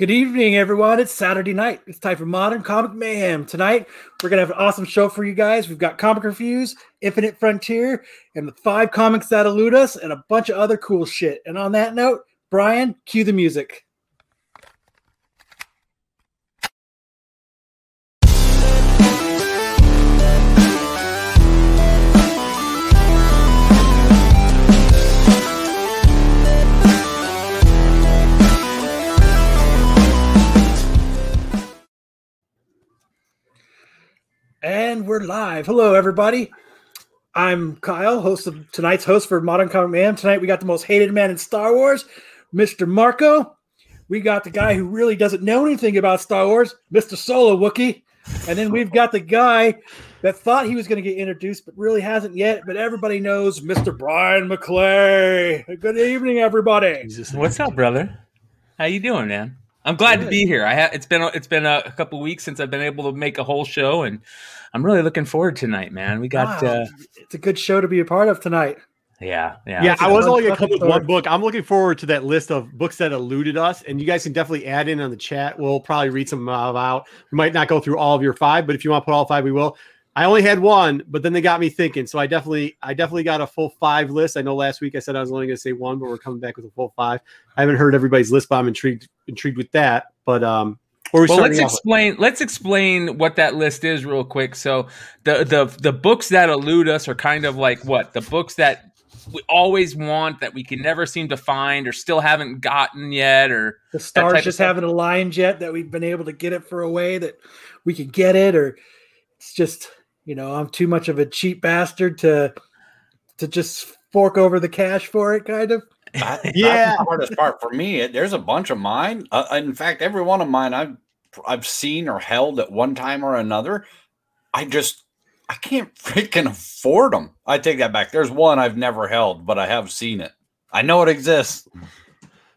Good evening, everyone. It's Saturday night. It's time for Modern Comic Mayhem. Tonight, we're going to have an awesome show for you guys. We've got Comic Reviews, Infinite Frontier, and the five comics that elude us, and a bunch of other cool shit. And on that note, Brian, cue the music. And we're live. Hello, everybody. I'm Kyle, host of tonight's host for Modern Comic Man. Tonight we got the most hated man in Star Wars, Mr. Marco. We got the guy who really doesn't know anything about Star Wars, Mr. Solo Wookie. And then we've got the guy that thought he was going to get introduced, but really hasn't yet. But everybody knows Mr. Brian McClay. Good evening, everybody. What's up, brother? How you doing, man? I'm glad Good. to be here. I have it's been it's been a, a couple weeks since I've been able to make a whole show, and I'm really looking forward tonight, man. We got wow. uh, it's a good show to be a part of tonight. Yeah, yeah. Yeah, I was only gonna come with one book. I'm looking forward to that list of books that eluded us, and you guys can definitely add in on the chat. We'll probably read some out. We might not go through all of your five, but if you want to put all five, we will. I only had one, but then they got me thinking. So I definitely, I definitely got a full five list. I know last week I said I was only going to say one, but we're coming back with a full five. I haven't heard everybody's list, but I'm intrigued, intrigued with that. But um, we well, let's explain. With? Let's explain what that list is real quick. So the the the books that elude us are kind of like what the books that we always want that we can never seem to find or still haven't gotten yet, or the stars just haven't aligned yet that we've been able to get it for a way that we could get it, or it's just you know i'm too much of a cheap bastard to to just fork over the cash for it kind of. I, yeah. the hardest part for me. There's a bunch of mine. Uh, in fact every one of mine i've i've seen or held at one time or another i just i can't freaking afford them i take that back. There's one i've never held but i have seen it. I know it exists.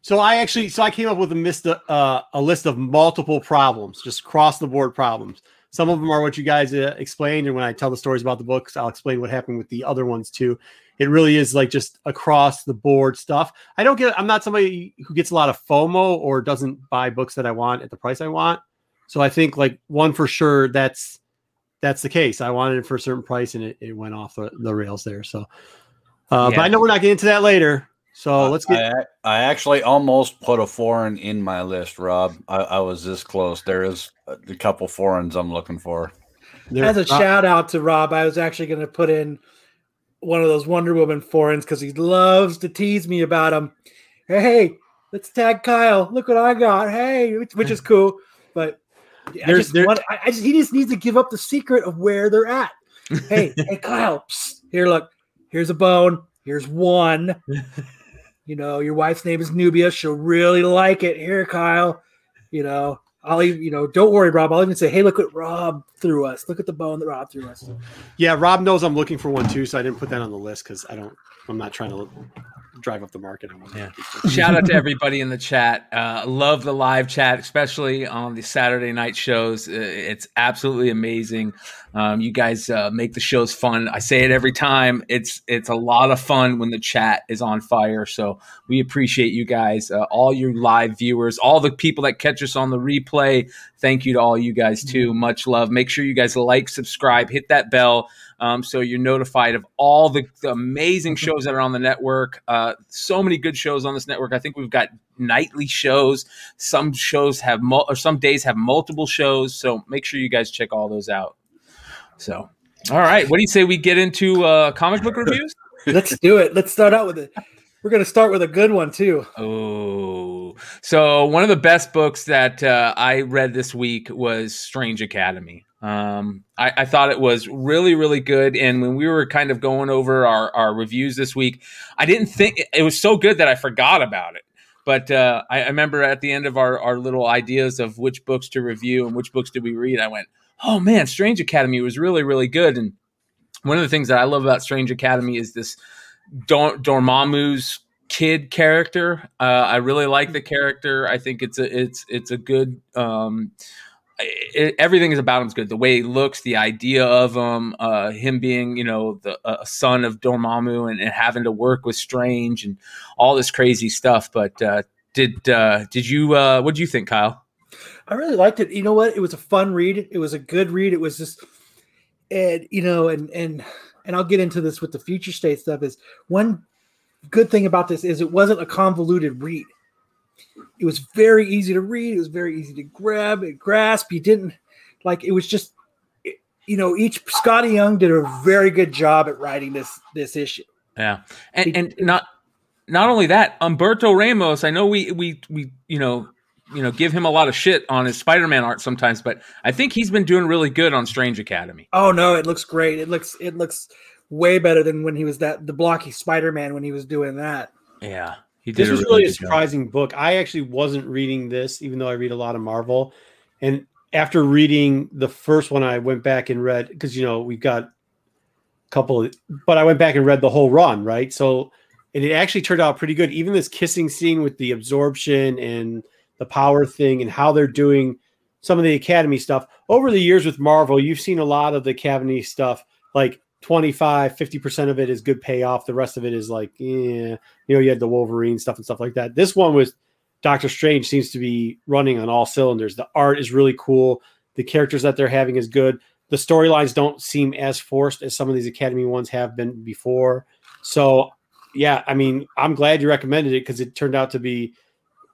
So I actually, so I came up with a list, uh, a list of multiple problems, just cross the board problems. Some of them are what you guys uh, explained, and when I tell the stories about the books, I'll explain what happened with the other ones too. It really is like just across the board stuff. I don't get. I'm not somebody who gets a lot of FOMO or doesn't buy books that I want at the price I want. So I think like one for sure that's that's the case. I wanted it for a certain price, and it, it went off the, the rails there. So, uh, yeah. but I know we're not getting into that later. So uh, let's get. I, I, actually almost put a foreign in my list, Rob. I, I was this close. There is a couple foreigns I'm looking for. There, As a uh, shout out to Rob, I was actually going to put in one of those Wonder Woman foreigns because he loves to tease me about them. Hey, let's tag Kyle. Look what I got. Hey, which, which is cool. But I just, want, I, I just, he just needs to give up the secret of where they're at. Hey, hey, Kyle. Psst, here, look. Here's a bone. Here's one. You know, your wife's name is Nubia. She'll really like it. Here, Kyle. You know, I'll even, you know, don't worry, Rob. I'll even say, hey, look what Rob threw us. Look at the bone that Rob threw us. Yeah, Rob knows I'm looking for one too, so I didn't put that on the list because I don't. I'm not trying to drive up the market. Yeah. Shout out to everybody in the chat. Uh, love the live chat, especially on the Saturday night shows. Uh, it's absolutely amazing. Um, you guys uh, make the shows fun. I say it every time. It's it's a lot of fun when the chat is on fire. So we appreciate you guys, uh, all your live viewers, all the people that catch us on the replay. Thank you to all you guys too. Much love. Make sure you guys like, subscribe, hit that bell. Um, so you're notified of all the, the, amazing mm-hmm. shows that are on the network. Uh, so many good shows on this network. I think we've got nightly shows. Some shows have mul- or some days have multiple shows. So make sure you guys check all those out. So, all right. What do you say we get into uh, comic book reviews? Let's do it. Let's start out with it. We're going to start with a good one too. Oh, so one of the best books that uh, I read this week was Strange Academy. Um, I, I, thought it was really, really good. And when we were kind of going over our, our reviews this week, I didn't think it was so good that I forgot about it. But uh, I, I remember at the end of our, our little ideas of which books to review and which books did we read, I went, oh man, Strange Academy was really, really good. And one of the things that I love about Strange Academy is this Dor- Dormammu's kid character. Uh, I really like the character. I think it's a it's it's a good. Um, it, everything is about him is good. The way he looks, the idea of him, uh, him being you know the uh, son of Dormammu and, and, having to work with Strange and all this crazy stuff. But uh, did uh, did you uh, what do you think, Kyle? I really liked it. You know what? It was a fun read. It was a good read. It was just, and you know, and and and I'll get into this with the future state stuff. Is one good thing about this is it wasn't a convoluted read. It was very easy to read. It was very easy to grab and grasp. You didn't like it was just, you know, each Skottie Young did a very good job at writing this this issue. Yeah, and and not not only that, Humberto Ramos. I know we we we you know you know give him a lot of shit on his Spider-Man art sometimes, but I think he's been doing really good on Strange Academy. Oh no, it looks great. It looks it looks way better than when he was that the blocky Spider-Man when he was doing that. Yeah, he did. This was really, really a surprising job. book. I actually wasn't reading this, even though I read a lot of Marvel. And after reading the first one, I went back and read because you know we've got a couple, but I went back and read the whole run, right? So and it actually turned out pretty good. Even this kissing scene with the absorption and the power thing and how they're doing some of the academy stuff over the years with Marvel, you've seen a lot of the academy stuff like 25 50% of it is good payoff. The rest of it is like yeah you know you had the wolverine stuff and stuff like that. This one was doctor strange seems to be running on all cylinders. The art is really cool. The characters that they're having is good. The storylines don't seem as forced as some of these academy ones have been before. So yeah i mean i'm glad you recommended it because it turned out to be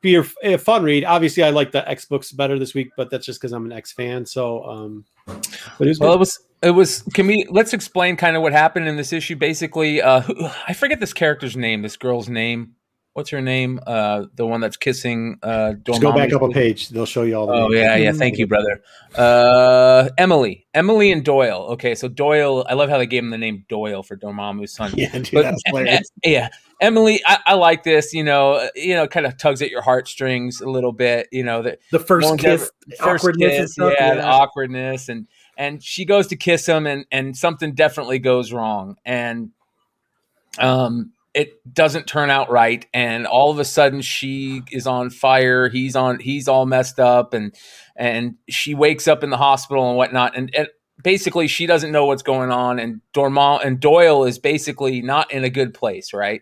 be a, a, fun read. Obviously i like the x books better this week but that's just because i'm an x fan. So um but it was well good. it was it was can we let's explain kind of what happened in this issue. Basically uh i forget this character's name this girl's name. What's her name? Uh the one that's kissing uh Just go back up a page. They'll show you all the oh names. yeah yeah. Thank you brother. Uh emily. Emily and doyle. Okay so doyle i love how they gave him the name doyle for dormammu's son. Yeah dude, but, yeah emily I, I, like this you know you know kind of tugs at your heartstrings a little bit you know the, the first kiss first awkwardness kiss, yeah, yeah. the awkwardness and and she goes to kiss him and and something definitely goes wrong. And um it doesn't turn out right. And all of a sudden she is on fire. He's on he's all messed up. And and she wakes up in the hospital and whatnot. And, and basically she doesn't know what's going on. And Dormant and Doyle is basically not in a good place right?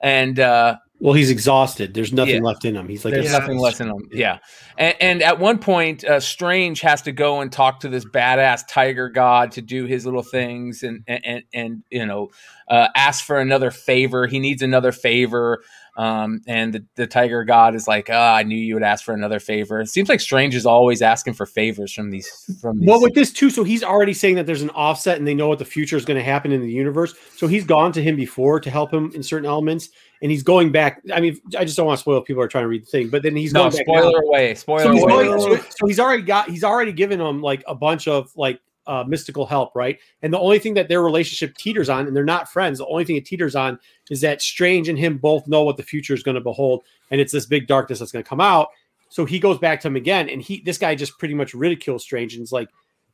And uh well, he's exhausted. There's nothing yeah. left in him. He's like there's nothing left in him. Yeah, and, and at one point, uh, Strange has to go and talk to this badass tiger god to do his little things, and and and, you know, uh, ask for another favor. He needs another favor, um, and the, the tiger god is like, "Ah, oh, I knew you would ask for another favor." It seems like Strange is always asking for favors from these. From these. well, with this too, so he's already saying that there's an offset, and they know what the future is going to happen in the universe. So he's gone to him before to help him in certain elements and he's going back. I mean, I just don't want to spoil. People are trying to read the thing, but then he's no, going spoiler away. Spoiler so he's away. Going, so, he's already got. He's already given them like a bunch of like uh, mystical help, right? And the only thing that their relationship teeters on, and they're not friends. The only thing it teeters on is that Strange and him both know what the future is going to behold, and it's this big darkness that's going to come out. So he goes back to him again, and he this guy just pretty much ridicules Strange and is like,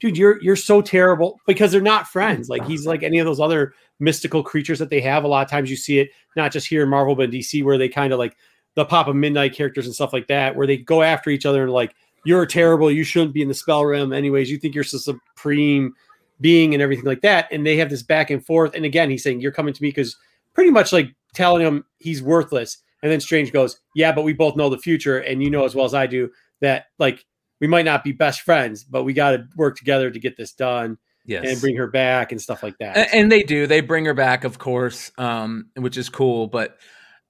dude, you're you're so terrible because they're not friends. Like he's like any of those other mystical creatures that they have. A lot of times you see it not just here in Marvel but in DC where they kind of like the pop of midnight characters and stuff like that, where they go after each other and like you're terrible, you shouldn't be in the spell realm anyways. You think you're so supreme being and everything like that, and they have this back and forth. And again, he's saying you're coming to me because pretty much like telling him he's worthless. And then Strange goes, "Yeah, but we both know the future, and you know as well as I do that like we might not be best friends, but we got to work together to get this done. Yes. and bring her back and stuff like that. And, and they do. They bring her back, of course, um, which is cool. But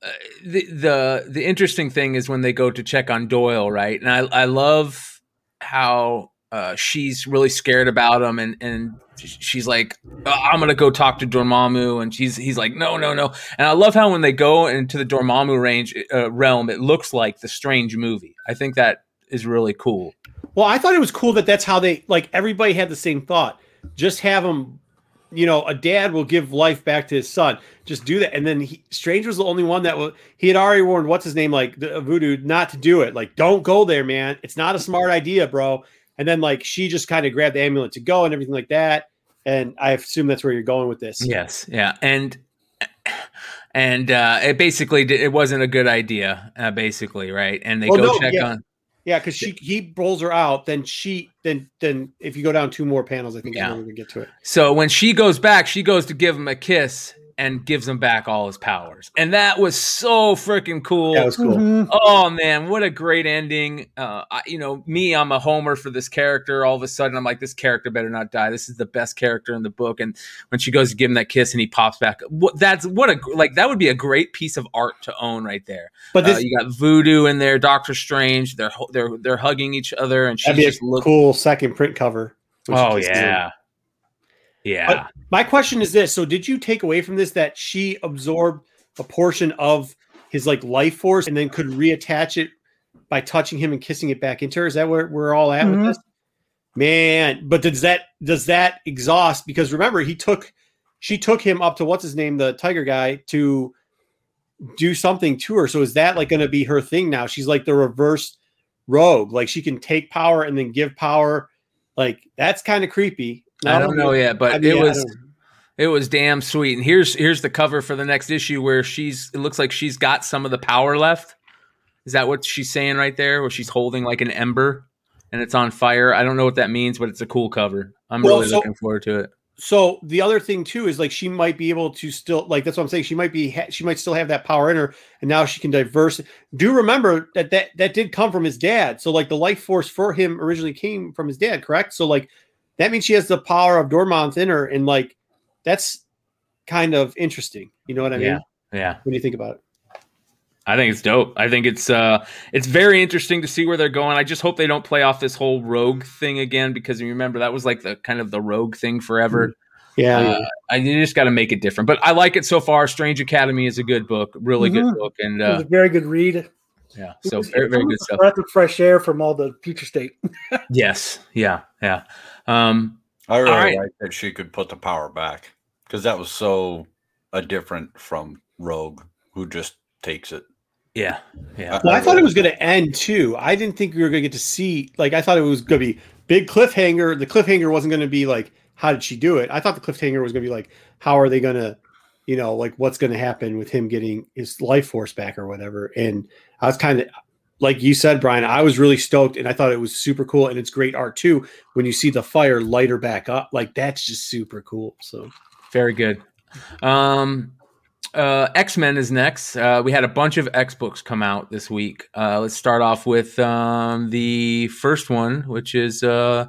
uh, the the the interesting thing is when they go to check on Doyle, right? And I I love how uh, she's really scared about him, and and she's like, oh, "I'm gonna go talk to Dormammu," and she's he's like, "No, no, no." And I love how when they go into the Dormammu range uh, realm, it looks like the Strange movie. I think that is really cool. Well, I thought it was cool that that's how they like everybody had the same thought. Just have them, you know, a dad will give life back to his son. Just do that. And then he, Strange was the only one that was, he had already warned, what's his name, like the, Voodoo, not to do it. Like, don't go there, man. It's not a smart idea, bro. And then, like, she just kind of grabbed the amulet to go and everything like that. And I assume that's where you're going with this. Yes. Yeah. And, and uh, it basically it wasn't a good idea, uh, basically, right? And they well, go no, check yeah. on yeah, because she he rolls her out, then she then then if you go down two more panels, I think yeah. gonna get to it. So when she goes back, she goes to give him a kiss, and gives him back all his powers. And that was so freaking cool. That was cool. Mhm. Oh man, what a great ending! Uh, I, you know, me, I'm a homer for this character. All of a sudden, I'm like, this character better not die. This is the best character in the book. And when she goes to give him that kiss and he pops back, what, that's what a like that would be a great piece of art to own right there. But Uh, you got Voodoo in there, Doctor Strange. They're they're they're hugging each other, and she's that'd be a just look. cool second print cover. Oh kisses him. yeah, yeah. My question is this: So, did you take away from this that she absorbed a portion of his like life force and then could reattach it by touching him and kissing it back into her? Is that where we're all at Mhm. with this? Man, but does that does that exhaust? Because remember, he took she took him up to what's his name, the tiger guy, to do something to her. So is that like going to be her thing now? She's like the reverse rogue. Like she can take power and then give power. Like that's kind of creepy. I don't know yet, but I mean, it I was don't- it was damn sweet. And here's here's the cover for the next issue where she's it looks like she's got some of the power left. Is that what she's saying right there? Where she's holding like an ember and it's on fire. I don't know what that means, but it's a cool cover. I'm Well, really so- looking forward to it. So the other thing too is like she might be able to still like that's what I'm saying. She might be ha- she might still have that power in her, and now she can diverse. Do remember that that that did come from his dad. So like the life force for him originally came from his dad, correct? So like that means she has the power of Dormont in her, and like that's kind of interesting. You know what I mean? Yeah. Yeah. When you think about it. I think it's dope. I think it's uh it's very interesting to see where they're going. I just hope they don't play off this whole rogue thing again because you remember that was like the kind of the rogue thing forever. Yeah. Uh, I, you just got to make it different. But I like it so far. Strange Academy is a good book, really good Mhm. book, and It was uh, a very good read. yeah, so was- very very good stuff. Breath of fresh air from all the future state. Yes, yeah, yeah. Um, I really All right. like that she could put the power back because that was so a different from Rogue, who just takes it. yeah, yeah. Well, I thought it was going to end too. I didn't think we were going to get to see. Like, I thought it was going to be big cliffhanger. The cliffhanger wasn't going to be like, how did she do it? I thought the cliffhanger was going to be like, how are they going to, you know, like what's going to happen with him getting his life force back or whatever. And I was kind of, like you said, Brian, I was really stoked, and I thought it was super cool, and it's great art too. When you see the fire lighter back up, like that's just super cool. So Very good. Um, uh, X Men is next. Uh, we had a bunch of X books come out this week. Uh, let's start off with um, the first one, which is uh,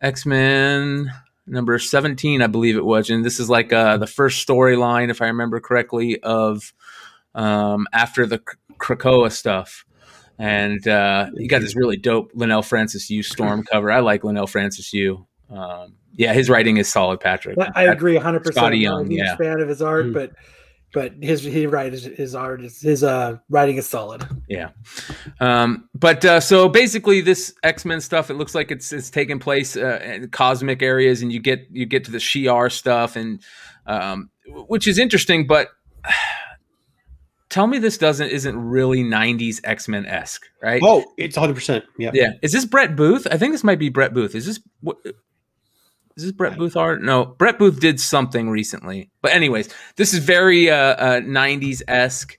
X Men number 17, I believe it was. And this is like uh, the first storyline, if I remember correctly, of um, after the Krakoa stuff. And uh, you got this really dope Leinil Francis Yu Storm cover. I like Leinil Francis Yu. Um, yeah, his writing is solid, Patrick. I agree 100. percent Scotty I'm Young, a huge yeah. fan of his art, Mm. but but his he write his, his art is his uh writing is solid. Yeah. Um, but uh, so basically, this X Men stuff, it looks like it's it's taking place uh, in cosmic areas, and you get you get to the Shi'ar stuff, and um, which is interesting. But tell me this doesn't isn't really '90s X Men esque, right? oh, it's 100. percent Yeah. Yeah. Is this Brett Booth? I think this might be Brett Booth. Is this what? Is this Brett Booth art? No, Brett Booth did something recently. But anyways, this is very uh, uh 90s esque.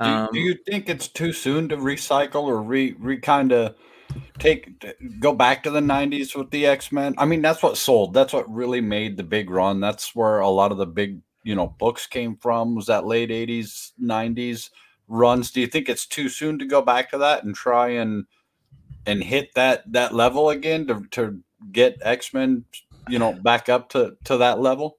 Do, Um, do you think it's too soon to recycle or re re kind of take go back to the 90s with the X-Men? I mean, that's what sold. That's what really made the big run. That's where a lot of the big, you know, books came from. Was that late 80s, 90s runs? Do you think it's too soon to go back to that and try and and hit that that level again to to get X-Men, you know, back up to to that level?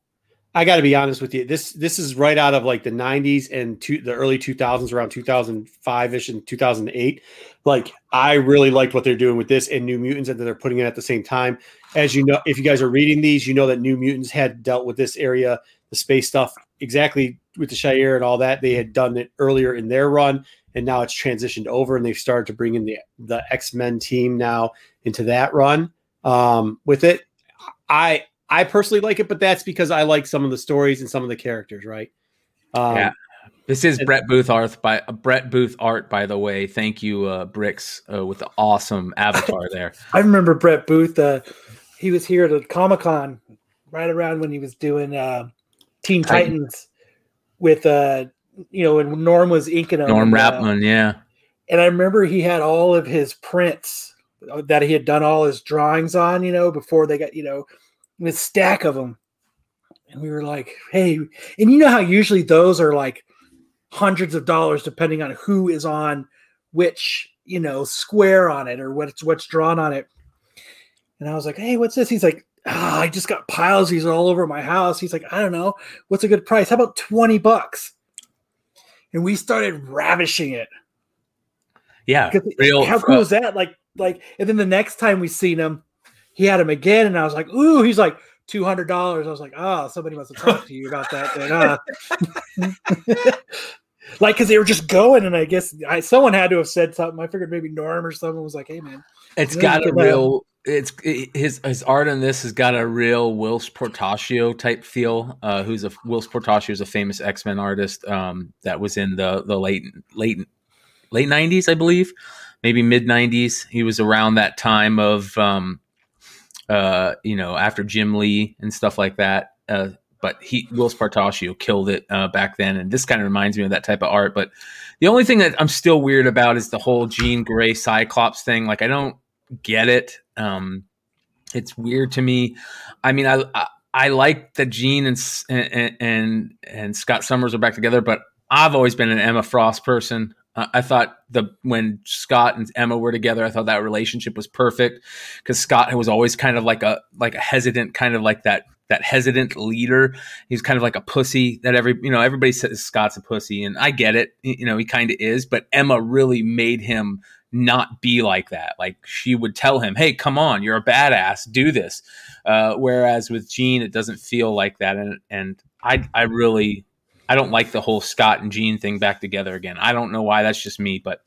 I got to be honest with you. This this is right out of like the 90s and two, the early 2000s, around 2005 ish and 2008. Like I really liked what they're doing with this and New Mutants, and that they're putting it at the same time. As you know, if you guys are reading these, you know that New Mutants had dealt with this area, the space stuff, exactly with the Shi'ar and all that. They had done it earlier in their run, and now it's transitioned over, and they've started to bring in the the X Men team now into that run. Um, with it, I I personally like it, but that's because I like some of the stories and some of the characters, right? Um, Yeah. This is Brett Booth art by uh, Brett Booth art, by the way. Thank you, uh, Bricks, uh, with the awesome avatar there. I remember Brett Booth. Uh, he was here at a Comic Con right around when he was doing uh, Teen Titan. Titans with uh, you know, when Norm was inking them. Norm and, uh, Rapmund, yeah, and I remember he had all of his prints uh, that he had done all his drawings on, you know, before they got, you know, this stack of them. and we were like, "Hey," and you know how usually those are like hundreds of dollars depending on who is on which you know square on it or what's what's drawn on it. And I was like, "Hey, what's this?" He's like, oh, "I just got piles these all over my house." He's like, "I don't know, what's a good price? How about twenty bucks?" And we started ravishing it. Yeah, real. How cool uh, is that? Like, like, and then the next time we seen him, he had him again, and I was like, "Ooh!" He's like, two hundred dollars. I was like, oh, somebody must have talked to you about that. Then, uh. like, because they were just going, and I guess I, someone had to have said something. I figured maybe Norm or someone was like, "Hey, man, it's got a real." It's his his art in this has got a real Whilce Portacio type feel. Uh, who's a Whilce Portacio is a famous X Men artist um, that was in the the late late late nineties, I believe, maybe mid nineties. He was around that time of um, uh, you know, after Jim Lee and stuff like that. Uh, but he, Whilce Portacio killed it uh, back then, and this kind of reminds me of that type of art. But the only thing that I'm still weird about is the whole Jean Grey Cyclops thing. Like, I don't get it. Um, it's weird to me. I mean, I, I, I like that Jean and, and and and Scott Summers are back together, but I've always been an Emma Frost person. Uh, I thought the when Scott and Emma were together, I thought that relationship was perfect because Scott was always kind of like a like a hesitant, kind of like that that hesitant leader. He's kind of like a pussy that every you know everybody says Scott's a pussy, and I get it. You know he kind of is, but Emma really made him not be like that. Like she would tell him, "Hey, come on, you're a badass, do this." Uh, whereas with Jean, it doesn't feel like that, and and I I really I don't like the whole Scott and Jean thing back together again. I don't know why. That's just me, but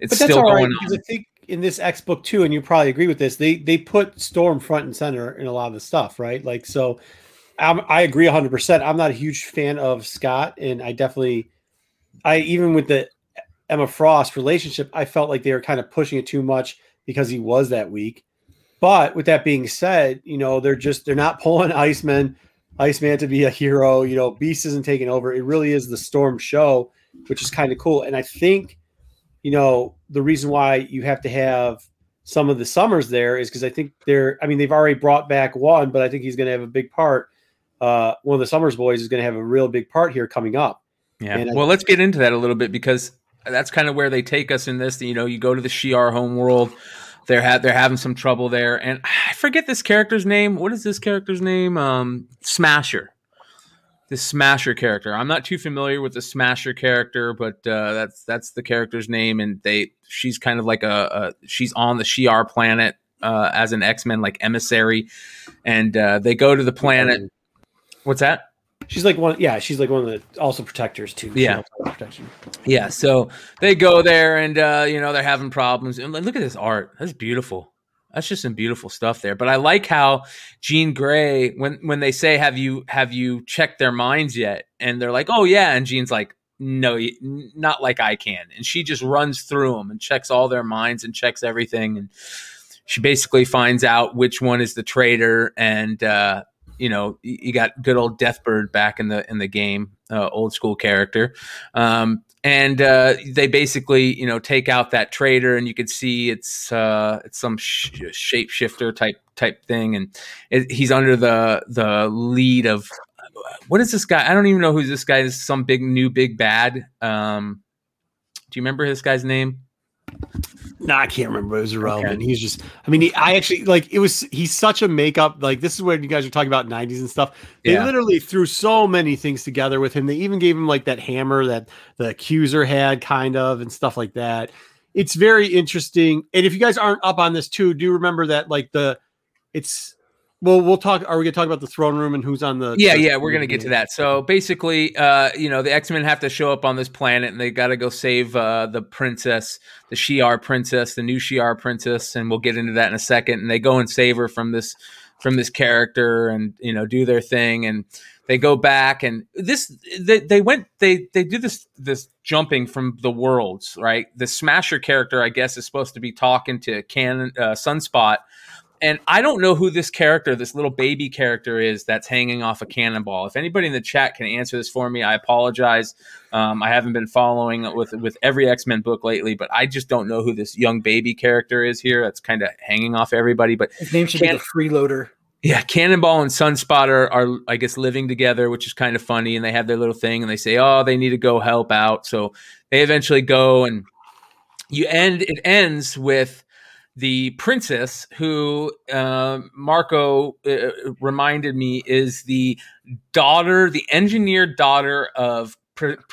it's but still going right, on. I think in this X book too, and you probably agree with this. They they put Storm front and center in a lot of the stuff, right? Like so. I'm, I agree 100. percent I'm not a huge fan of Scott, and I definitely, I even with the Emma Frost relationship, I felt like they were kind of pushing it too much because he was that weak. But with that being said, you know they're just they're not pulling Iceman Iceman to be a hero. You know, Beast isn't taking over. It really is the Storm show, which is kind of cool. And I think, you know, the reason why you have to have some of the summers there is because I think they're, I mean, they've already brought back one, but I think he's going to have a big part. Uh, one of the Summers boys is going to have a real big part here coming up. Yeah. And well, I, let's get into that a little bit because that's kind of where they take us in this. You know, you go to the Shi'ar homeworld. they're ha- they're having some trouble there, and I forget this character's name. What is this character's name? Um, Smasher. The Smasher character. I'm not too familiar with the Smasher character, but uh, that's that's the character's name, and they she's kind of like a, a she's on the Shi'ar planet uh, as an X Men like emissary, and uh, they go to the planet. What's that? She's like one, yeah. She's like one of the also protectors too. Yeah, protection. Yeah. So they go there, and uh, you know they're having problems. And look at this art. That's beautiful. That's just some beautiful stuff there. But I like how Jean Grey, when when they say, "Have you have you checked their minds yet?" and they're like, "Oh yeah," and Jean's like, "No, not like I can," and she just runs through them and checks all their minds and checks everything, and she basically finds out which one is the traitor and. uh you know you got good old Deathbird back in the in the game, uh, old school character, um, and uh, they basically you know take out that traitor, and you can see it's uh, it's some sh- shapeshifter type type thing, and it, he's under the the lead of what is this guy? I don't even know who this guy is. Some big new big bad. Um, do you remember this guy's name? No, I can't remember. It was irrelevant. Okay. He's just, I mean, he, I actually like it was, he's such a makeup. Like, this is where you guys are talking about 90s and stuff. They yeah. literally threw so many things together with him. They even gave him like that hammer that the accuser had, kind of, and stuff like that. It's very interesting. And if you guys aren't up on this too, do remember that like the, it's, well, we'll talk. Are we going to talk about the throne room and who's on the? Yeah, the, yeah, we're going to get to that. So basically, uh, you know, the X Men have to show up on this planet, and they got to go save uh, the princess, the Shi'ar princess, the new Shi'ar princess, and we'll get into that in a second. And they go and save her from this from this character, and you know, do their thing, and they go back, and this they, they went they they do this this jumping from the worlds, right? The Smasher character, I guess, is supposed to be talking to Canon uh, Sunspot and I don't know who this character, this little baby character is that's hanging off a cannonball. If anybody in the chat can answer this for me, I apologize. Um, I haven't been following with with every X Men book lately, but I just don't know who this young baby character is here. That's kind of hanging off everybody. But his name should can- be the freeloader. Yeah, Cannonball and Sunspot are, are, I guess, living together, which is kind of funny. And they have their little thing, and they say, "Oh, they need to go help out." So they eventually go, and you end. It ends with the princess, who uh, Marco uh, reminded me is the daughter, the engineered daughter of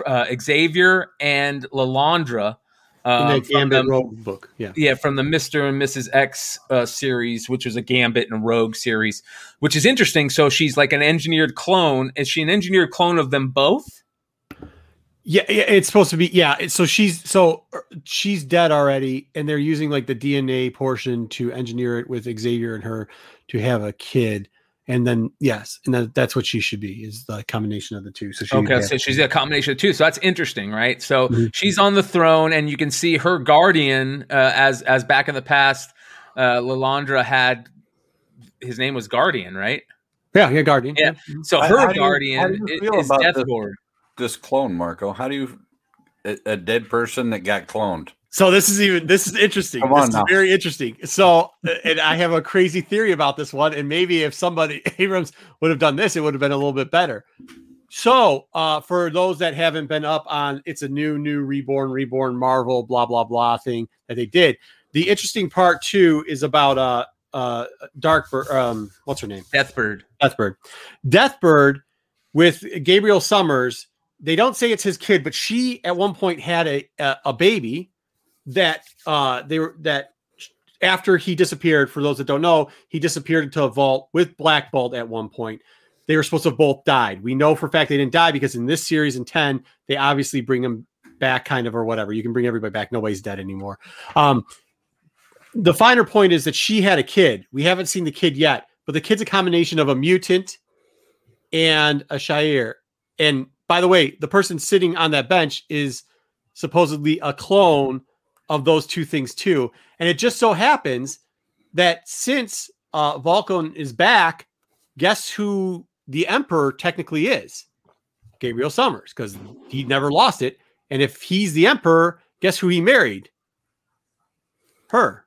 uh, Xavier and Lilandra uh, from the Rogue book, yeah, yeah, from the Mister and Mrs. X uh, series, which was a Gambit and Rogue series, which is interesting. So she's like an engineered clone. Is she an engineered clone of them both? Yeah, it's supposed to be. Yeah, so she's so er, she's dead already, and they're using like the DNA portion to engineer it with Xavier and her to have a kid and then yes, and that, that's what she should be is the combination of the two. So she okay, so she's a combination of two. So that's interesting, right? So mm-hmm. she's on the throne, and you can see her guardian uh, as as back in the past, uh, Lilandra had his name was Guardian, right? Yeah, yeah, Guardian. Yeah. So her how guardian you, is Deathbird. This, this clone, Marco. How do you a, a dead person that got cloned? So this is even this is interesting. Come this is now. very interesting. So and I have a crazy theory about this one. And maybe if somebody Abrams would have done this, it would have been a little bit better. So uh, for those that haven't been up on it's a new, new reborn, reborn Marvel, blah, blah, blah thing that they did. The interesting part too is about uh uh Darkbird um what's her name? Deathbird. Deathbird. Deathbird with Gabriel Summers. They don't say it's his kid, but she at one point had a a, a baby that uh, they were that after he disappeared. For those that don't know, he disappeared into a vault with Black Bolt at one point. They were supposed to have both died. We know for a fact they didn't die because in this series in ten, they obviously bring him back, kind of or whatever. You can bring everybody back. Nobody's dead anymore. Um, the finer point is that she had a kid. We haven't seen the kid yet, but the kid's a combination of a mutant and a Shi'ar. And by the way, the person sitting on that bench is supposedly a clone of those two things too. And it just so happens that since uh, Vulcan is back, guess who the Emperor technically is? Gabriel Summers, because he never lost it. And if he's the Emperor, guess who he married? Her.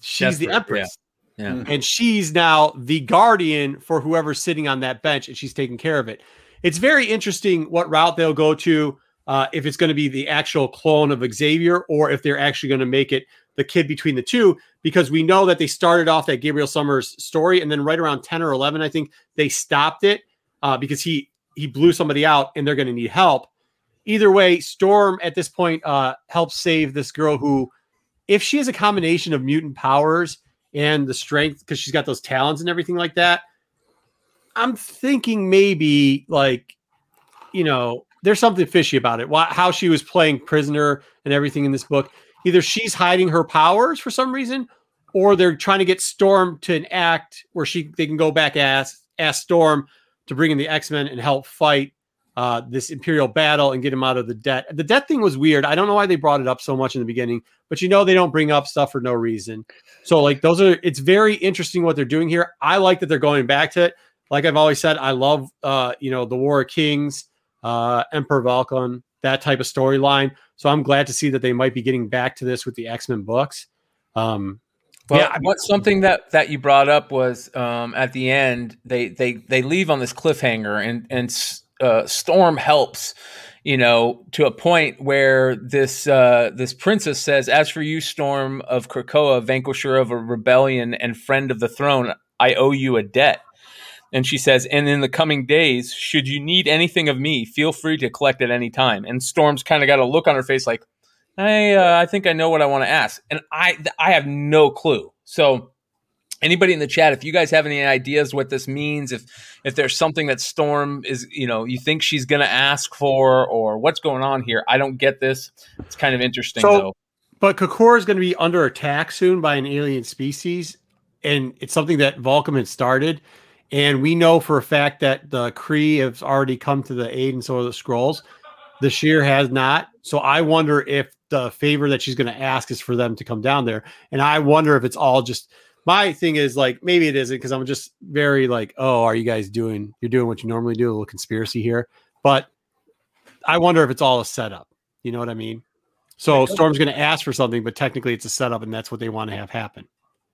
She's the Empress. Yeah. yeah. And she's now the guardian for whoever's sitting on that bench, and she's taking care of it. It's very interesting what route they'll go to uh, if it's going to be the actual clone of Xavier or if they're actually going to make it the kid between the two, because we know that they started off that Gabriel Summers story, and then right around 10 or 11, I think they stopped it uh, because he he blew somebody out and they're going to need help. Either way, Storm at this point uh, helps save this girl who, if she has a combination of mutant powers and the strength, because she's got those talons and everything like that, I'm thinking maybe like, you know, there's something fishy about it. Why, how she was playing prisoner and everything in this book. Either she's hiding her powers for some reason, or they're trying to get Storm to an act where she they can go back ask ask Storm to bring in the X Men and help fight uh, this Imperial battle and get him out of the debt. The debt thing was weird. I don't know why they brought it up so much in the beginning, but you know they don't bring up stuff for no reason. So like those are it's very interesting what they're doing here. I like that they're going back to it. Like I've always said, I love uh, you know the War of Kings uh, Emperor Vulcan, that type of storyline. So I'm glad to see that they might be getting back to this with the X Men books. Um, well, yeah, what something that that you brought up was um, at the end they they they leave on this cliffhanger and and uh, Storm helps, you know, to a point where this uh, this princess says, "As for you, Storm of Krakoa, vanquisher of a rebellion and friend of the throne, I owe you a debt." And she says, and in the coming days, should you need anything of me, feel free to collect at any time. And Storm's kind of got a look on her face like, I, uh, I think I know what I want to ask. And I, I have no clue. So anybody in the chat, if you guys have any ideas what this means, if, if there's something that Storm is, you know, you think she's going to ask for or what's going on here, I don't get this. It's kind of interesting so, though. But Krakoa is going to be under attack soon by an alien species. And it's something that had started. And we know for a fact that the Kree has already come to the aid, and so are the Skrulls. The Shi'ar has not. So I wonder if the favor that she's going to ask is for them to come down there. And I wonder if it's all just my thing is like maybe it isn't because I'm just very like, oh, are you guys doing you're doing what you normally do, a little conspiracy here. But I wonder if it's all a setup. You know what I mean? So Storm's going to ask for something, but technically it's a setup, and that's what they want to have happen.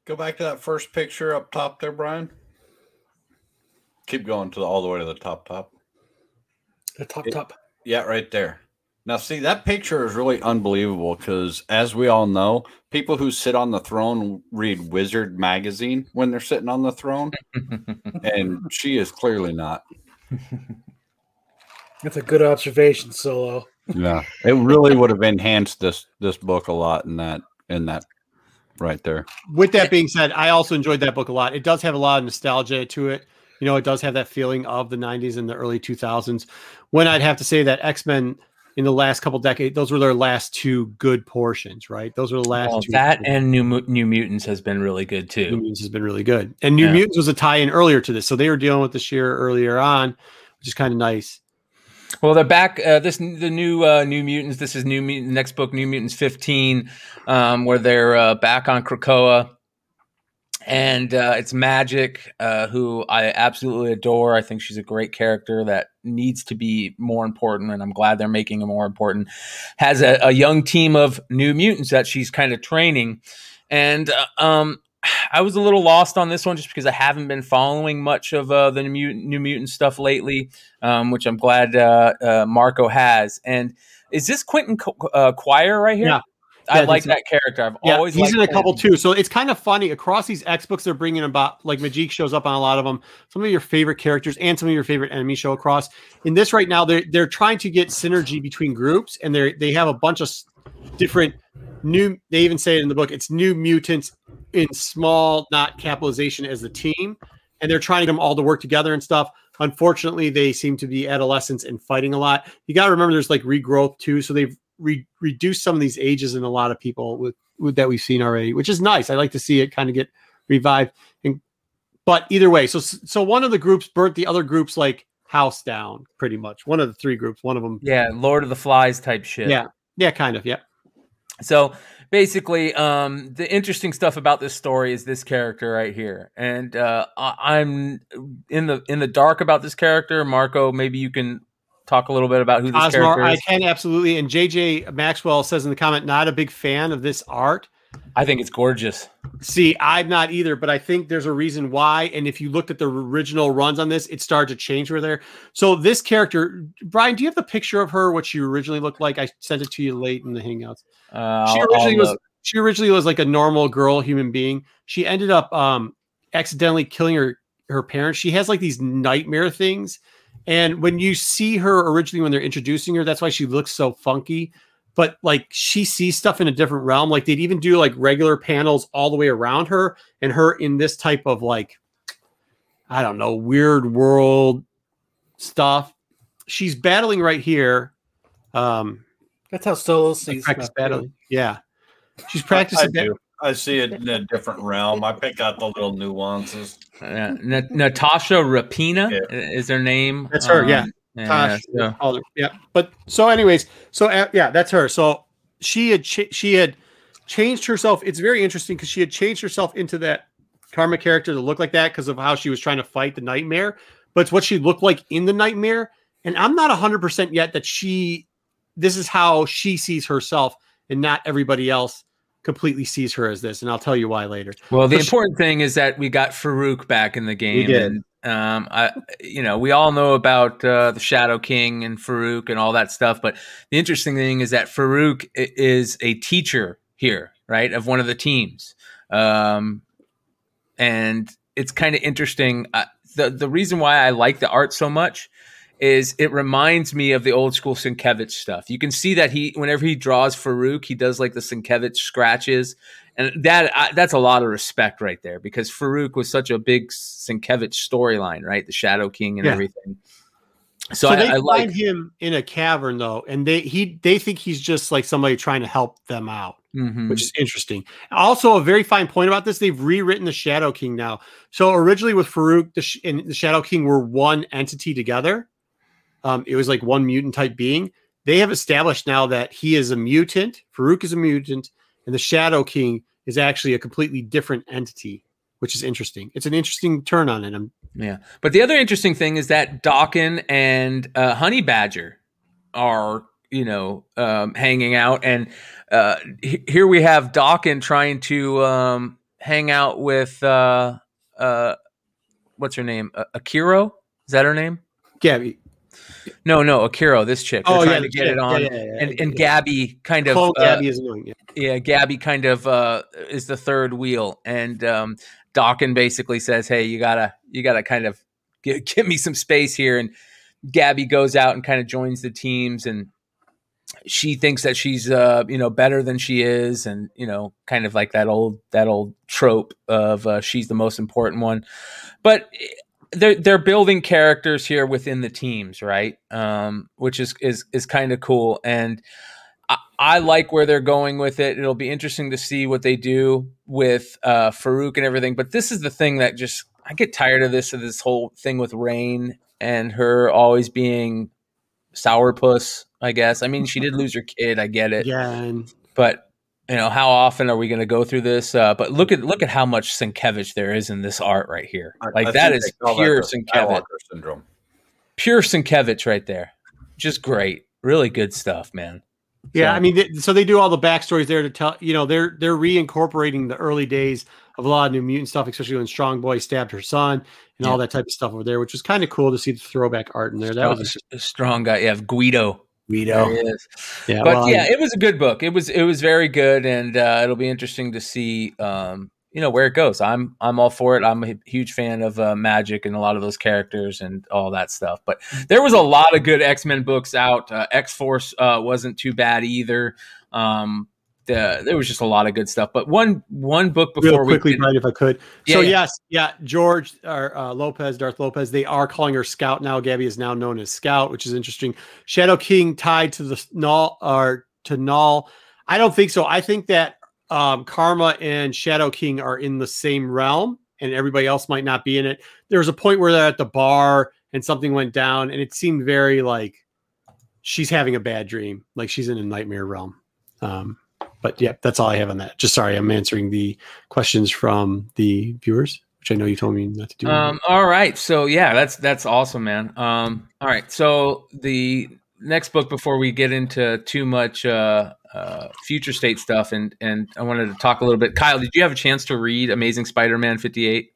Go back to that first picture up top there, Brian. Keep going to the, all the way to the top, top. The top It- top. Yeah, right there. Now, see, that picture is really unbelievable because, as we all know, people who sit on the throne read Wizard magazine when they're sitting on the throne, and she is clearly not. That's a good observation, Solo. Yeah, it really would have enhanced this this book a lot in that in that right there. With that being said, I also enjoyed that book a lot. It does have a lot of nostalgia to it. You know, it does have that feeling of the 90s and the early 2000s. When I'd have to say that X Men in the last couple decades, those were their last two good portions, right? Those were the last Well, two. that and New New Mutants has been really good too. New. Mutants has been really good. And New Yeah. Mutants was a tie in earlier to this. So they were dealing with this year earlier on, which is kind of nice. Well, they're back. Uh, this the new uh, New Mutants. This is New Mutant next book, New Mutants 15, um, where they're uh, back on Krakoa, and uh, it's Magik, uh, who I absolutely adore. I think she's a great character that needs to be more important, and I'm glad they're making her more important. Has a, a young team of New Mutants that she's kind of training, and uh, um, I was a little lost on this one just because I haven't been following much of uh, the New Mutant, New Mutant stuff lately um, which I'm glad uh, uh, Marco has. And is this Quentin Qu- Quire right here? Yeah. I like that character. I've Yeah, always he's in a couple Quentin. too. So it's kind of funny across these X books they're bringing about like Magik shows up on a lot of them. Some of your favorite characters and some of your favorite enemies show across. In this right now, they're they're trying to get synergy between groups, and they they have a bunch of different new. They even say it in the book. It's new mutants in small, not capitalization as the team, and they're trying to get them all to work together and stuff. Unfortunately, they seem to be adolescents and fighting a lot. You got to remember, there's like regrowth too, so they've re- reduced some of these ages in a lot of people with, with that we've seen already, which is nice. I like to see it kind of get revived. And but either way, so so one of the groups burnt the other groups like house down, pretty much. One of the three groups, one of them, Yeah, Lord of the Flies type shit. yeah, yeah, kind of, yeah. So basically, um, the interesting stuff about this story is this character right here, and uh, I- I'm in the in the dark about this character. Marco, maybe you can talk a little bit about who this Osmar, character I can absolutely. And JJ Maxwell says in the comment, not a big fan of this art. I think it's gorgeous. See, I'm not either, but I think there's a reason why. And if you looked at the original runs on this, it started to change over there. So this character, Brian, do you have the picture of her? What she originally looked like? I sent it to you late in the Hangouts. Uh, she originally was she originally was like a normal girl human being. She ended up um accidentally killing her her parents. She has like these nightmare things. And when you see her originally when they're introducing her, that's why she looks so funky. But like she sees stuff in a different realm. Like they'd even do like regular panels all the way around her and her in this type of like I don't know, weird world stuff. She's battling right here. Um That's how Solo like sees practice stuff, battling. Yeah. She's I practicing. Do. I see it in a different realm. I pick out the little nuances. Uh, Na- Natasha Rapina Yeah. is her name. That's her, yeah. yeah, Tosh, so- her. Yeah. But so, anyways, so uh, yeah, that's her. So she had ch- she had changed herself. It's very interesting because she had changed herself into that karma character to look like that because of how she was trying to fight the nightmare. But it's what she looked like in the nightmare. And I'm not hundred percent yet that she. This is how she sees herself, and not everybody else completely sees her as this. And I'll tell you why later. Well, the she- important thing is that we got Farouk back in the game. We did. And, um, I, you know, we all know about uh, the Shadow King and Farouk and all that stuff. But the interesting thing is that Farouk is a teacher here, right, of one of the teams. Um, and it's kind of interesting. Uh, the the reason why I like the art so much is it reminds me of the old school Sienkiewicz stuff. You can see that he, whenever he draws Farouk, he does like the Sienkiewicz scratches, and that I, that's a lot of respect right there because Farouk was such a big Sienkiewicz storyline, right? The Shadow King and Yeah. everything. So, So, I, they I find like. him in a cavern though, and they he they think he's just like somebody trying to help them out. Mhm. which is interesting. Also, a very fine point about this: they've rewritten the Shadow King now. So originally with Farouk, the Sh- and the Shadow King were one entity together. Um, it was like one mutant type being. They have established now that he is a mutant. Farouk is a mutant, and the Shadow King is actually a completely different entity, which is interesting. It's an interesting turn on it. I'm, Yeah. But the other interesting thing is that Daken and uh, Honey Badger are, you know, um, hanging out. And uh, h- here we have Daken trying to um, hang out with, uh, uh, what's her name? Uh, Akiro? Is that her name? Gabby. No, no, Akira, this chick. They're Oh, trying yeah, to get yeah, it on. yeah, yeah, and and. Gabby kind of uh, Gabby is annoying. Yeah. yeah, Gabby kind of uh, is the third wheel, and um, Daken basically says, "Hey, you gotta, you gotta kind of give, give me some space here." And Gabby goes out and kind of joins the teams, and she thinks that she's, uh, you know, better than she is, and you know, kind of like that old that old trope of uh, she's the most important one, but. They're they're building characters here within the teams, right? Um, which is is is kind of cool, and I, I like where they're going with it. It'll be interesting to see what they do with uh, Farouk and everything. But this is the thing that just I get tired of this of this whole thing with Rain and her always being sourpuss. I guess. I mean, she did lose her kid. I get it. Yeah, and But you know, how often are we going to go through this? Uh, but look at look at how much Sienkiewicz there is in this art right here. Like I that think is they call that pure the Sienkiewicz. Syndrome. Pure Sienkiewicz right there. Just great. Really good stuff, man. yeah, So- I mean, th- so they do all the backstories there to tell. You know, they're they're reincorporating the early days of a lot of New Mutant stuff, especially when Strong Boy stabbed her son and all that type of stuff over there, which was kind of cool to see the throwback art in there. That was a strong guy. You have Guido. Guido. There. Yeah, but well, yeah, it was a good book. It was it was very good, and uh, it'll be interesting to see um, you know where it goes. I'm I'm all for it. I'm a huge fan of uh, Magik and a lot of those characters and all that stuff. But there was a lot of good X Men books out. Uh, X Force uh, wasn't too bad either. Um, the, there was just a lot of good stuff. But one one book before real quickly, we Brian, if I could. Yeah, so yeah. yes, yeah, George or uh, Lopez, Darth Lopez, they are calling her Scout now. Gabby is now known as Scout, which is interesting. Shadow King tied to the Null or to Null. I don't think so. I think that um, Karma and Shadow King are in the same realm, and everybody else might not be in it. There was a point where they're at the bar and something went down, and it seemed very like she's having a bad dream, like she's in a nightmare realm. Um, but yeah, that's all I have on that. Just sorry, I'm answering the questions from the viewers, which I know you told me not to do. Um, all right. So yeah, that's that's awesome, man. Um, all right. So the next book before we get into too much uh, uh, future state stuff, and and I wanted to talk a little bit. Kyle, did you have a chance to read Amazing Spider-Man 58?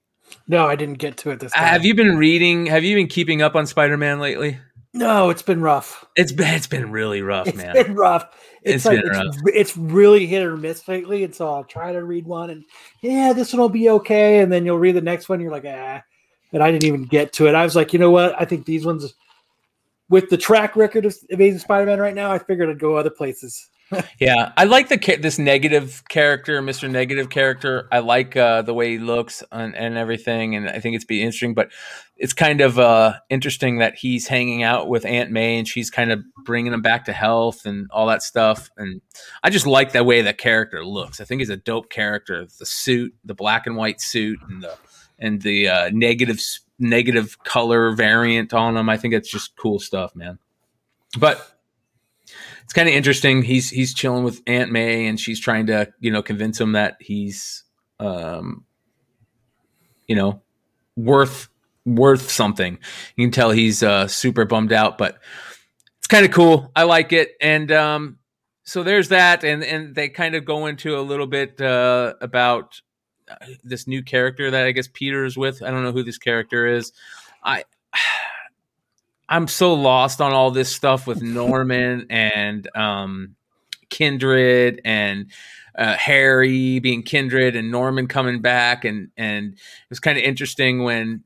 No, I didn't get to it this time. Have you been reading? Have you been keeping up on Spider-Man lately? No, it's been rough. It's been it's been really rough, It's man. It's been rough. It's, It's like been it's, it's really hit or miss lately, and so I'll try to read one, and yeah, this one will be okay, and then you'll read the next one, you're like, ah, and I didn't even get to it. I was like, you know what? I think these ones, with the track record of Amazing Spider-Man right now, I figured I'd go other places. Yeah, I like the this negative character, Mister Negative character. I like uh, the way he looks and, and everything, and I think it's be interesting. But it's kind of uh, interesting that he's hanging out with Aunt May, and she's kind of bringing him back to health and all that stuff. And I just like the way that character looks. I think he's a dope character. The suit, the black and white suit, and the and the uh, negative color variant on him. I think it's just cool stuff, man. But it's kind of interesting. He's he's chilling with Aunt May, and she's trying to you know convince him that he's um, you know worth worth something. You can tell he's uh, super bummed out, but it's kind of cool. I like it, and um, so there's that, and and they kind of go into a little bit uh, about uh, this new character that I guess Peter is with. I don't know who this character is. I I'm so lost on all this stuff with Norman and um, Kindred and uh, Harry being Kindred and Norman coming back, and and it was kind of interesting when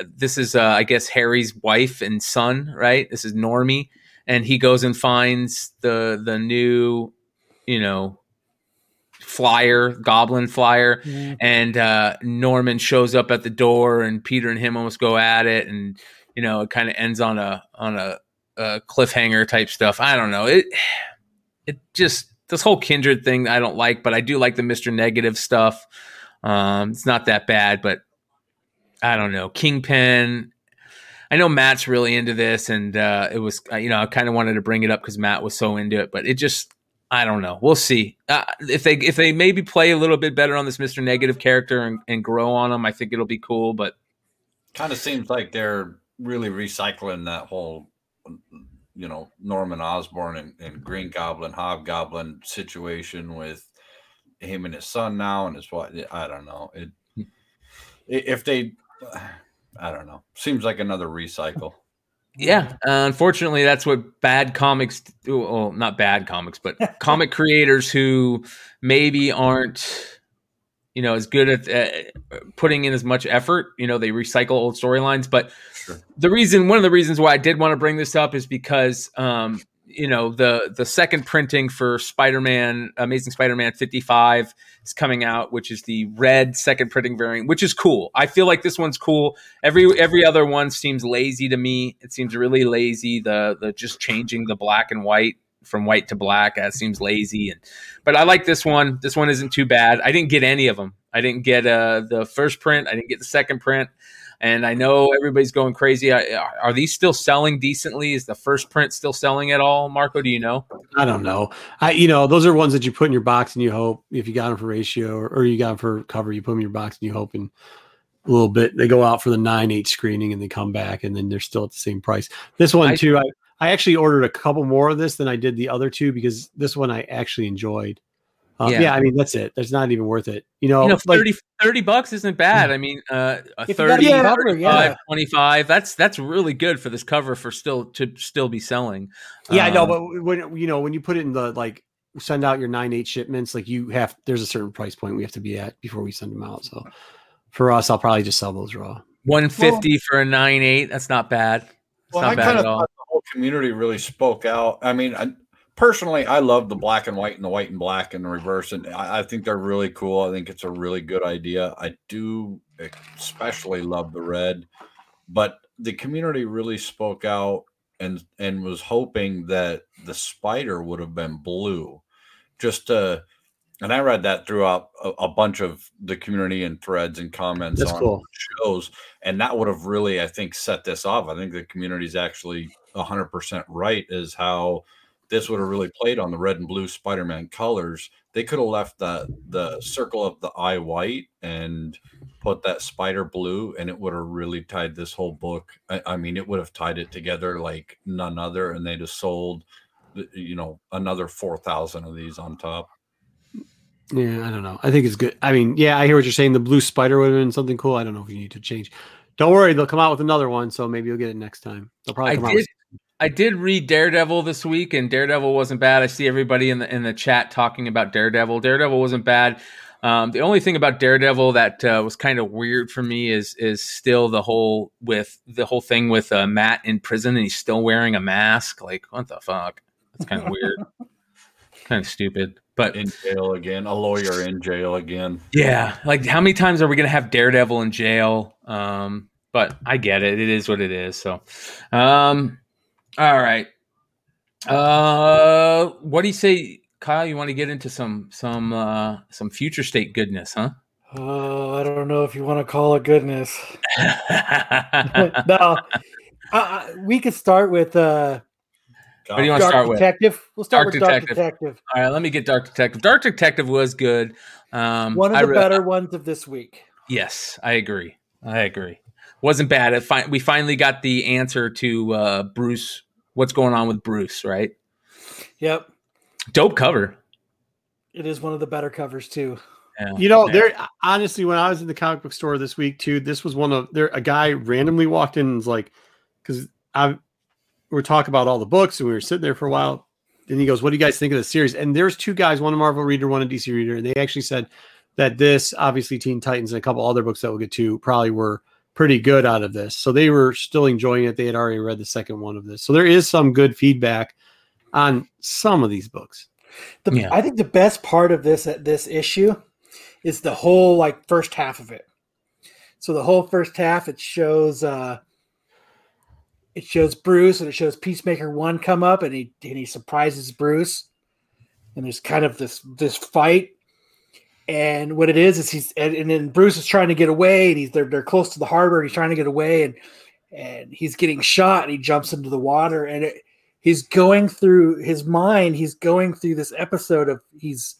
uh, this is uh, I guess Harry's wife and son, right? This is Normie, and he goes and finds the the new, you know, flyer, Goblin flyer, and uh, Norman shows up at the door, and Peter and him almost go at it, and you know it kind of ends on a on a, a cliffhanger type stuff. I don't know it. It just this whole kindred thing I don't like, but I do like the Mister Negative stuff. Um, it's not that bad, but I don't know Kingpin. I know Matt's really into this, and uh, it was uh, you know I kind of wanted to bring it up because Matt was so into it, but it just I don't know. We'll see uh, if they if they maybe play a little bit better on this Mister Negative character and, and grow on him. I think it'll be cool. But Kind of seems like they're really recycling that whole, you know, Norman Osborn and, and Green Goblin, Hobgoblin situation with him and his son now and his what I don't know. It if they I don't know. Seems like another recycle. Yeah, uh, unfortunately, that's what bad comics do. Well, not bad comics, but comic creators who maybe aren't, you know, as good at uh, putting in as much effort. You know, they recycle old storylines. But Sure. the reason, one of the reasons why I did want to bring this up is because, um, you know, the the second printing for Spider Man, Amazing Spider Man fifty five is coming out, which is the red second printing variant, which is cool. I feel like this one's cool. Every every other one seems lazy to me. It seems really lazy. The the just changing the black and white from white to black that seems lazy. And but I like this one. This one isn't too bad. I didn't get any of them. I didn't get uh, the first print. I didn't get the second print. And I know everybody's going crazy. I, are these still selling decently? Is the first print still selling at all, Marco? Do you know? I don't know. I you know those are ones that you put in your box and you hope if you got them for ratio or, or you got them for cover, you put them in your box and you hope and a little bit they go out for the nine eight screening and they come back and then they're still at the same price. This one I- too, I I actually ordered a couple more of this than I did the other two because this one I actually enjoyed. Uh, Yeah. yeah. I mean that's it. That's not even worth it. You know, you know, like- 30, 30 bucks isn't bad. I mean, uh, a If 30, the cover, 35, yeah. 25, that's, that's really good for this cover for still to still be selling. Yeah, I know, Um, but when you know when you put it in the like send out your nine eight shipments, like you have there's a certain price point we have to be at before we send them out. So for us, I'll probably just sell those raw. 150 for a 9 8. That's not bad. It's Well, not I bad kind at of all. the whole community really spoke out. I mean, I, personally, I love the black and white and the white and black and the reverse, and I, I think they're really cool. I think it's a really good idea. I do especially love the red, but the community really spoke out and and was hoping that the spider would have been blue, just to. And I read that throughout a, a bunch of the community and threads and comments That's on cool. shows and that would have really i think set this off i think the community is actually 100% right is how this would have really played on the red and blue spider-man colors they could have left the the circle of the eye white and put that spider blue and it would have really tied this whole book i, I mean it would have tied it together like none other and they'd have sold you know another 4000 of these on top Yeah, I don't know. I think it's good. I mean, yeah, I hear what you're saying. The blue spider would have been something cool. I don't know if you need to change. Don't worry, they'll come out with another one, so maybe you'll get it next time. They'll probably I come out. did. With, I did read Daredevil this week, and Daredevil wasn't bad. I see everybody in the in the chat talking about Daredevil. Daredevil wasn't bad. Um, the only thing about Daredevil that uh, was kind of weird for me is is still the whole with the whole thing with uh, Matt in prison and he's still wearing a mask. Like what the fuck? That's kind of weird. kind of stupid. But in jail again a lawyer in jail again yeah, like how many times are we gonna have Daredevil in jail? Um, but I get it. It is what it is. So, um, all right. Uh, what do you say, Kyle? You want to get into some some uh some future state goodness, huh? Oh, I don't know if you want to call it goodness. no, uh, we could start with uh, What do you want to Dark start with? Detective. We'll start Dark with Dark Detective. Detective. All right, let me get Dark Detective. Dark Detective was good. Um, One of the re- better ones of this week. Yes, I agree. I agree. Wasn't bad. It fi- we finally got the answer to uh, Bruce. What's going on with Bruce? Right? Yep, Dope cover. it is one of the better covers too. Yeah. you know, Yeah. there honestly, when I was in the comic book store this week too, this was one of there. A guy randomly walked in and was like, because I we're talking about all the books and we were sitting there for a while. Then he goes, "What do you guys think of the series?" And there's two guys, one a Marvel reader, one a DC reader, and they actually said that this, obviously, Teen Titans and a couple other books that we'll get to, probably were pretty good out of this. So they were still enjoying it. They had already read the second one of this, so there is some good feedback on some of these books. The, Yeah. I think the best part of this this issue is the whole like first half of it. So the whole first half it shows uh it shows Bruce and it shows Peacemaker one come up and he and he surprises Bruce and there's kind of this this fight and what it is is he's and, and then Bruce is trying to get away and he's they're, they're close to the harbor and he's trying to get away and and he's getting shot and he jumps into the water and it, he's going through his mind he's going through this episode of he's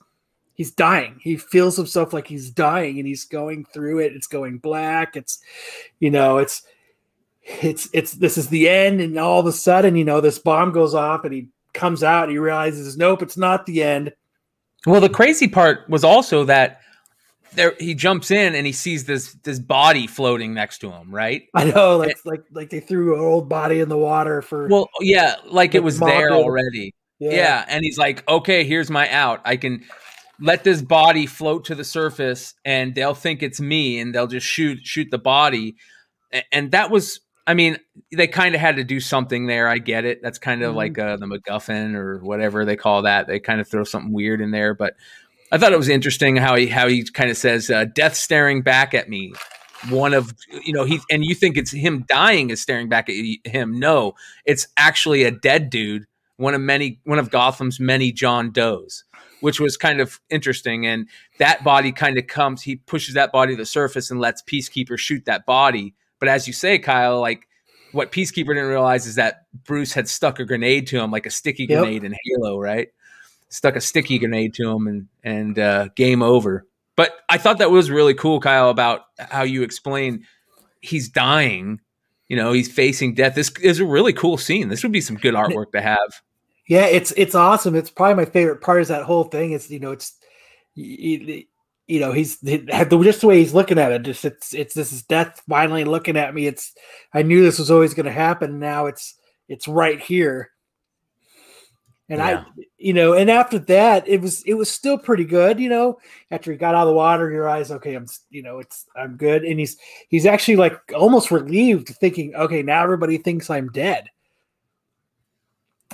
he's dying. He feels himself like he's dying and he's going through it. It's going black. It's you know it's it's it's this is the end and all of a sudden you know this bomb goes off and he comes out and he realizes nope it's not the end Well, the crazy part was also that there he jumps in and he sees this this body floating next to him, right? I know, like like like they threw an old body in the water for. Well, yeah, like it was there already. Yeah. and he's like, okay, here's my out. I can let this body float to the surface, and they'll think it's me, and they'll just shoot shoot the body. And that was, I mean, they kind of had to do something there. I get it. That's kind of Mhm. like uh, the MacGuffin or whatever they call that. They kind of throw something weird in there, but I thought it was interesting how he how he kind of says, uh, "Death staring back at me." One of you know he and you think it's him dying is staring back at him. No, it's actually a dead dude one of many one of Gotham's many John Does, which was kind of interesting. And that body kind of comes, he pushes that body to the surface and lets Peacekeeper shoot that body. But as you say, Kyle, like what Peacekeeper didn't realize is that Bruce had stuck a grenade to him, like a sticky Yep. grenade in Halo, right? Stuck a sticky grenade to him and and uh, game over. But I thought that was really cool, Kyle, about how you explain he's dying. You know, he's facing death. This is a really cool scene. This would be some good artwork to have. Yeah, it's it's awesome. It's probably my favorite part is that whole thing. It's you know, it's you know, he's the- just the way he's looking at it. Just it's it's this is death finally looking at me. It's I knew this was always going to happen. Now it's it's right here. And Yeah. I, you know, and after that, it was it was still pretty good. You know, after he got out of the water, your eyes, okay, I'm, you know, it's I'm good. And he's he's actually like almost relieved, thinking, okay, now everybody thinks I'm dead.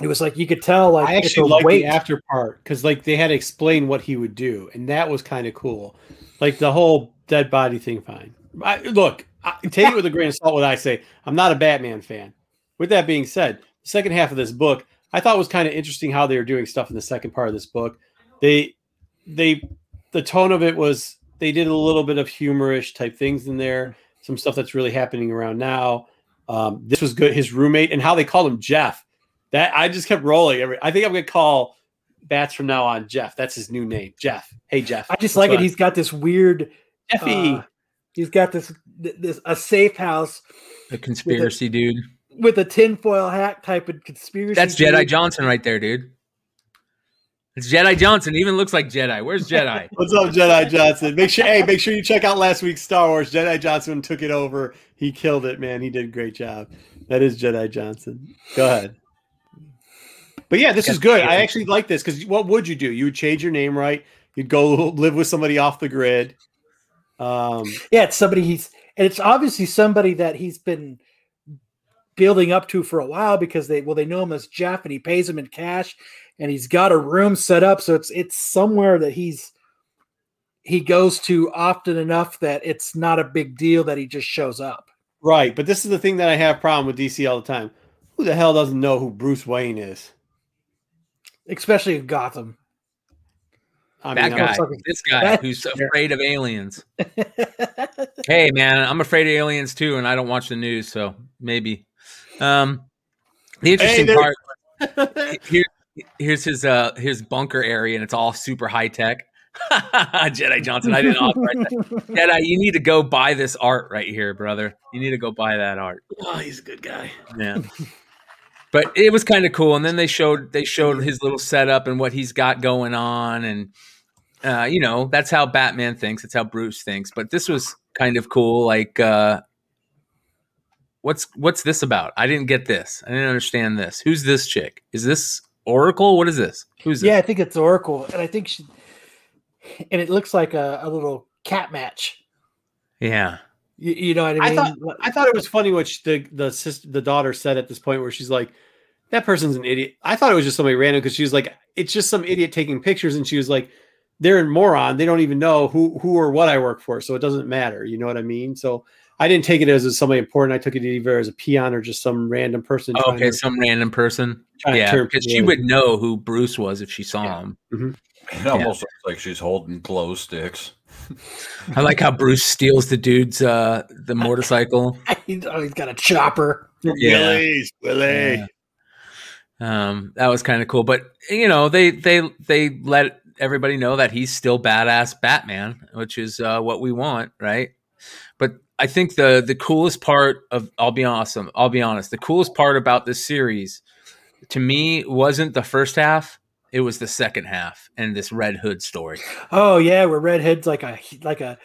It was like you could tell, like I actually a like weight. the after part because like they had to explain what he would do, and that was kind of cool. Like the whole dead body thing. Fine. I, look, I, take it with a grain of salt. What I say, I'm not a Batman fan. With that being said, the second half of this book, I thought was kind of interesting how they were doing stuff in the second part of this book. They, they, the tone of it was they did a little bit of humorish type things in there. Some stuff that's really happening around now. Um, this was good. His roommate and how they called him Jeff. That I just kept rolling. Every I think I'm gonna call bats from now on Jeff. That's his new name, Jeff. Hey Jeff. I just That's like it. I- He's got this weird. Jeffy. uh, he's got this this a safe house A conspiracy dude. with a tinfoil hat type of conspiracy. That's Jedi. Johnson right there, dude. It's Jedi Johnson. Even looks like Jedi. Where's Jedi? What's up, Jedi Johnson? Make sure, hey, make sure you check out last week's Star Wars. Jedi Johnson took it over. He killed it, man. He did a great job. That is Jedi Johnson. Go ahead. But yeah, this is good. I actually like this because what would you do? You would change your name, right? You'd go live with somebody off the grid. Um, Yeah, it's somebody he's and it's obviously somebody that he's been building up to for a while because they well they know him as Jeff and he pays him in cash and he's got a room set up so it's it's somewhere that he's he goes to often enough that it's not a big deal that he just shows up. right, but this is the thing that I have problem with DC all the time. Who the hell doesn't know who Bruce Wayne is? Especially in Gotham. I that I'm- guy. fucking- This guy who's afraid of aliens. Hey, man, I'm afraid of aliens too, and I don't watch the news, so maybe. Um, the interesting there- part here, here's his uh his bunker area, and it's all super high tech. Jedi Johnson, I didn't authorize that. Jedi, you need to go buy this art right here, brother. You need to go buy that art. oh, he's a good guy. Yeah. But it was kind of cool. And then they showed they showed his little setup and what he's got going on, and uh, you know that's how Batman thinks. That's how Bruce thinks. But this was kind of cool. Like, uh, what's what's this about? I didn't get this. I didn't understand this. Who's this chick? Is this Oracle? What is this? Who's this? Yeah, I think it's Oracle, and I think she, and it looks like a, a little cat match. Yeah. You, you know what I mean? I thought- I thought it was funny what she, the the sister, the daughter said at this point where she's like, "That person's an idiot." I thought it was just somebody random because she was like, "It's just some idiot taking pictures," and she was like, "They're a moron. They don't even know who who or what I work for, so it doesn't matter." You know what I mean? So I didn't take it as, as somebody important. I took it either as a peon or just some random person. Oh, okay, to- some random person. Yeah, because she would know who Bruce was if she saw Yeah. him. Mm-hmm. It almost looks like she's holding glow sticks. I like how Bruce steals the dude's uh the motorcycle. Oh, he's got a chopper. Yeah. Willie's, Willie. Yeah. Um, that was kind of cool, but you know, they they they let everybody know that he's still badass Batman, which is uh, what we want, right? But I think the the coolest part of I'll be awesome. I'll be honest. The coolest part about this series, to me, wasn't the first half. It was the second half and this Red Hood story. Oh yeah, where Red Hood's like a like a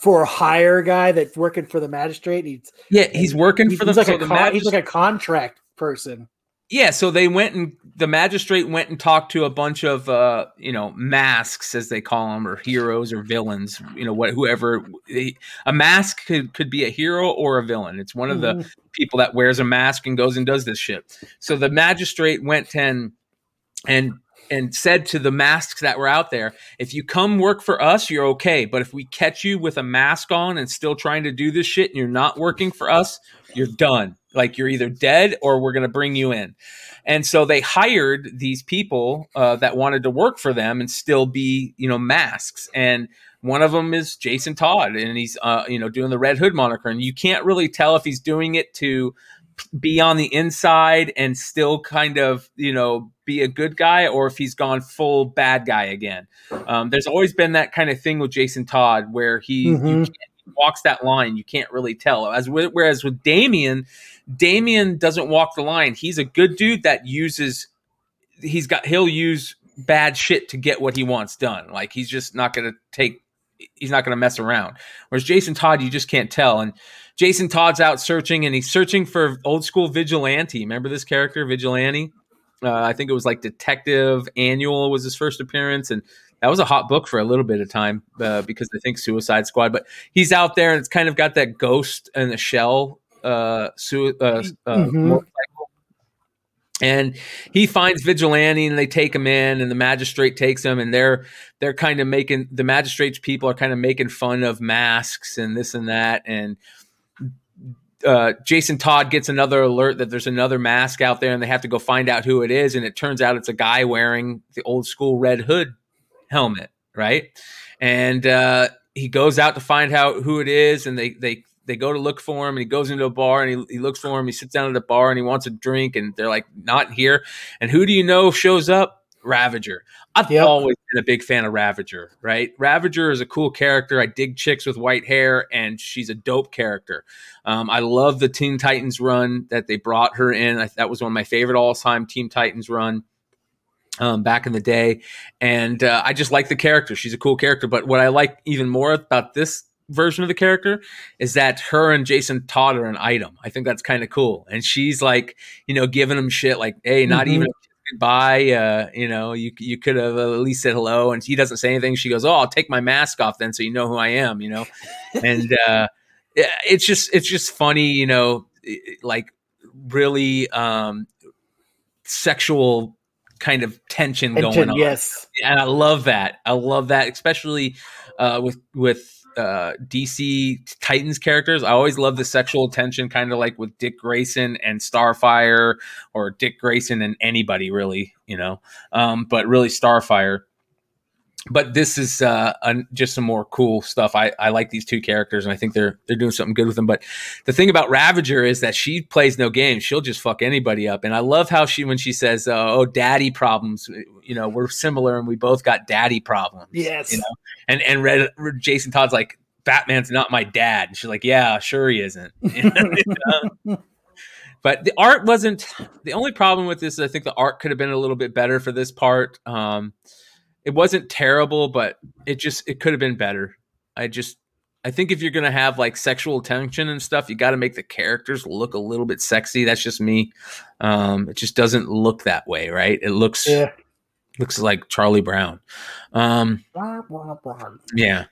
for hire guy that's working for the magistrate. He's yeah, he's working he's, for the, he's like so a the con- he's like a contract person. yeah. So they went and the magistrate went and talked to a bunch of uh, you know masks as they call them or heroes or villains. You know what, whoever a mask could could be a hero or a villain. It's one of the Mhm. people that wears a mask and goes and does this shit. So the magistrate went and and and said to the masks that were out there, if you come work for us, you're okay. But if we catch you with a mask on and still trying to do this shit and you're not working for us, you're done. Like you're either dead or we're going to bring you in. And so they hired these people uh, that wanted to work for them and still be, you know, masks. And one of them is Jason Todd, and he's, uh, you know, doing the Red Hood moniker. And you can't really tell if he's doing it to be on the inside and still kind of, you know, be a good guy, or if he's gone full bad guy again. Um, there's always been that kind of thing with Jason Todd where he you Mhm. can't, he walks that line. You can't really tell. As with, whereas with Damian, Damian doesn't walk the line. He's a good dude that uses. He's got. He'll use bad shit to get what he wants done. Like he's just not going to take. He's not going to mess around. Whereas Jason Todd, you just can't tell. And Jason Todd's out searching, and he's searching for old school vigilante. Remember this character, vigilante? Uh, I think it was like Detective Annual was his first appearance, and that was a hot book for a little bit of time uh, because I think Suicide Squad. But he's out there, and it's kind of got that ghost and the shell uh, su- uh, uh, Mhm. And he finds vigilante, and they take him in, and the magistrate takes him, and they're they're kind of making the magistrate's people are kind of making fun of masks and this and that, and uh, Jason Todd gets another alert that there's another mask out there, and they have to go find out who it is. And it turns out it's a guy wearing the old school Red Hood helmet, right? And uh, he goes out to find out who it is, and they they they go to look for him, and he goes into a bar, and he, he looks for him. He sits down at the bar, and he wants a drink, and they're like, "Not here." And who do you know shows up? Ravager. I've Yep. always been a big fan of Ravager, right? Ravager is a cool character. I dig chicks with white hair, and she's a dope character. Um, I love the Teen Titans run that they brought her in. I, that was one of my favorite all time Teen Titans run um, back in the day. And uh, I just like the character. She's a cool character. But what I like even more about this version of the character is that her and Jason Todd are an item. I think that's kind of cool. And she's like, you know, giving him shit like, hey, not Mhm. even goodbye. Uh, you know, you you could have at least said hello. And he doesn't say anything. She goes, oh, I'll take my mask off then, so you know who I am. You know, and uh, it's just it's just funny. You know, like really um, sexual kind of tension going on yes. and I love that. I love that, especially uh, with with uh, DC Titans characters. I always love the sexual tension, kind of like with Dick Grayson and Starfire, or Dick Grayson and anybody really, you know. Um, but really, Starfire. But this is uh, un- just some more cool stuff. I, I like these two characters, and I think they're they're doing something good with them. But the thing about Ravager is that she plays no games. She'll just fuck anybody up. And I love how she when she says, uh, "Oh, daddy problems," you know, we're similar and we both got daddy problems. Yes. You know? And and Red, Jason Todd's like, "Batman's not my dad." And she's like, "Yeah, sure he isn't." But the art wasn't the only problem with this. Is I think the art could have been a little bit better for this part. Um, it wasn't terrible, but it just it could have been better. I just I think if you're gonna have like sexual tension and stuff, you got to make the characters look a little bit sexy. That's just me. Um, it just doesn't look that way, right? It looks Yeah. looks like Charlie Brown. Um, yeah,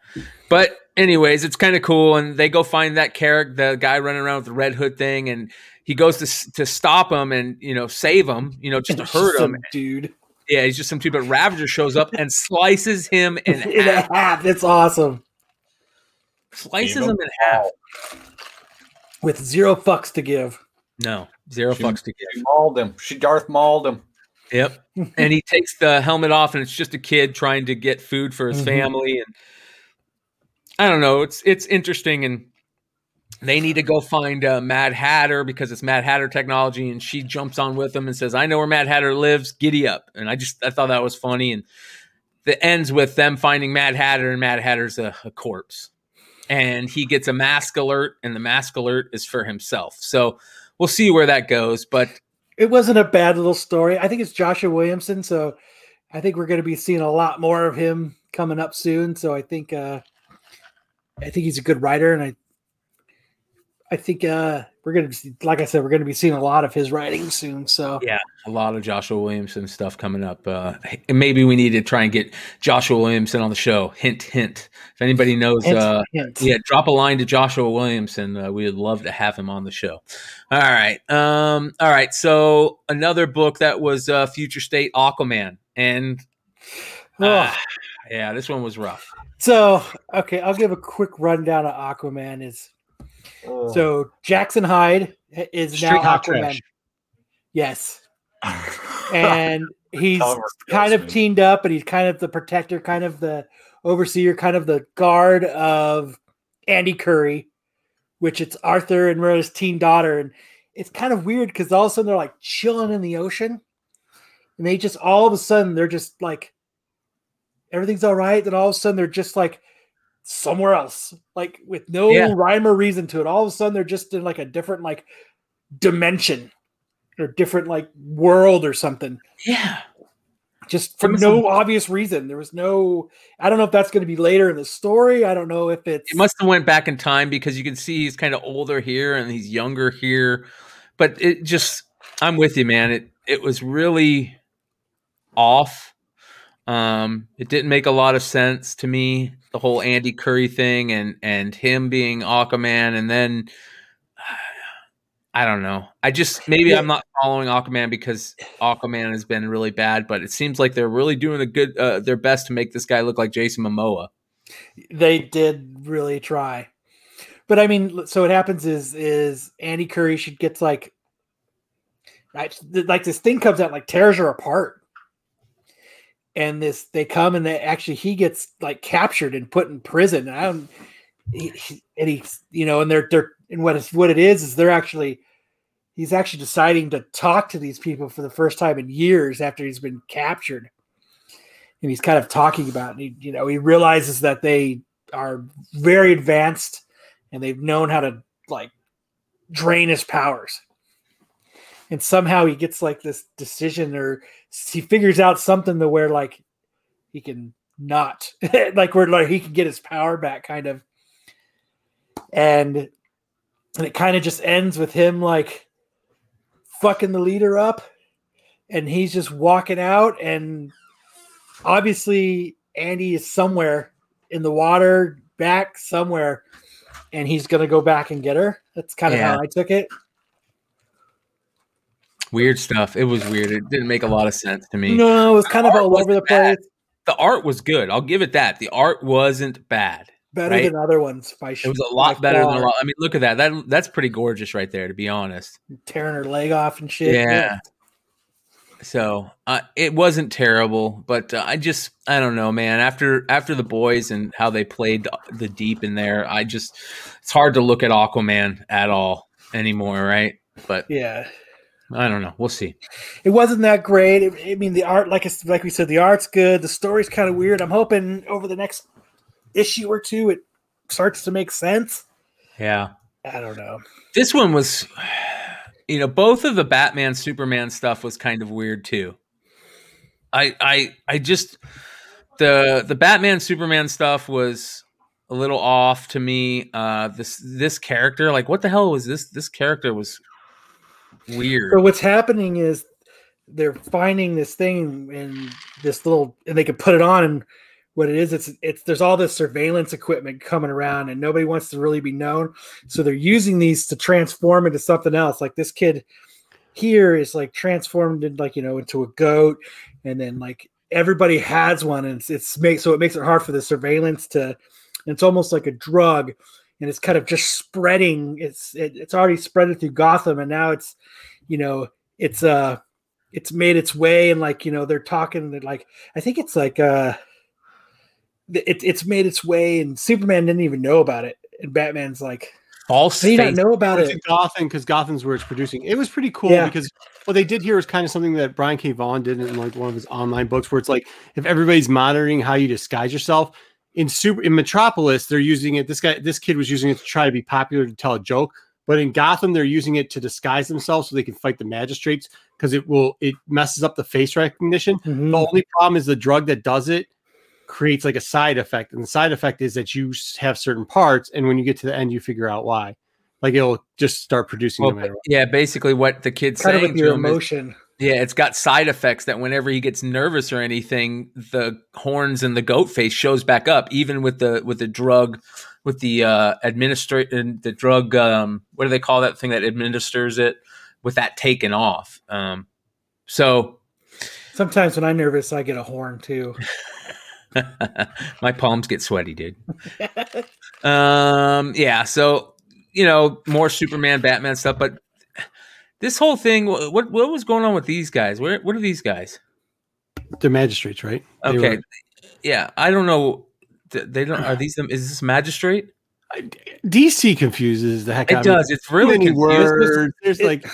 but anyways, it's kind of cool, and they go find that character, the guy running around with the red hood thing, and he goes to to stop him and you know save him, you know, just to hurt him. dude. Yeah, he's just some dude, but Ravager shows up and slices him in In half. half. It's awesome. Slices Gave him him in half. With zero fucks to give. No, zero She- fucks to give. She mauled him. She Darth mauled him. Yep. and he takes the helmet off, and it's just a kid trying to get food for his Mhm. family. And I don't know. It's it's interesting, and they need to go find uh, Mad Hatter because it's Mad Hatter technology. And she jumps on with them and says, "I know where Mad Hatter lives. Giddy up!" And I just I thought that was funny. And the ends with them finding Mad Hatter, and Mad Hatter's a, a corpse, and he gets a mask alert, and the mask alert is for himself. So we'll see where that goes, but. It wasn't a bad little story. I think it's Joshua Williamson, so I think we're going to be seeing a lot more of him coming up soon. So I think uh, I think he's a good writer, and I I think uh, we're going to, like I said, we're going to be seeing a lot of his writing soon. So yeah, a lot of Joshua Williamson stuff coming up. Uh, and maybe we need to try and get Joshua Williamson on the show. Hint, hint. If anybody knows, hint, uh, hint. yeah, drop a line to Joshua Williamson. Uh, we would love to have him on the show. All right, um, all right. So another book that was uh, Future State Aquaman, and oh. yeah, this one was rough. So okay, I'll give a quick rundown of Aquaman. Is so Jackson Hyde is Street now Aquaman. Trash. Yes. and he's kind of me. teamed up and he's kind of the protector, kind of the overseer, kind of the guard of Andy Curry, which it's Arthur and Rose teen daughter. And it's kind of weird because all of a sudden they're like chilling in the ocean. And they just all of a sudden they're just like everything's all right. Then all of a sudden they're just like somewhere else, like with no yeah. rhyme or reason to it. All of a sudden, they're just in like a different like dimension or different like world or something. Yeah. Just for no obvious reason. There was no. I don't know if that's going to be later in the story. I don't know if it's. It must have went back in time because you can see he's kind of older here and he's younger here, but it just. I'm with you, man. It it was really off. Um, it didn't make a lot of sense to me the whole Andy Curry thing and and him being Aquaman, and then I don't know. I just maybe yeah. I'm not following Aquaman because Aquaman has been really bad, but it seems like they're really doing a good uh, their best to make this guy look like Jason Momoa. They did really try, but I mean, so what happens is is Andy Curry should gets like right like this thing comes out like tears her apart and this they come and they actually he gets like captured and put in prison. And I don't, he, and he's you know, and they're they're and what is what it is is they're actually he's actually deciding to talk to these people for the first time in years after he's been captured, and he's kind of talking about he you know he realizes that they are very advanced and they've known how to like drain his powers and somehow he gets like this decision or he figures out something to where like he can not like where like he can get his power back kind of. And and it kind of just ends with him like fucking the leader up and he's just walking out and obviously Andy is somewhere in the water back somewhere and he's going to go back and get her. That's kind of yeah. how I took it Weird stuff. It was weird. It didn't make a lot of sense to me. No, it was kind the of all over the bad. place. The art was good. I'll give it that. The art wasn't bad. Better right? than other ones. By it was a lot better than a lot. I mean, look at that. That that's pretty gorgeous right there. To be honest, tearing her leg off and shit. Yeah. yeah. So uh, it wasn't terrible, but uh, I just I don't know, man. After after the boys and how they played the deep in there, I just it's hard to look at Aquaman at all anymore, right? But yeah, I don't know. We'll see. It wasn't that great. I mean, the art, like like we said, the art's good. The story's kind of weird. I'm hoping over the next issue or two, it starts to make sense. Yeah. I don't know. This one was, you know, both of the Batman Superman stuff was kind of weird too. I I I just the the Batman Superman stuff was a little off to me. Uh, this this character, like, what the hell was this? This character was Weird. So what's happening is they're finding this thing in this little, and they can put it on. And what it is, it's it's there's all this surveillance equipment coming around, and nobody wants to really be known. So they're using these to transform into something else. Like this kid here is like transformed into like you know into a goat, and then like everybody has one, and it's, it's make so it makes it hard for the surveillance to. It's almost like a drug and it's kind of just spreading. It's it, it's already spread through Gotham, and now it's you know it's uh it's made its way, and like you know they're talking like I think it's like uh it, it's made its way, and Superman didn't even know about it, and Batman's like. False. He didn't know about it. Gotham because Gotham's where it's producing. It was pretty cool yeah. because what they did here was kind of something that Brian K. Vaughan did in like one of his online books, where it's like if everybody's monitoring how you disguise yourself, in super in Metropolis, they're using it. This guy, this kid was using it to try to be popular to tell a joke. But in Gotham, they're using it to disguise themselves so they can fight the magistrates because it will it messes up the face recognition. Mhm. The only problem is the drug that does it creates like a side effect, and the side effect is that you have certain parts, and when you get to the end, you figure out why. Like it'll just start producing Well, no matter what. yeah, basically what the kid's kind of saying with your to him is, emotion. Yeah, it's got side effects that whenever he gets nervous or anything, the horns and the goat face shows back up, even with the with the drug, with the uh administrate the drug. Um, what do they call that thing that administers it? With that taken off. Um, so Sometimes when I'm nervous, I get a horn too. my palms get sweaty, dude. Um, yeah, so you know, more Superman, Batman stuff, but this whole thing, what what was going on with these guys? Where what are these guys? They're magistrates, right? They Okay, were- yeah, I don't know. They don't. Are these them? Is this magistrate? DC confuses the heck out It of me. does. It's really confusing. words. There's it- like,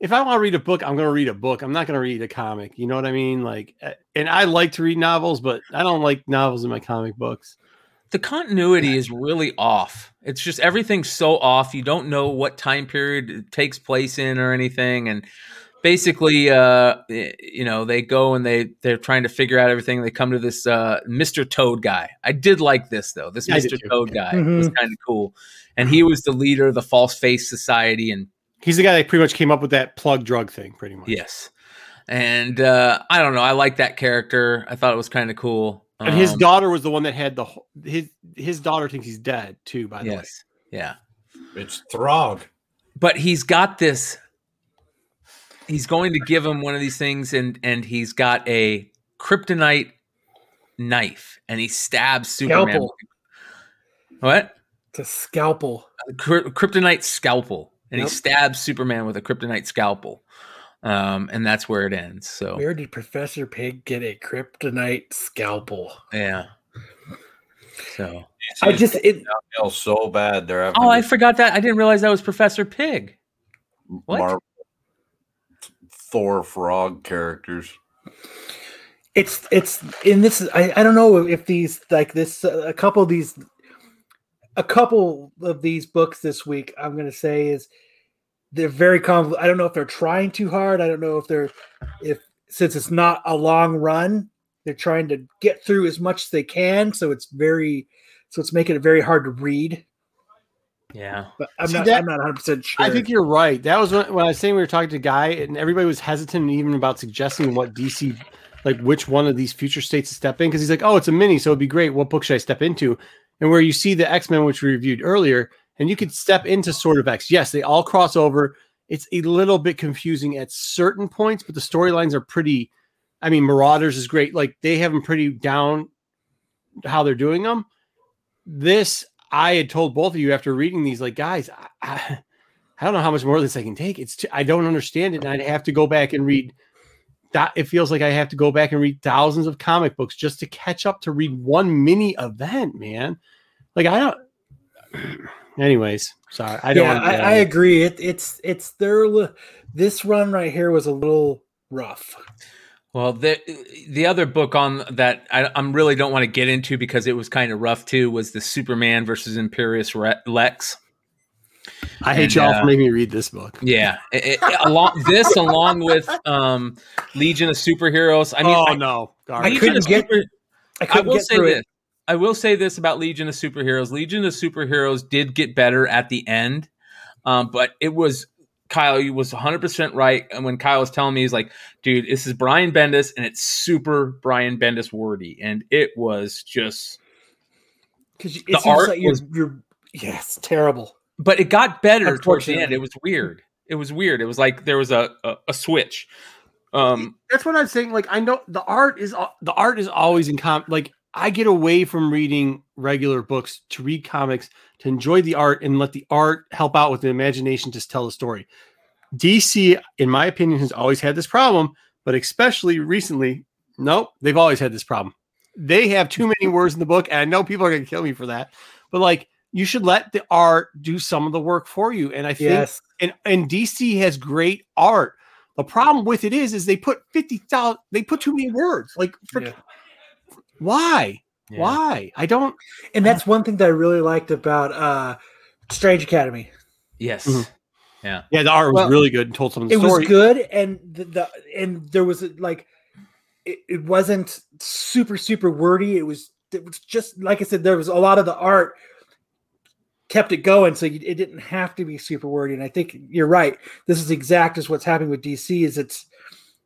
if I want to read a book, I'm going to read a book. I'm not going to read a comic. You know what I mean? Like, uh, and I like to read novels, but I don't like novels in my comic books. The continuity is really off. It's just everything's so off. You don't know what time period it takes place in or anything, and basically, uh, you know, they go and they they're trying to figure out everything. They come to this uh, Mr. Toad guy. I did like this though. This did Mr. Toad guy was Mhm. kind of cool, and he was the leader of the False Face Society, and He's the guy that pretty much came up with that plug drug thing, pretty much. yes, and uh, I don't know. I like that character. I thought it was kind of cool. And his Um, daughter was the one that had the his his daughter thinks he's dead too. By the way, yes, yeah. It's Throg. but he's got this he's going to give him one of these things and and he's got a kryptonite knife and he stabs superman Scalpel. what It's a scalpel. Kry- kryptonite scalpel and Yep. he stabs superman with a kryptonite scalpel um and that's where it ends so Where did Professor Pyg get a kryptonite scalpel? yeah so I just it feel so bad. They're having oh i forgot that i didn't realize that was professor Pyg what? Mar- Thor frog characters. it's it's in this I, I don't know if these like this uh, a couple of these a couple of these books this week i'm going to say is they're very conv- i don't know if they're trying too hard i don't know if they're if since it's not a long run they're trying to get through as much as they can so it's very so it's making it very hard to read yeah but i'm See, not that- i'm not 100% sure I think you're right. That was when, when I was saying we were talking to Guy, and everybody was hesitant even about suggesting what DC, like which one of these future states to step in, because he's like, "Oh, it's a mini, so it'd be great. What book should I step into?" And where you see the X Men, which we reviewed earlier, and you could step into sort of X. Yes, they all cross over. It's a little bit confusing at certain points, but the storylines are pretty. I mean, Marauders is great. Like they have them pretty down how they're doing them. This I had told both of you after reading these, like guys, I, I, don't know how much more of this I can take. It's I don't understand it, and I'd have to go back and read. That it feels like I have to go back and read thousands of comic books just to catch up to read one mini event, man. Like I don't. Anyways, sorry, I don't. yeah, wanna I, I agree. It, it's it's their this run right here was a little rough. Well, the the other book on that I, I'm really don't want to get into because it was kind of rough too was the Superman versus Imperious Re- Lex. I hate and, y'all uh, for making me read this book. Yeah, it, it- along this along with um, Legion of Superheroes. I mean, oh I, no, I garbage. Legion couldn't get- Super- I I couldn't will get say through this. It. I will say this about Legion of Superheroes. Legion of Superheroes did get better at the end, um, but it was Kyle. You was 100 percent right. And when Kyle was telling me, he's like, "Dude, this is Brian Bendis, and it's super Brian Bendis wordy," and it was just. Because it The art like you're, was- you're yes, terrible. But it got better towards the end. It was weird. It was weird. It was like there was a a, a switch. Um, that's what I'm saying. Like I know the art is the art is always in com. Like I get away from reading regular books to read comics to enjoy the art and let the art help out with the imagination to tell the story. DC, in my opinion, has always had this problem, but especially recently, nope, they've always had this problem. They have too many words in the book, and I know people are going to kill me for that, but like you should let the art do some of the work for you. And I think Yes, and and DC has great art. The problem with it is, is they put fifty thousand. They put too many words. Like, frick- Yeah. Why? yeah. Why? I don't. and that's one thing that I really liked about uh Strange Academy. Yes. Mhm. Yeah. Yeah, the art was Well, really good and told some of the it story. was good and the, the and there was like it, it wasn't super super wordy it was it was just like i said there was a lot of the art kept it going so you, it didn't have to be super wordy and i think you're right this is exact as what's happening with dc is it's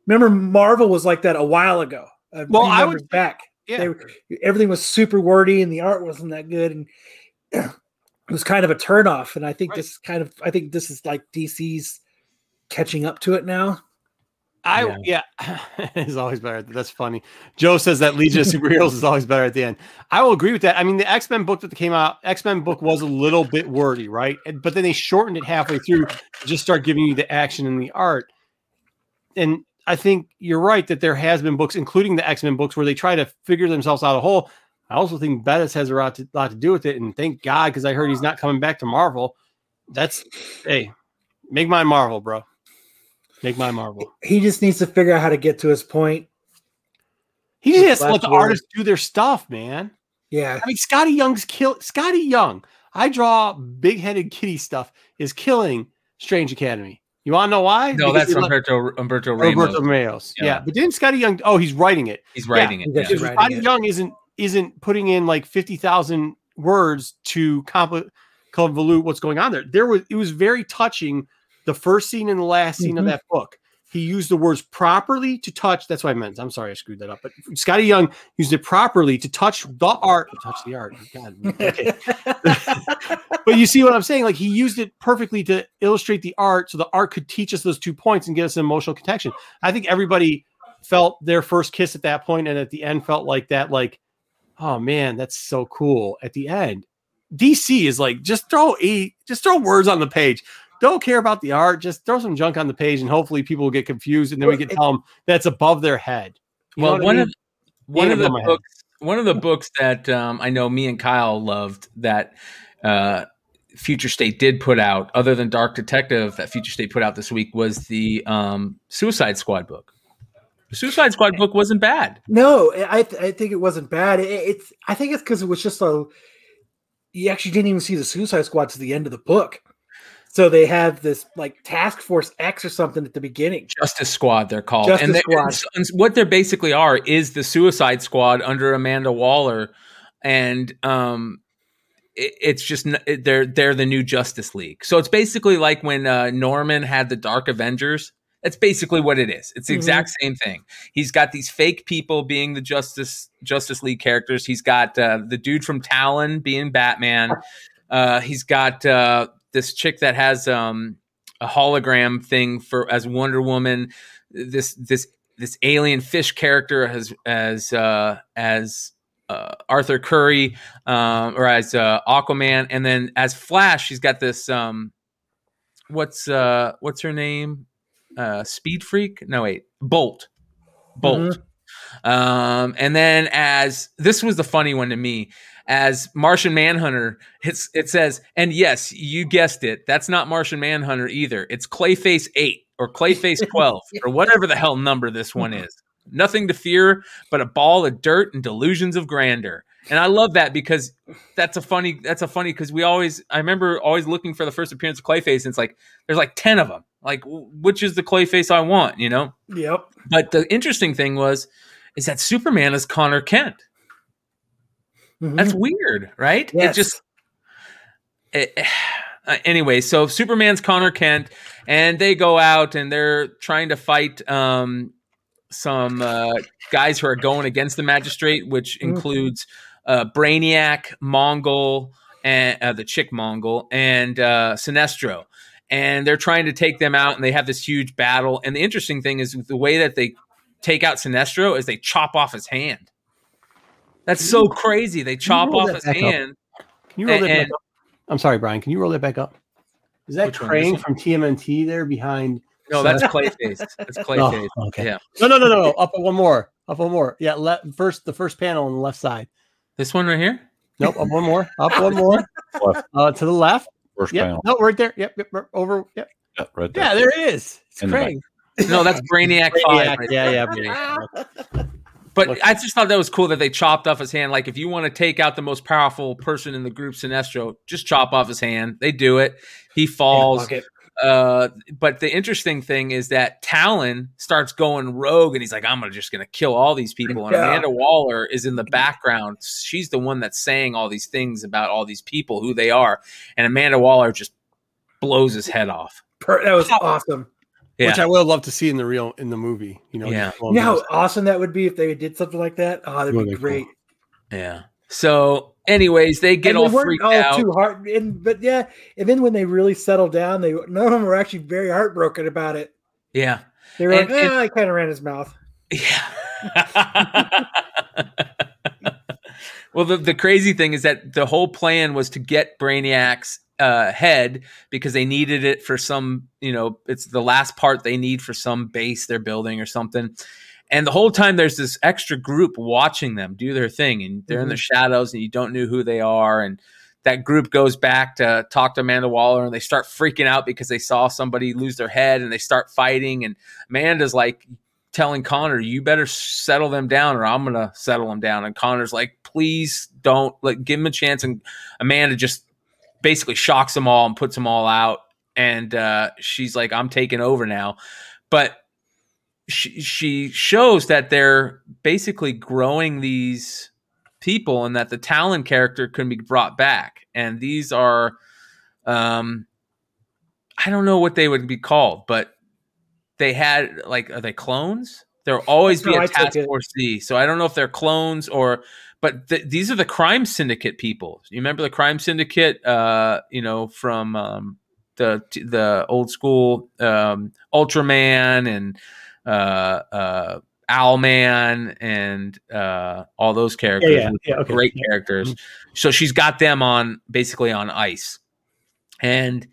remember marvel was like that a while ago a Well, I numbers would- back Yeah. they were- everything was super wordy and the art wasn't that good and it was kind of a turnoff and i think Right. this kind of i think this is like dc's catching up to it now I yeah, it's always better. That's funny. Joe says that Legion of Superheroes is always better at the end. I will agree with that. I mean, the X Men book that came out, X Men book was a little bit wordy, right? But then they shortened it halfway through to just start giving you the action and the art. And I think you're right that there has been books, including the X Men books, where they try to figure themselves out a whole. I also think Bendis has a lot to, lot to do with it, and thank God because I heard he's not coming back to Marvel. That's hey, make my Marvel, bro. Make my Marvel. he just needs to figure out how to get to his point. He just has to let the artists do their stuff, man. Yeah, I mean, Skottie Young's kill Skottie Young. I draw big headed kitty stuff is killing Strange Academy. You want to know why? No, Because that's he let- Humberto Humberto Ramos. Roberto Ramos. Yeah. Yeah. but didn't Skottie Young? Oh, he's writing it. He's writing Yeah, it. he yeah. does. Writing Skottie it. Young isn't isn't putting in like fifty thousand words to compl- convolute what's going on there. There was it was very touching. The first scene and the last scene of Mhm. that book. He used the words properly to touch. That's what I meant. I'm sorry, I screwed that up. But Skottie Young used it properly to touch the art. Touch the art. God, okay. but you see what I'm saying? Like he used it perfectly to illustrate the art, so the art could teach us those two points and get us an emotional connection. I think everybody felt their first kiss at that point, and at the end felt like that. Like, oh man, that's so cool. At the end, DC is like just throw a just throw words on the page. Don't care about the art. Just throw some junk on the page, and hopefully people will get confused, and then we Well, can tell them that's above their head. You well, what I one mean? of one of the above my head. books, one of the books that um, I know me and Kyle loved that uh, Future State did put out, other than Dark Detective, that Future State put out this week was the um, Suicide Squad book. The Suicide Squad book wasn't bad. no, I th- I think it wasn't bad. It, it's I think it's because it was just a. You actually didn't even see the Suicide Squad to the end of the book, so they have this like Task Force X or something at the beginning. Justice Squad, they're called. Justice and, they, Squad. and what they basically are is the Suicide Squad under Amanda Waller, and um, it, it's just it- they're they're the new Justice League. So it's basically like when uh, Norman had the Dark Avengers. That's basically what it is. It's the Mhm. exact same thing. He's got these fake people being the Justice Justice League characters. He's got uh, the dude from Talon being Batman. Uh, he's got uh, this chick that has um, a hologram thing for as Wonder Woman. This this this alien fish character as as uh, as uh, Arthur Curry um, or as uh, Aquaman, and then as Flash, she's got this. Um, what's uh, what's her name? Uh, Speed Freak? No, wait, Bolt. Bolt. Um, and then as this was the funny one to me, as Martian Manhunter, it's it says, and yes, you guessed it, that's not Martian Manhunter either. It's Clayface Eight or Clayface Twelve or whatever the hell number this one mm-hmm. is. Nothing to fear but a ball of dirt and delusions of grandeur. And I love that because that's a funny that's a funny because we always I remember always looking for the first appearance of Clayface and it's like there's like 10 of them. Like which is the Clayface I want, you know? Yep. But the interesting thing was is that Superman is Connor Kent. That's weird, right? Mm-hmm. Yes. It just it, uh, anyway. So Superman's Connor Kent, and they go out and they're trying to fight um, some uh, guys who are going against the magistrate, which Mhm. includes uh, Brainiac, Mongul, and uh, the chick Mongal, and uh, Sinestro. And they're trying to take them out, and they have this huge battle. And the interesting thing is the way that they take out Sinestro is they chop off his hand. That's so crazy. They chop off his back up? hand. Can you roll that back up? I'm sorry, Brian. Can you roll that back up? Is that Crane from TMNT there behind? No, that's Clayface. That's Clayface. Oh, okay. Yeah. No, no, no, no, no. Up one more. Up one more. Yeah. Left first. The first panel on the left side. This one right here. Nope. Up one more. Up one more. Uh, to the left. First Yep. panel. No, right there. Yep. Yep. Over. Yep. Yeah, right there. Yeah. There it is. It's In the back. Crane. No, that's Brainiac, Brainiac, Five. right yeah, there. yeah. Brainiac. But But I just thought that was cool that they chopped off his hand. Like, if you want to take out the most powerful person in the group, Sinestro, just chop off his hand. They do it. He falls. Yeah, uh, but the interesting thing is that Talon starts going rogue, and he's like, "I'm just gonna kill all these people." And Yeah. Amanda Waller is in the background. She's the one that's saying all these things about all these people, who they are, and Amanda Waller just blows his head off. That was awesome. Yeah. Which I would love to see in the real in the movie. You know, Yeah. just You know how awesome that would be if they did something like that? Oh, that'd Really be cool. great. Yeah. So, anyways, they get and all they weren't freaked all out. too hard. And but yeah, and then when they really settled down, they none of them were actually very heartbroken about it. Yeah. They were And- like, and- ah, I kind of ran his mouth. Yeah. well, the, the crazy thing is that the whole plan was to get Brainiac's uh, head because they needed it for some, you know, it's the last part they need for some base they're building or something. And the whole time there's this extra group watching them do their thing, and they're in the shadows, and you don't know who they are. And that group goes back to talk to Amanda Waller, and they start freaking out because they saw somebody lose their head, and they start fighting. And Amanda's like, telling Connor, "You better settle them down, or I'm gonna settle them down." And Connor's like, "Please don't like give him a chance." And Amanda just basically shocks them all and puts them all out. And uh, she's like, "I'm taking over now," but she she shows that they're basically growing these people, and that the Talon character can be brought back. And these are, um, I don't know what they would be called, but they had like are they clones? There'll always be No, a I task force C. So I don't know if they're clones or but th- these are the crime syndicate people. You remember the crime syndicate uh, you know, from um the the old school um Ultraman and uh uh Owlman and uh all those characters yeah, with yeah, okay. great Yeah. characters. So she's got them on basically on ice. And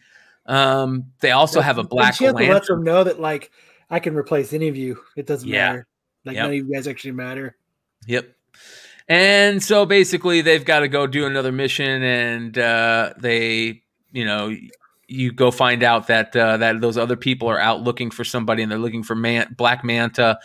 um they also have a And black she has to let them know that like I can replace any of you. It doesn't Yeah. matter. Like Yep. none of you guys actually matter. Yep. And so basically, they've got to go do another mission, and uh, they, you know, you go find out that uh, that those other people are out looking for somebody, and they're looking for Man- Black Manta,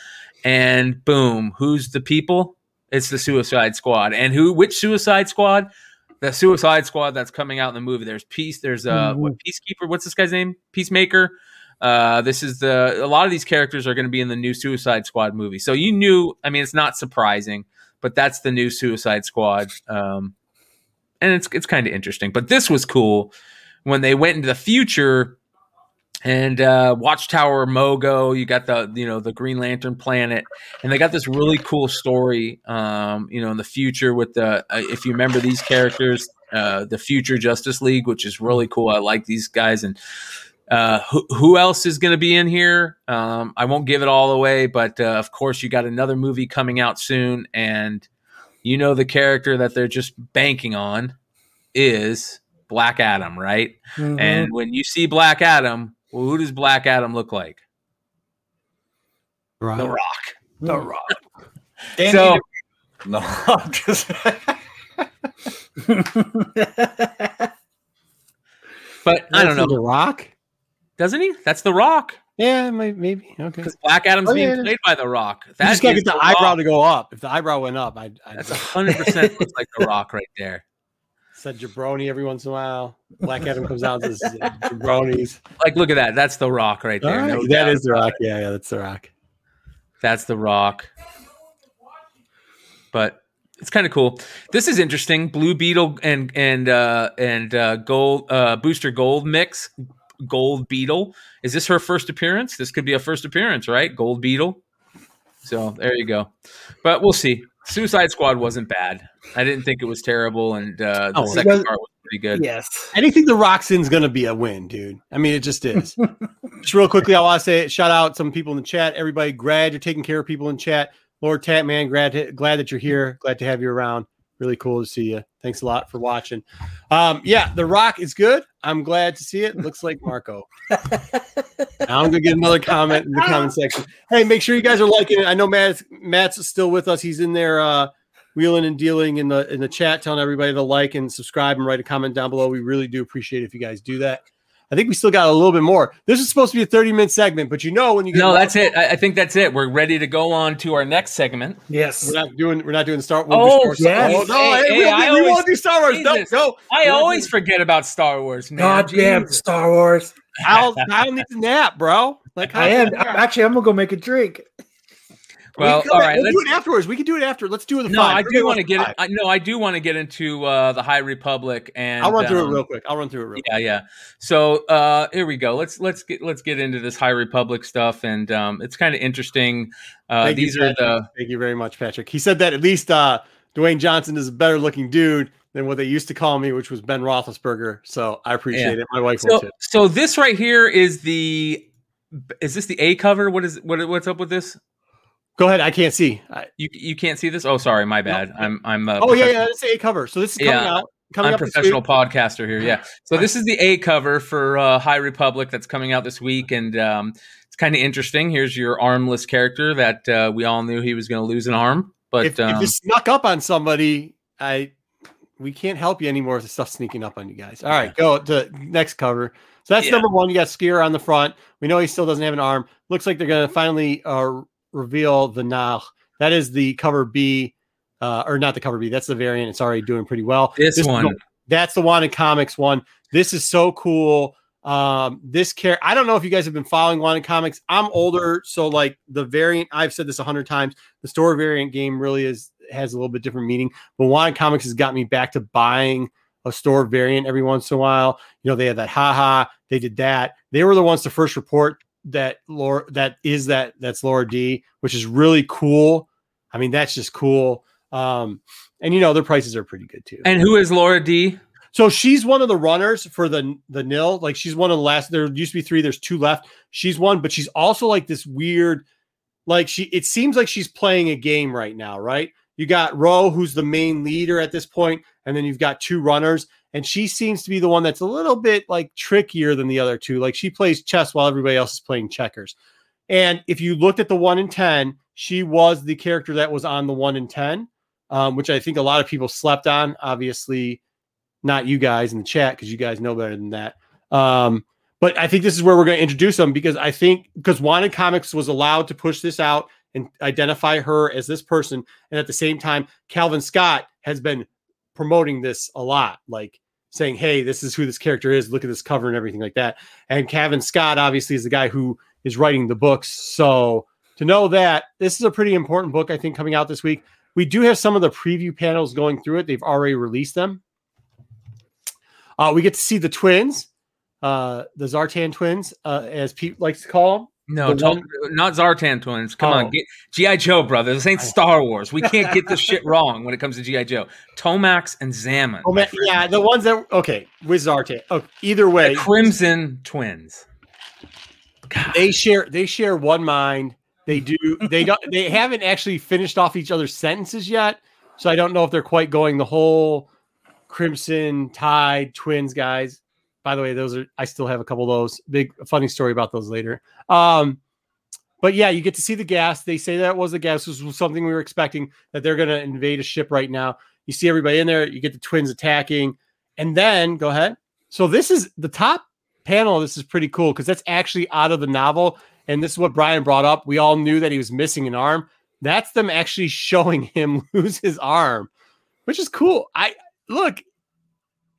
and boom, who's the people? It's the Suicide Squad, and who? Which Suicide Squad? The Suicide Squad that's coming out in the movie. There's Peace. There's uh, what Peacekeeper? What's this guy's name? Peacemaker. Uh, this is the a lot of these characters are going to be in the new Suicide Squad movie. So you knew. I mean, it's not surprising, but that's the new Suicide Squad. Um, and it's it's kind of interesting. But this was cool when they went into the future and uh, Watchtower Mogo. You got the you know the Green Lantern planet, and they got this really cool story. Um, you know, in the future with the uh, if you remember these characters, uh, the future Justice League, which is really cool. I like these guys and. Uh, who, who else is going to be in here? Um, I won't give it all away, but uh, of course, you got another movie coming out soon, and you know the character that they're just banking on is Black Adam, right? Mhm. And when you see Black Adam, well, who does Black Adam look like? Right. The Rock. The Mhm. Rock. Danny So- DeVito- no, I'm just But I don't know. The Rock. Doesn't he? That's The Rock. Yeah, may- maybe. Okay. Because Black Adam's Oh, being yeah. played by The Rock. You That just gotta get the The eyebrow Rock. to go up. If the eyebrow went up, I'd, I'd That's hundred percent looks like The Rock right there. said jabroni every once in a while. Black Adam comes out and says jabronis. Like, look at that. That's The Rock right there. right, No that is the Rock. Yeah, yeah, that's the Rock. That's The Rock. But it's kind of cool. This is interesting. Blue Beetle and and uh, and uh, Gold uh, Booster Gold mix. Gold Beetle. Is this her first appearance? This could be a first appearance, right? Gold Beetle. So there you go. But we'll see. Suicide Squad wasn't bad. I didn't think it was terrible, and uh, the Oh, second was- part was pretty good. yes. Anything the Rock's in is going to be a win, dude. I mean, it just is. just real quickly, I want to say shout out some people in the chat. Everybody, glad you're taking care of people in chat. Lord Tatman, glad to, glad that you're here. Glad to have you around. Really cool to see you. Thanks a lot for watching. Um, yeah, The Rock is good. I'm glad to see it. Looks like Marco. I'm gonna get another comment in the comment section. Hey, make sure you guys are liking it. I know Matt's Matt's still with us. He's in there uh wheeling and dealing in the in the chat, telling everybody to like and subscribe and write a comment down below. We really do appreciate it if you guys do that. I think we still got a little bit more. This is supposed to be a 30 minute segment, but you know when you get no, that's it. I, I think that's it. We're ready to go on to our next segment. Yes. We're not doing we're not doing Star Wars. Oh, yes. Oh, no, Hey, hey, hey, we, I we, always- want to do Star Wars. No, Jesus. no. I always forget about Star Wars, man. God damn Star Wars. Kyle, Kyle needs a nap, bro. Like I'm, actually, I'm gonna go make a drink. Well, we, all right. we'll let's- do it afterwards. We can do it after. Let's do the no, five. I do want to get. five. I, no, I do want to get into uh, the High Republic, and I'll run through um, it real quick. I'll run through it real quick. Yeah, yeah. So uh, here we go. Let's let's get let's get into this High Republic stuff, and um, it's kind of interesting. Uh, Thank you, these are the. Thank you very much, Patrick. He said that at least uh, Dwayne Johnson is a better looking dude than what they used to call me, which was Ben Roethlisberger. So I appreciate it. My wife will so too. so this right here is the is this the A cover? What is what what's up with this? Go ahead. I can't see. I, You you can't see this? Oh, sorry, my bad. I'm I'm uh, oh yeah, yeah. It's a cover. So this is coming Yeah. out. Coming I'm professional podcaster here. Yeah. So this is the A cover for uh, High Republic that's coming out this week, and um, it's kind of interesting. Here's your armless character that uh, we all knew he was going to lose an arm, but if, um, if this snuck up on somebody, I we can't help you anymore with the stuff sneaking up on you guys. All right, go to next cover. So that's Yeah. number one. You got Sskeer on the front. We know he still doesn't have an arm. Looks like they're going to finally uh, reveal the Nach. That is the cover B, uh, or not the cover B. That's the variant. It's already doing pretty well. this, is one. that's the Wanted Comics one. This is so cool. Um, this care. I don't know if you guys have been following Wanted Comics. I'm older, so like the variant. I've said this a hundred times. The store variant game really is has a little bit different meaning. But Wanted Comics has got me back to buying a store variant every once in a while. You know, they had that haha. They did that. They were the ones to first report that Lourna that is that that's Lourna Dee, which is really cool. I mean, that's just cool. Um, and you know, their prices are pretty good too. And who is Lourna Dee? So she's one of the runners for the the Nihil. Like she's one of the last. There used to be three. There's two left. She's one, but she's also like this weird. Like she, it seems like she's playing a game right now, right? You got Ro, who's the main leader at this point, and then you've got two runners, and she seems to be the one that's a little bit like trickier than the other two. Like she plays chess while everybody else is playing checkers. And if you looked at the one in ten, she was the character that was on the one in ten, um, which I think a lot of people slept on. Obviously, not you guys in the chat because you guys know better than that. Um, but I think this is where we're going to introduce them because I think because Wanted Comics was allowed to push this out and identify her as this person, and at the same time, Cavan Scott has been promoting this a lot, like saying, "Hey, this is who this character is. Look at this cover and everything like that." And Cavan Scott obviously is the guy who is writing the books, so to know that this is a pretty important book, I think, coming out this week. We do have some of the preview panels going through it. They've already released them. Uh, we get to see the twins, uh, the Zartan twins, uh, as Pete likes to call them. No, one- not Zartan twins. Come Oh. on, get GI Joe, brother. This ain't Star Wars. We can't get this shit wrong when it comes to GI Joe. Tomax and Xamot. Oh man, yeah, the ones that okay with Zartan. Oh, either way, The Crimson twins. God. they share they share one mind. They do they don't they haven't actually finished off each other's sentences yet. So I don't know if they're quite going the whole Crimson Tide twins guys. By the way, those are I still have a couple of those. Big funny story about those later. Um but yeah, you get to see the gas. They say that was the gas. Was something we were expecting that they're going to invade a ship right now. You see everybody in there. You get the twins attacking, and then go ahead. So this is the top panel. This is pretty cool because that's actually out of the novel, and this is what Brian brought up. We all knew that he was missing an arm. That's them actually showing him lose his arm, which is cool. I look.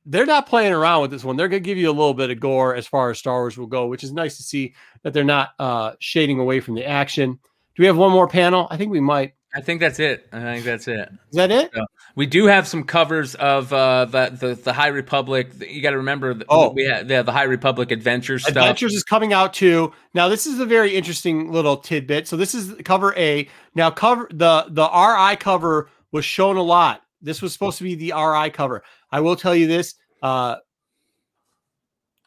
They're not playing around with this one. They're going to give you a little bit of gore as far as Star Wars will go, which is nice to see that they're not uh, shading away from the action. Do we have one more panel? I think we might. I think that's it. I think that's it. Is that it? We do have some covers of uh, the, the the High Republic. You got to remember, that Oh. we had the, the High Republic Adventures stuff. Adventures is coming out too. Now this is a very interesting little tidbit. So this is cover A. Now cover the the RI cover was shown a lot. This was supposed to be the RI cover. I will tell you this. Uh,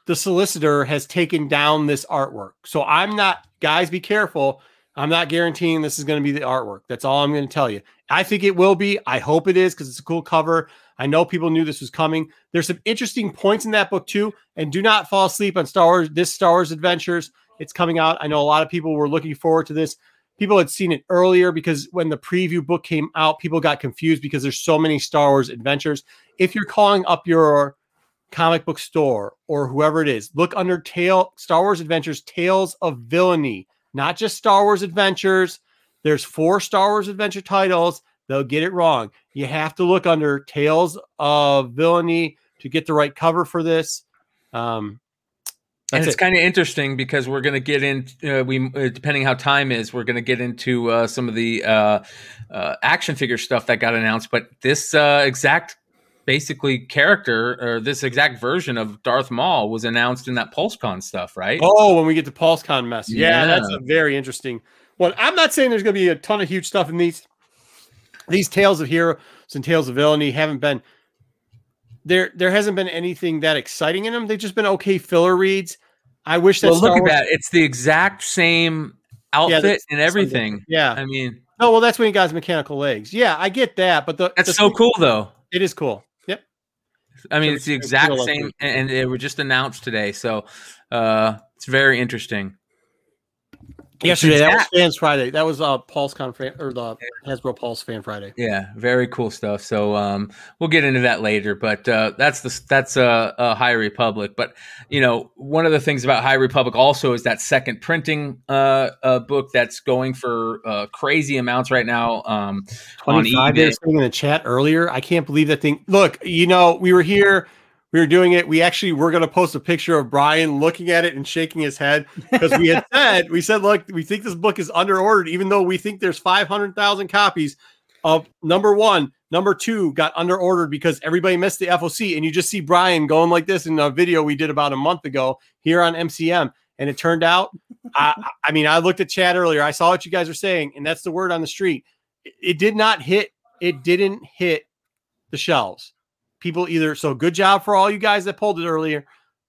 the solicitor has taken down this artwork. So I'm not, guys, be careful. I'm not guaranteeing this is going to be the artwork. That's all I'm going to tell you. I think it will be. I hope it is because it's a cool cover. I know people knew this was coming. There's some interesting points in that book too. And do not fall asleep on Star Wars, this Star Wars Adventures. It's coming out. I know a lot of people were looking forward to this. People had seen it earlier because when the preview book came out, people got confused because there's so many Star Wars adventures. If you're calling up your comic book store or whoever it is, look under Tale Star Wars Adventures Tales of Villainy, not just Star Wars Adventures. There's four Star Wars Adventure titles. They'll get it wrong. You have to look under Tales of Villainy to get the right cover for this. Um, and it's it. kind of interesting because we're going to get in. Uh, we uh, depending how time is, we're going to get into uh, some of the uh, uh, action figure stuff that got announced. But this uh, exact, basically character or this exact version of Darth Maul was announced in that PulseCon stuff, right? Oh, when we get to PulseCon mess. Yeah, Yeah. that's a very interesting one. I'm not saying there's going to be a ton of huge stuff in these. These Tales of Heroes and Tales of Villainy haven't been there. There hasn't been anything that exciting in them. They've just been okay filler reads. I wish that well, look Star at that. It's the exact same outfit that's- and everything. Yeah. I mean, Oh well, that's when he got his mechanical legs. Yeah, I get that, but the that's the so thing- cool, though. It is cool. Yep. I mean, So it's the exact same, and they were just announced today, so uh, it's very interesting. Yesterday, that was exact- Fans Friday. That was uh PulseCon fan, or the Hasbro Pulse Fan Friday. Yeah, very cool stuff. So um, we'll get into that later, but uh, that's the that's a, uh, High Republic. But you know, one of the things about High Republic also is that second printing uh, uh, book that's going for uh, crazy amounts right now um, on 25 they were eBay. saying in the chat earlier. I can't believe that thing. Look, you know, we were here, we were doing it. We actually were going to post a picture of Brian looking at it and shaking his head because we had said, we said, look, we think this book is under ordered, even though we think there's 500,000 copies of number one. Number two got under ordered because everybody missed the FOC. And you just see Brian going like this in a video we did about a month ago here on MCM. And it turned out, I, I mean, I looked at chat earlier. I saw what you guys are saying, and that's the word on the street. It, it did not hit. It didn't hit the shelves. People either so good job for all you guys that pulled it earlier.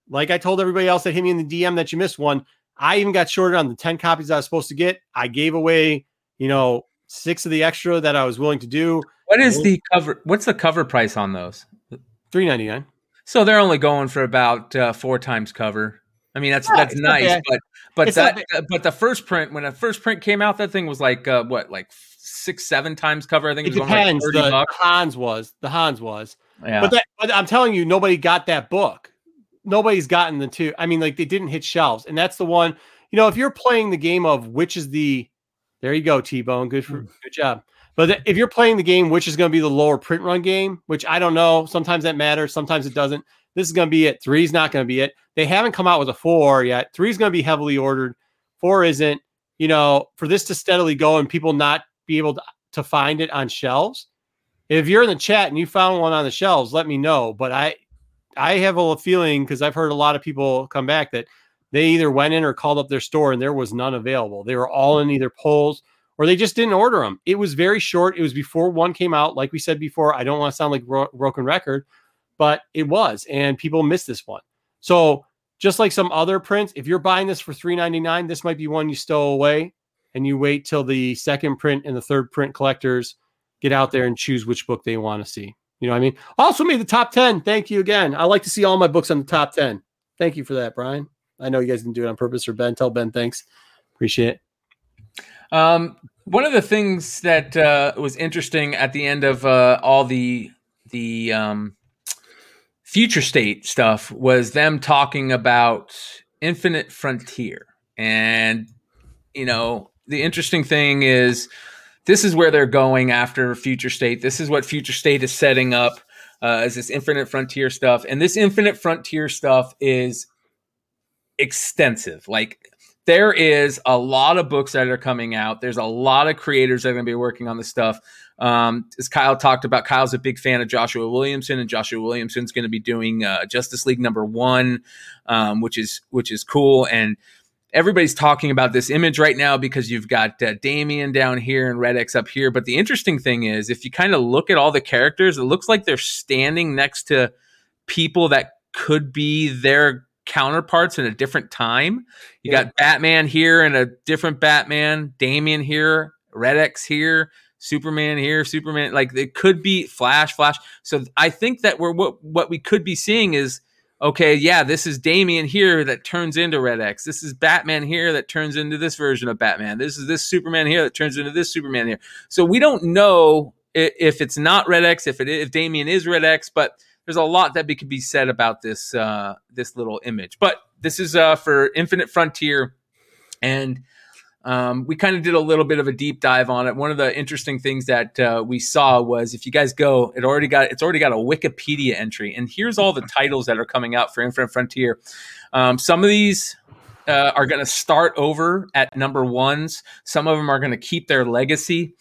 Like I told everybody else that hit me in the DM that you missed one. I even got shorted on the 10 copies I was supposed to get. I gave away, you know, six of the extra that I was willing to do. What is the cover? What's the cover price on those? 399. So they're only going for about uh, four times cover. I mean, that's Yeah, that's nice, bad. but but It's that uh, but the first print when the first print came out, that thing was like uh, what like six seven times cover. I think It it was depends. like the bucks. Hans was the Hans was. Yeah. But, that, but I'm telling you, nobody got that book. Nobody's gotten the two. I mean, like they didn't hit shelves, and that's the one. You know, if you're playing the game of which is the, there you go, T Bone. Good for mm. good job. But if you're playing the game, which is going to be the lower print run game, which I don't know, sometimes that matters, sometimes it doesn't. This is going to be it. Three's not going to be it. They haven't come out with a four yet. Three's going to be heavily ordered. Four isn't. You know, for this to steadily go and people not be able to, to find it on shelves, if you're in the chat and you found one on the shelves, let me know. But I, I have a feeling because I've heard a lot of people come back that they either went in or called up their store and there was none available. They were all in either polls or they just didn't order them. It was very short. It was before one came out. Like we said before, I don't want to sound like bro- broken record, but it was, and people missed this one. So just like some other prints, if you're buying this for $3.99, this might be one you stow away and you wait till the second print and the third print collectors get out there and choose which book they want to see. You know what I mean? Also made the top 10. Thank you again. I like to see all my books on the top 10. Thank you for that, Brian. I know you guys didn't do it on purpose or Ben. Tell Ben thanks. Appreciate it. Um, one of the things that uh, was interesting at the end of uh, all the the um, future state stuff was them talking about infinite frontier, and you know the interesting thing is this is where they're going after future state. This is what future state is setting up uh, as this infinite frontier stuff, and this infinite frontier stuff is extensive. Like there is a lot of books that are coming out. There's a lot of creators that are going to be working on this stuff. Um, as Kyle talked about, Kyle's a big fan of Joshua Williamson, and Joshua Williamson's going to be doing uh, Justice League number one, um, which is which is cool. And everybody's talking about this image right now because you've got uh, Damian down here and Red X up here. But the interesting thing is, if you kind of look at all the characters, it looks like they're standing next to people that could be their counterparts in a different time. You Yeah. got Batman here and a different Batman, Damian here, Red X here, Superman here, Superman. Like it could be Flash, Flash. So I think that we're what what we could be seeing is okay, yeah, this is Damian here that turns into Red X. This is Batman here that turns into this version of Batman. This is this Superman here that turns into this Superman here. So we don't know if it's not Red X, if it if Damian is Red X, but there's a lot that could be said about this uh, this little image. But this is uh, for Infinite Frontier, and um, we kind of did a little bit of a deep dive on it. One of the interesting things that uh, we saw was if you guys go, it already got it's already got a Wikipedia entry, and here's all the titles that are coming out for Infinite Frontier. Um, some of these uh, are going to start over at number ones. Some of them are going to keep their legacy.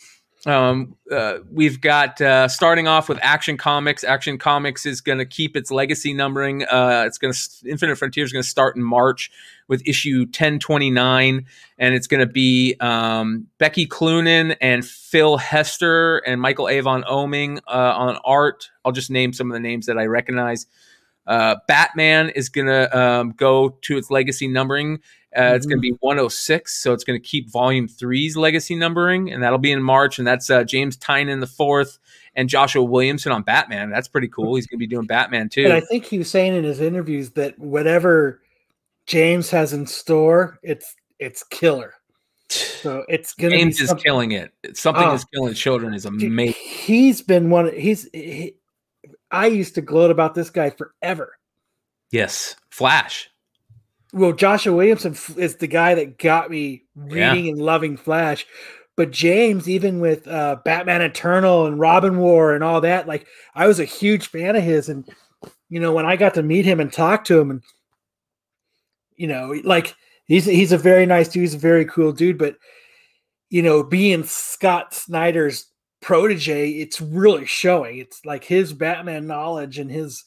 Um, uh, we've got uh, starting off with Action Comics. Action Comics is going to keep its legacy numbering. Uh, it's going to Infinite Frontier is going to start in March with issue 1029, and it's going to be um, Becky Cloonan and Phil Hester and Michael Avon Oeming uh, on art. I'll just name some of the names that I recognize. Uh, Batman is going to um, go to its legacy numbering. Uh, mm-hmm. It's going to be 106, so it's going to keep Volume Three's legacy numbering, and that'll be in March. And that's uh, James Tynion the fourth and Joshua Williamson on Batman. That's pretty cool. He's going to be doing Batman too. And I think he was saying in his interviews that whatever James has in store, it's it's killer. So it's gonna James is killing it. Something oh, is killing children is amazing. He's been one. He's he, I used to gloat about this guy forever. Yes, Flash. Well, Joshua Williamson is the guy that got me reading yeah. and loving Flash. But James, even with uh, Batman Eternal and Robin War and all that, like I was a huge fan of his. And you know, when I got to meet him and talk to him, and you know, like he's he's a very nice dude, he's a very cool dude. But you know, being Scott Snyder's protege, it's really showing. It's like his Batman knowledge and his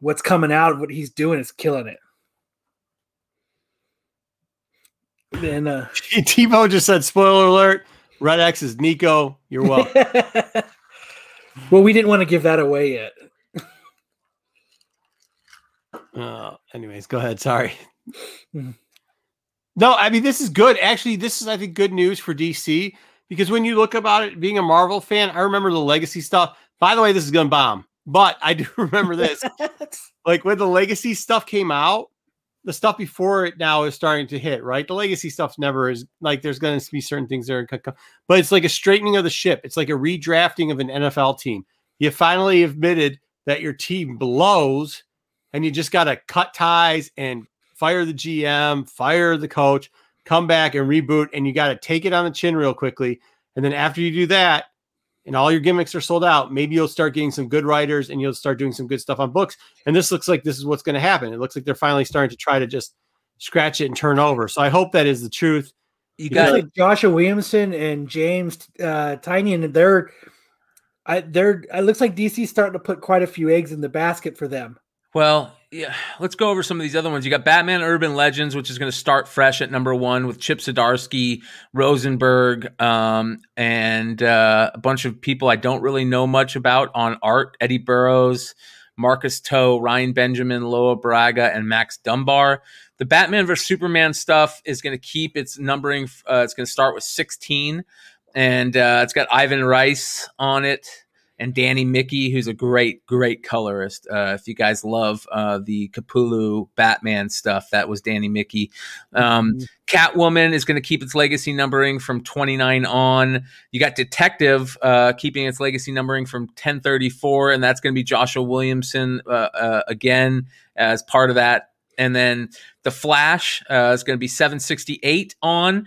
what's coming out of what he's doing is killing it. Then uh Tebow just said, spoiler alert, Red X is Nico. You're welcome. well, we didn't want to give that away yet. uh, anyways, go ahead. Sorry. Mm-hmm. No, I mean this is good. Actually, this is I think good news for DC because when you look about it, being a Marvel fan, I remember the legacy stuff. By the way, this is gonna bomb, but I do remember this. like when the legacy stuff came out, the stuff before it now is starting to hit. Right, the legacy stuff's never is like there's going to be certain things there, but it's like a straightening of the ship. It's like a redrafting of an NFL team. You finally admitted that your team blows, and you just got to cut ties and fire the GM, fire the coach come back and reboot, and you got to take it on the chin real quickly. And then after you do that, and all your gimmicks are sold out, maybe you'll start getting some good writers and you'll start doing some good stuff on books. And this looks like this is what's going to happen. It looks like they're finally starting to try to just scratch it and turn over. So I hope that is the truth. You got like Joshua Williamson and James uh, Tynion. They're, I, they're. It looks like DC's starting to put quite a few eggs in the basket for them. Well, yeah, let's go over some of these other ones. You got Batman Urban Legends, which is going to start fresh at number one with Chip Zdarsky, Rosenberg, um, and uh, a bunch of people I don't really know much about on art. Eddy Barrows, Marcus To, Ryan Benjamin, Laura Braga, and Max Dunbar. The Batman vs Superman stuff is going to keep its numbering. Uh, it's going to start with 16, and uh, it's got Ivan Reis on it and Danny Miki, who's a great, great colorist. Uh, if you guys love uh, the Capullo Batman stuff, that was Danny Miki. Um, mm-hmm. Catwoman is going to keep its legacy numbering from 29 on. You got Detective uh, keeping its legacy numbering from 1034, and that's going to be Joshua Williamson uh, uh, again as part of that. And then The Flash uh, is going to be 768 on.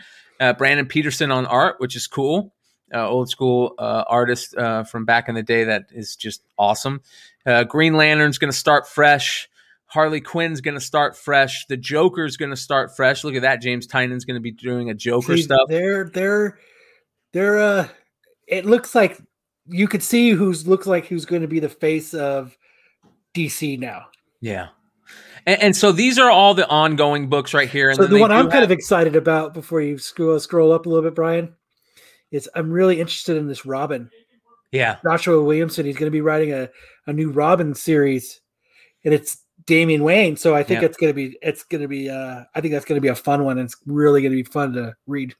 Brandon Peterson on art, which is cool uh, old school uh, artist uh, from back in the day that is just awesome. Uh, Green Lantern's going to start fresh. Harley Quinn's going to start fresh. The Joker's going to start fresh. Look at that. James Tynion's going to be doing a Joker See, stuff. They're they're they're uh it looks like you could see who's looks like who's going to be the face of DC now. Yeah. And, and, so these are all the ongoing books right here. And so the one I'm have... kind of excited about before you scroll scroll up a little bit, Brian, is I'm really interested in this Robin. Yeah. Joshua Williamson, he's going to be writing a, a new Robin series and it's Damian Wayne. So I think it's going to be, it's going to be, uh, I think that's going to be a fun one. And it's really going to be fun to read.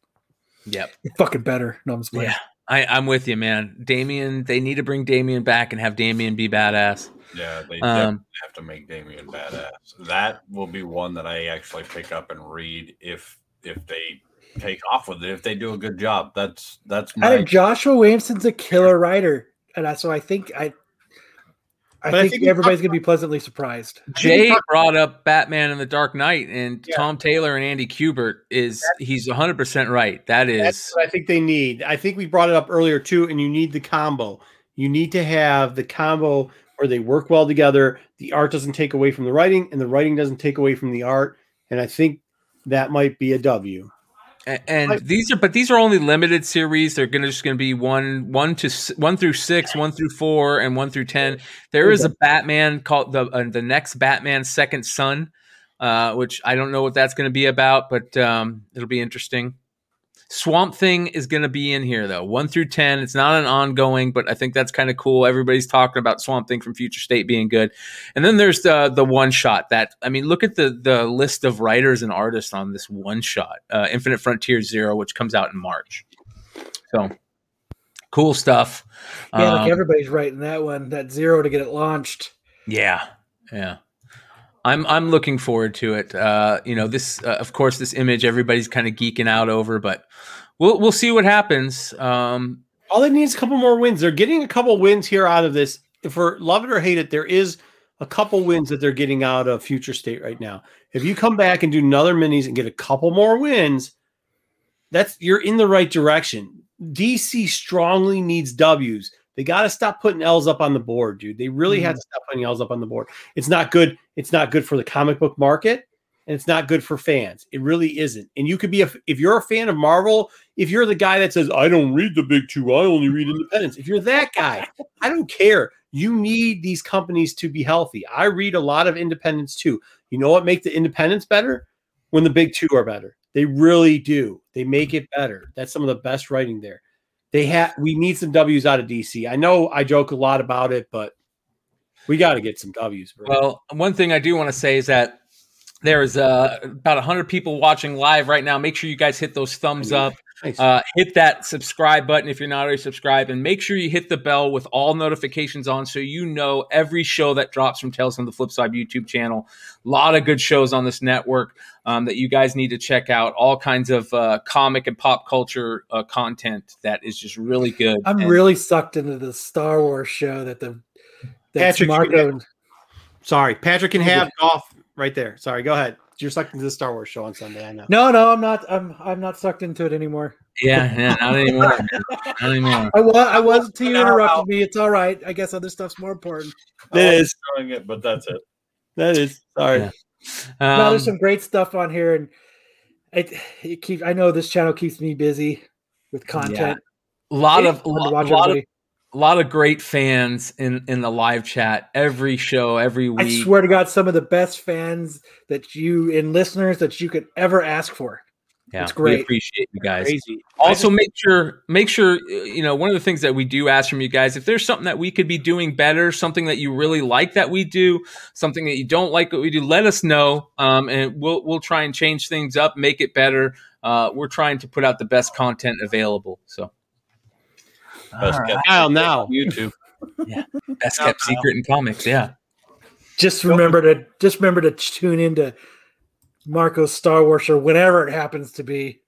Yep. It's fucking better. No, I'm just playing. Yeah. I, I'm with you, man. Damian, they need to bring Damian back and have Damian be badass. Yeah, they um, have to make Damian badass. That will be one that I actually pick up and read if if they take off with it if they do a good job. That's that's my. I Joshua Williamson's a killer writer, and so I think I. I But I think, think everybody's talked going to be pleasantly surprised. Jay brought up Batman and the Dark Knight, and Yeah. Tom Taylor and Andy Kubert is he's 100 percent right. That That's what I think they need. I think we brought it up earlier too, and you need the combo. You need to have the combo where they work well together. The art doesn't take away from the writing, and the writing doesn't take away from the art. And I think that might be a W. And these are but these are only limited series. They're gonna just gonna be one one to one through six one through four and one through ten. There is a batman called the uh, the next batman second son uh which i don't know what that's gonna be about but um it'll be interesting swamp thing is gonna be in here though one through ten it's not an ongoing but i think that's kind of cool everybody's talking about swamp thing from future state being good and then there's the the one shot that I mean, look at the the list of writers and artists on this one shot, uh, Infinite Frontier Zero, which comes out in March. So cool stuff. Yeah, Um, like everybody's writing that one, that zero to get it launched. yeah, yeah. I'm I'm looking forward to it. Uh, you know, this uh, of course this image everybody's kind of geeking out over, but we'll we'll see what happens. Um, All they need is a couple more wins. They're getting a couple wins here out of this. We're love it or hate it, there is a couple wins that they're getting out of Future State right now. If you come back and do another minis and get a couple more wins, that's you're in the right direction. DC strongly needs W's. They got to stop putting L's up on the board, dude. They really have mm-hmm. to stop putting L's up on the board. It's not good. It's not good for the comic book market, and it's not good for fans. It really isn't. And you could be a if you're a fan of Marvel, if you're the guy that says I don't read the big two, I only read Independence. If you're that guy, I don't care. You need these companies to be healthy. I read a lot of Independence too. You know what make the Independence better? When the big two are better. They really do. They make it better. That's some of the best writing there. They have we need some W's out of DC. I know I joke a lot about it, but we got to get some W's. Bro. Well, one thing I do want to say is that there's uh, about 100 people watching live right now. Make sure you guys hit those thumbs up. Nice. Uh, hit that subscribe button if you're not already subscribed, and make sure you hit the bell with all notifications on so you know every show that drops from Tales from the Flip Side YouTube channel. A lot of good shows on this network um, that you guys need to check out. All kinds of uh, comic and pop culture uh, content that is just really good. I'm And- really sucked into the Star Wars show that the that's Patrick, you Marco. Sorry, Patrick can have golf right there. Sorry, go ahead. You're sucked into the Star Wars show on Sunday. I know. No, no, I'm not. I'm I'm not sucked into it anymore. yeah, yeah, not anymore. not anymore. I was. I was until you interrupted me. It's all right. I guess other stuff's more important. That is. Showing it, but that's it. That is. Sorry. Yeah. No, Um, there's some great stuff on here, and it, it keeps. I know this channel keeps me busy with content. a lot It's of to lot, lot of a lot of great fans in in the live chat every show every week. I swear to God, some of the best fans that you and listeners that you could ever ask for. Yeah it's we great. appreciate you guys Crazy. also make sure make sure you know one of the things that we do ask from you guys if there's something that we could be doing better something that you really like that we do something that you don't like what we do let us know um, and we'll we'll try and change things up make it better uh, we're trying to put out the best content available so Best All right. kept Now, now. YouTube. yeah, best kept secret in comics yeah Just remember to just remember to tune into Marco's Star Wars or whenever it happens to be.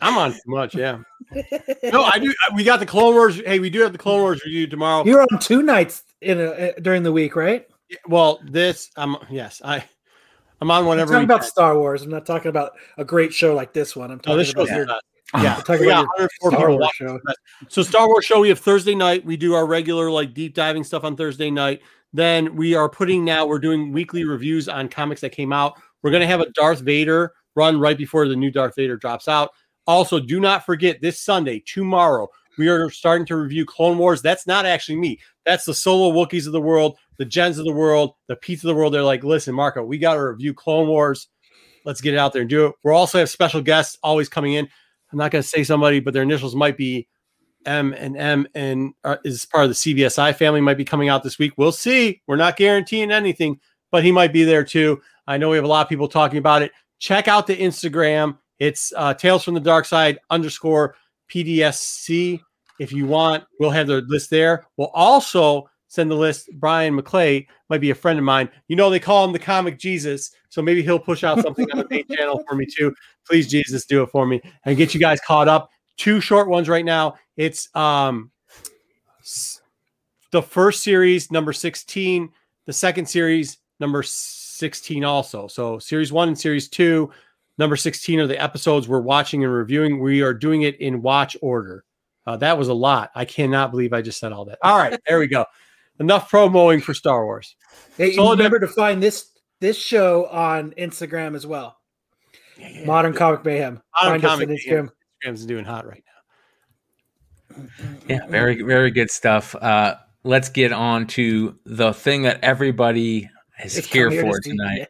I'm on too much. Yeah. No, I do. We got the Clone Wars. Hey, we do have the Clone Wars review tomorrow. You're on two nights in a, uh, during the week, right? Well, this. I'm. Yes, I. I'm on I'm talking we about Star Wars. I'm not talking about a great show like this one. I'm No, talking this about show's your, Yeah, talking about Star Wars show. So Star Wars show we have Thursday night. We do our regular like deep diving stuff on Thursday night. Then we are putting now we're doing weekly reviews on comics that came out. We're going to have a Darth Vader run right before the new Darth Vader drops out. Also, do not forget this Sunday, tomorrow, we are starting to review Clone Wars. That's not actually me. That's the solo Wookiees of the world, the Gens of the world, the Pete's of the world. They're like, listen, Marco, we got to review Clone Wars. Let's get it out there and do it. We'll also have special guests always coming in. I'm not going to say somebody, but their initials might be M and M, and uh, is part of the CBSI family. Might be coming out this week. We'll see. We're not guaranteeing anything, but he might be there too. I know we have a lot of people talking about it. Check out the Instagram. It's uh, Tales from the Dark Side underscore PDSC. If you want, we'll have the list there. We'll also send the list. Brian McClay might be a friend of mine. You know, they call him the comic Jesus. So maybe he'll push out something on the main channel for me too. Please, Jesus, do it for me and get you guys caught up. Two short ones right now. It's um the first series number 16, the second series number 16 also. So series 1 and series 2, number 16 are the episodes we're watching and reviewing. We are doing it in watch order. Uh, that was a lot. I cannot believe I just said all that. All right, there we go. Enough promoing for Star Wars. Hey, So remember to find this this show on Instagram as well. Modern Comic Mayhem. Modern find Comic on Mayhem. Instagram. Instagram's doing hot right now. Yeah, very very good stuff. Uh, let's get on to the thing that everybody is It's here to for see. tonight.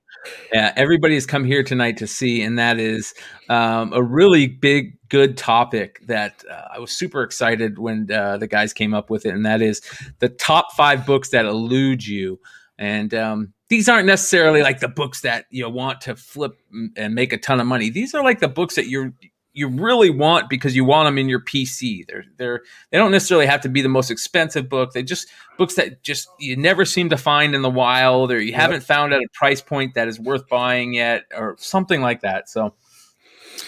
Yeah, everybody has come here tonight to see, and that is um, a really big, good topic that uh, I was super excited when uh, the guys came up with it, and that is the top five books that elude you. And um, these aren't necessarily like the books that you want to flip and make a ton of money. These are like the books that you're you really want because you want them in your PC. They're they're they don't necessarily have to be the most expensive book. They just books that just you never seem to find in the wild or you Yep. haven't found at a price point that is worth buying yet or something like that. So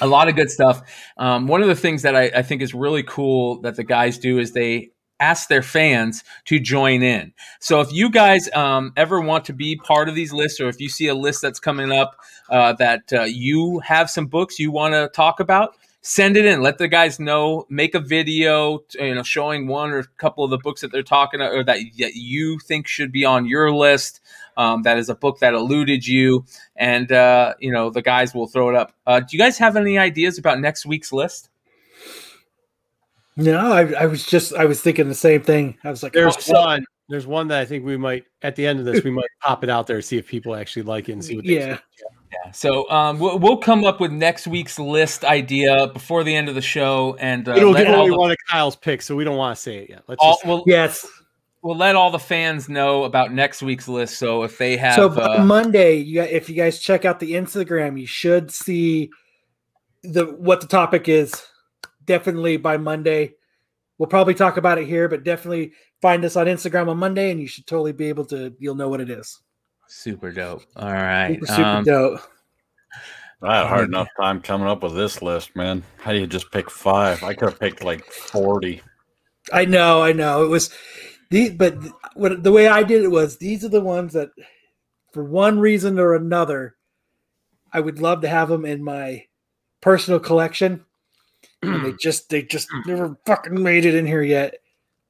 a lot of good stuff. Um, one of the things that I, I think is really cool that the guys do is they ask their fans to join in. So if you guys um, ever want to be part of these lists, or if you see a list that's coming up uh, that uh, you have some books you want to talk about, send it in. Let the guys know. Make a video, you know, showing one or a couple of the books that they're talking about, or that, that you think should be on your list. Um, that is a book that eluded you, and uh, you know the guys will throw it up. Uh, do you guys have any ideas about next week's list? No, I, I was just I was thinking the same thing. I was like, There's oh, so- one. There's one that I think we might at the end of this we might pop it out there see if people actually like it and see what they yeah. Yeah. So um, we'll, we'll come up with next week's list idea before the end of the show, and uh, It'll let give all the- one of Kyle's picks, so we don't want to say it yet. Let's all- just we'll, Yes. we'll let all the fans know about next week's list. So if they have, so by uh, Monday, you got, if you guys check out the Instagram, you should see the what the topic is. Definitely by Monday, we'll probably talk about it here, but definitely find us on Instagram on Monday, and you should totally be able to. You'll know what it is. super dope. All right. Super, super Um, dope. I had a hard enough time coming up with this list, man. How do you just pick five? I could have picked like 40. I know, I know. It was the but what the way I did it was these are the ones that, for one reason or another, I would love to have them in my personal collection. And they just they just never fucking made it in here yet.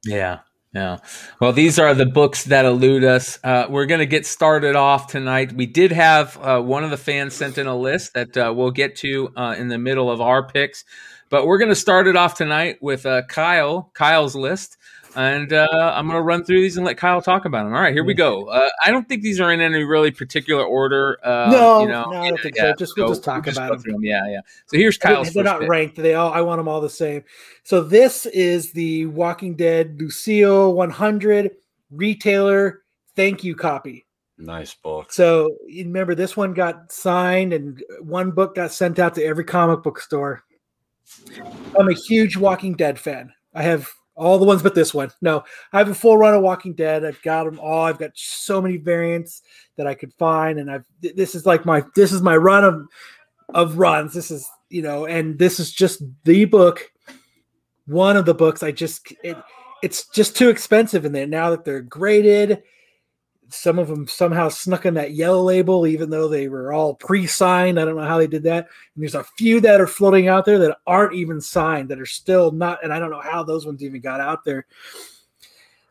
Yeah. Yeah. Well, these are the books that elude us. Uh, we're going to get started off tonight. We did have uh, one of the fans sent in a list that uh, we'll get to uh, in the middle of our picks, but we're going to start it off tonight with uh, Kyle, Kyle's list. And uh, I'm going to run through these and let Kyle talk about them. All right, here we go. Uh, I don't think these are in any really particular order. Uh, no, you know, no, I don't think so. Just we'll just talk we'll about go them. through 'em. Yeah, yeah. So here's They're- Kyle's They're first not pick. ranked. They all I want them all the same. So this is the Walking Dead Lucille 100 retailer thank you copy. Nice book. So you remember this one got signed and one book got sent out to every comic book store. I'm a huge Walking Dead fan. I have all the ones but this one. No, I have a full run of Walking Dead. I've got them all. I've got so many variants that I could find, and I've th- this is like my this is my run of of runs. This is you know, and this is just the book. One of the books I just it it's just too expensive in there now that they're graded some of them somehow snuck in that yellow label, even though they were all pre-signed. I don't know how they did that. And there's a few that are floating out there that aren't even signed, that are still not, and I don't know how those ones even got out there.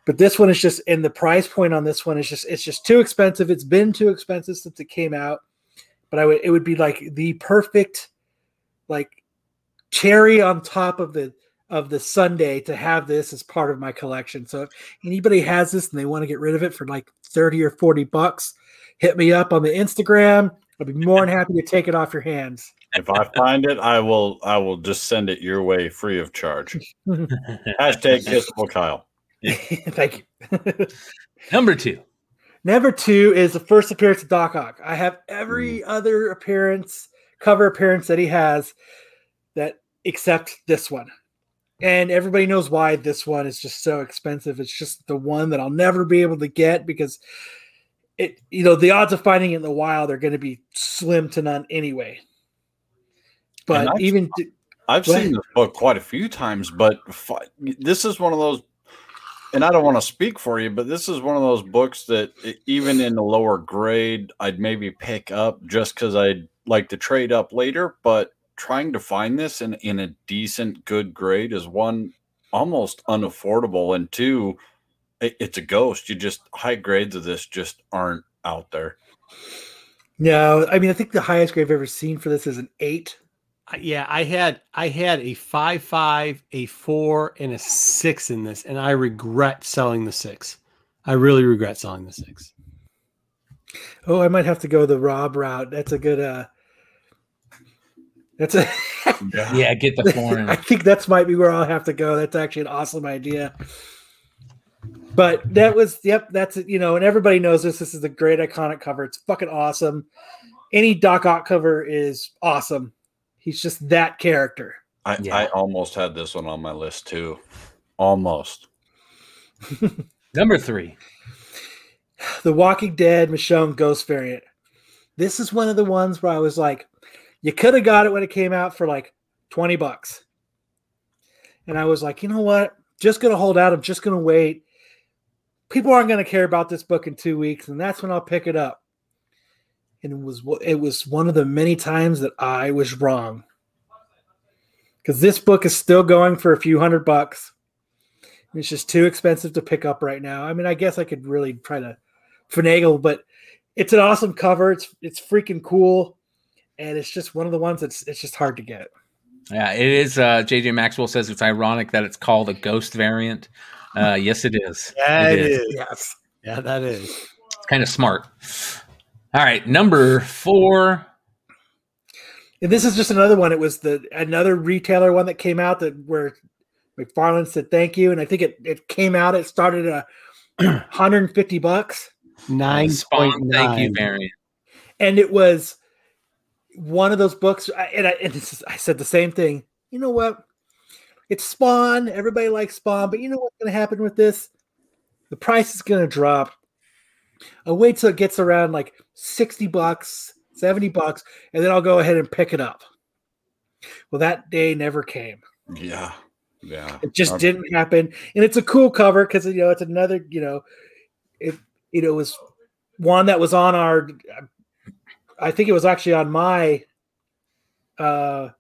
But this one is just, and the price point on this one is just, it's just too expensive. It's been too expensive since it came out. But I would, it would be like the perfect, like cherry on top of the of the Sunday to have this as part of my collection. So if anybody has this and they want to get rid of it for like 30 or 40 bucks, hit me up on the Instagram. I'll be more than happy to take it off your hands. If I find it, I will I will just send it your way free of charge. Hashtag kissable Kyle. Thank you. Number two. Number two is the first appearance of Doc Ock. I have every mm. other appearance, cover appearance that he has, that except this one. And everybody knows why this one is just so expensive. It's just the one that I'll never be able to get because it, you know, the odds of finding it in the wild are going to be slim to none anyway. But I've- even I've seen this book quite a few times, but fi- this is one of those. and I don't want to speak for you, but this is one of those books that even in the lower grade, I'd maybe pick up just because I'd like to trade up later. But trying to find this in, in a decent, good grade is one almost unaffordable, and two, it, it's a ghost. You just high grades of this just aren't out there. No, I mean I think the highest grade I've ever seen for this is an eight. Yeah, I had I had a five five, a four, and a six in this, and I regret selling the six. I really regret selling the six. Oh, I might have to go the Rob route. That's a good. uh That's a. Yeah, get the foreign. I think that's might be where I'll have to go. That's actually an awesome idea. But that was, yep, that's you know, and everybody knows this. This is a great iconic cover. It's fucking awesome. Any Doc Ock cover is awesome. He's just that character. I, Yeah. I almost had this one on my list too. Almost. Number three. The Walking Dead Michonne Ghost variant. This is one of the ones where I was like, you could have got it when it came out for like 20 bucks. And I was like, you know what? Just going to hold out. I'm just going to wait. People aren't going to care about this book in two weeks. And that's when I'll pick it up. And it was, it was one of the many times that I was wrong. Because this book is still going for a few hundred bucks. It's just too expensive to pick up right now. I mean, I guess I could really try to finagle, but it's an awesome cover. It's it's freaking cool, and it's just one of the ones that's it's just hard to get. Yeah, it is. Uh, JJ Maxwell says it's ironic that it's called a ghost variant. Uh, yes, it is. Yeah, It it is. is. Yes. Yeah, that is. It's kind of smart. All right, number four. And this is just another one. It was the another retailer one that came out that where McFarlane said thank you, and I think it it came out. It started at 150 bucks, Nine point thank you nine. variant. and it was one of those books. I- And I, and this is, I said the same thing. You know what? It's Spawn. Everybody likes Spawn, but you know what's going to happen with this? The price is going to drop. I'll wait till it gets around like 60 bucks, 70 bucks, and then I'll go ahead and pick it up. Well, that day never came. Yeah. Yeah. It just Um, didn't happen. And it's a cool cover because you know it's another, you know, it you know, it was one that was on our I think it was actually on my uh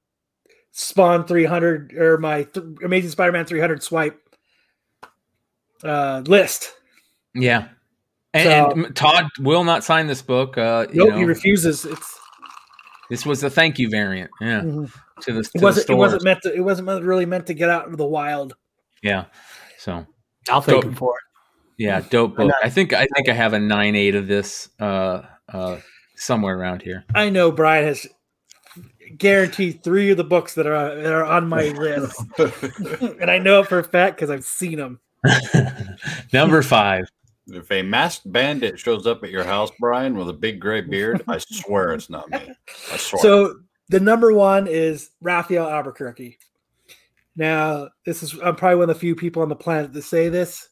Spawn 300 or my th- Amazing Spider-Man 300 swipe uh list. Yeah. And, So- and Todd will not sign this book. Uh, you Nope, know, he refuses. It's this was the thank you variant. Yeah, mhm. to the, to it wasn't it wasn't meant to it wasn't really meant to get out into the wild. Yeah. So I'll thank Dope. him for it. yeah, dope book. I think I think I have a nine eight of this uh, uh, somewhere around here. I know Brian has guaranteed three of the books that are that are on my list. and I know it for a fact because I've seen them. Number five. If a masked bandit shows up at your house, Brian, with a big gray beard, I swear it's not me. I swear. So the number one is Rafael Albuquerque. Now, this is I'm probably one of the few people on the planet to say this.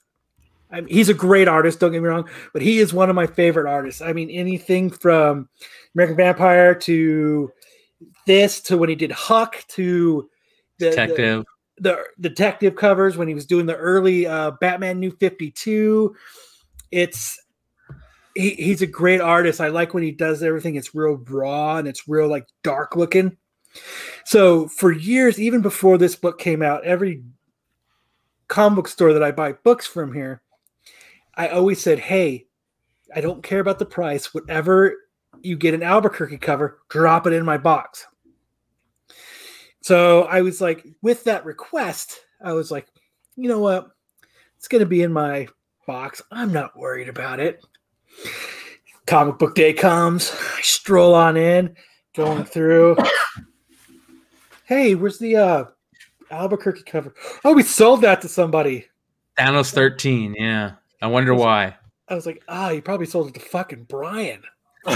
I mean, he's a great artist, don't get me wrong, but he is one of my favorite artists. I mean, anything from American Vampire to this to when he did Huck to the, the- Detective. the detective covers when he was doing the early uh, Batman New 52. It's he, he's a great artist. I like when he does everything. It's real raw and it's real like dark looking. So for years, even before this book came out, every comic book store that I buy books from here, I always said, "Hey, I don't care about the price. Whatever you get an Albuquerque cover, drop it in my box." So I was like, with that request, I was like, you know what? It's going to be in my box. I'm not worried about it. Comic book day comes. I stroll on in, going through. Hey, where's the uh, Albuquerque cover? Oh, we sold that to somebody. Thanos thirteen. Yeah. I wonder why. I was like, ah, you probably sold it to fucking Brian.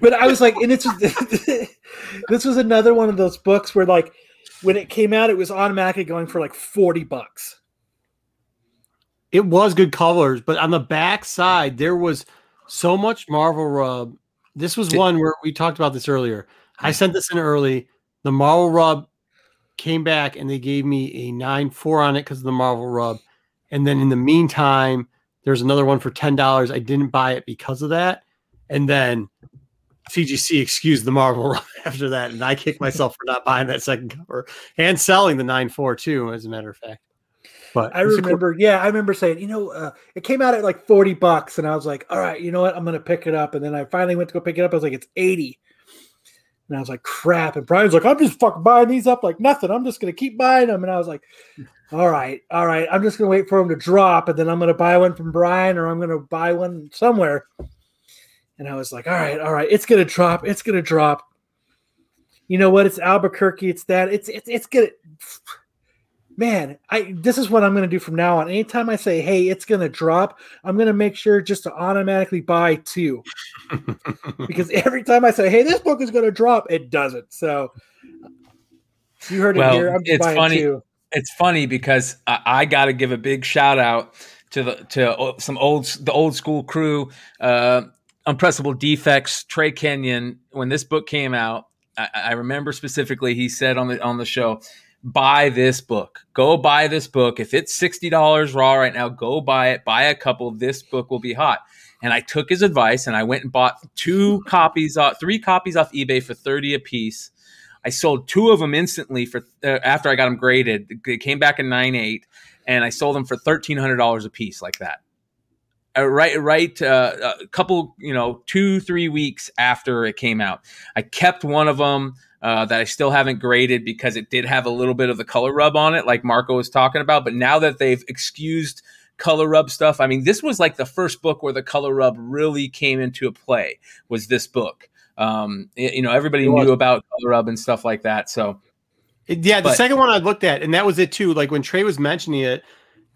But I was like, and it's this was another one of those books where like when it came out, it was automatically going for like 40 bucks. It was good colors, but on the back side there was so much Marvel rub. This was one where we talked about this earlier. I sent this in early. The Marvel rub came back and they gave me a nine four on it because of the Marvel rub. And then in the meantime, there's another one for ten dollars. I didn't buy it because of that. And then CGC excused the Marvel run after that, and I kicked myself for not buying that second cover and selling the nine four too. As a matter of fact, but I remember, cool- yeah, I remember saying, you know, uh, it came out at like forty bucks, and I was like, all right, you know what, I'm gonna pick it up. And then I finally went to go pick it up. I was like, it's eighty, and I was like, crap. And Brian's like, I'm just fucking buying these up like nothing. I'm just gonna keep buying them. And I was like, all right, all right, I'm just gonna wait for them to drop, and then I'm gonna buy one from Brian, or I'm gonna buy one somewhere. And I was like, all right, all right, it's gonna drop, it's gonna drop. You know what? It's Albuquerque. It's that. It's it's it's gonna. Man, I this is what I'm gonna do from now on. Anytime I say, "Hey, it's gonna drop," I'm gonna make sure just to automatically buy two, because every time I say, "Hey, this book is gonna drop," it doesn't. So you heard it here. I'm it's funny. Two. It's funny because I, I got to give a big shout out to the to some old the old school crew. Uh, Unpressable Defects, Trey Kenyon, when this book came out, I, I, remember specifically he said on the on the show, buy this book. Go buy this book. If it's $60 raw right now, go buy it. Buy a couple. This book will be hot. And I took his advice and I went and bought two copies, off, three copies off eBay for 30 a piece. I sold two of them instantly for uh, after I got them graded. They came back in 9.8 and I sold them for $1,300 a piece like that uh, right right uh, a couple you know two three weeks after it came out i kept one of them uh, that i still haven't graded because it did have a little bit of the color rub on it like marco was talking about. But now that they've excused color rub stuff i mean this was like the first book where the color rub really came into a play was this book. Um, you know everybody knew about color rub and stuff like that so. Yeah the but, second one i looked at and that was it too like when trey was mentioning it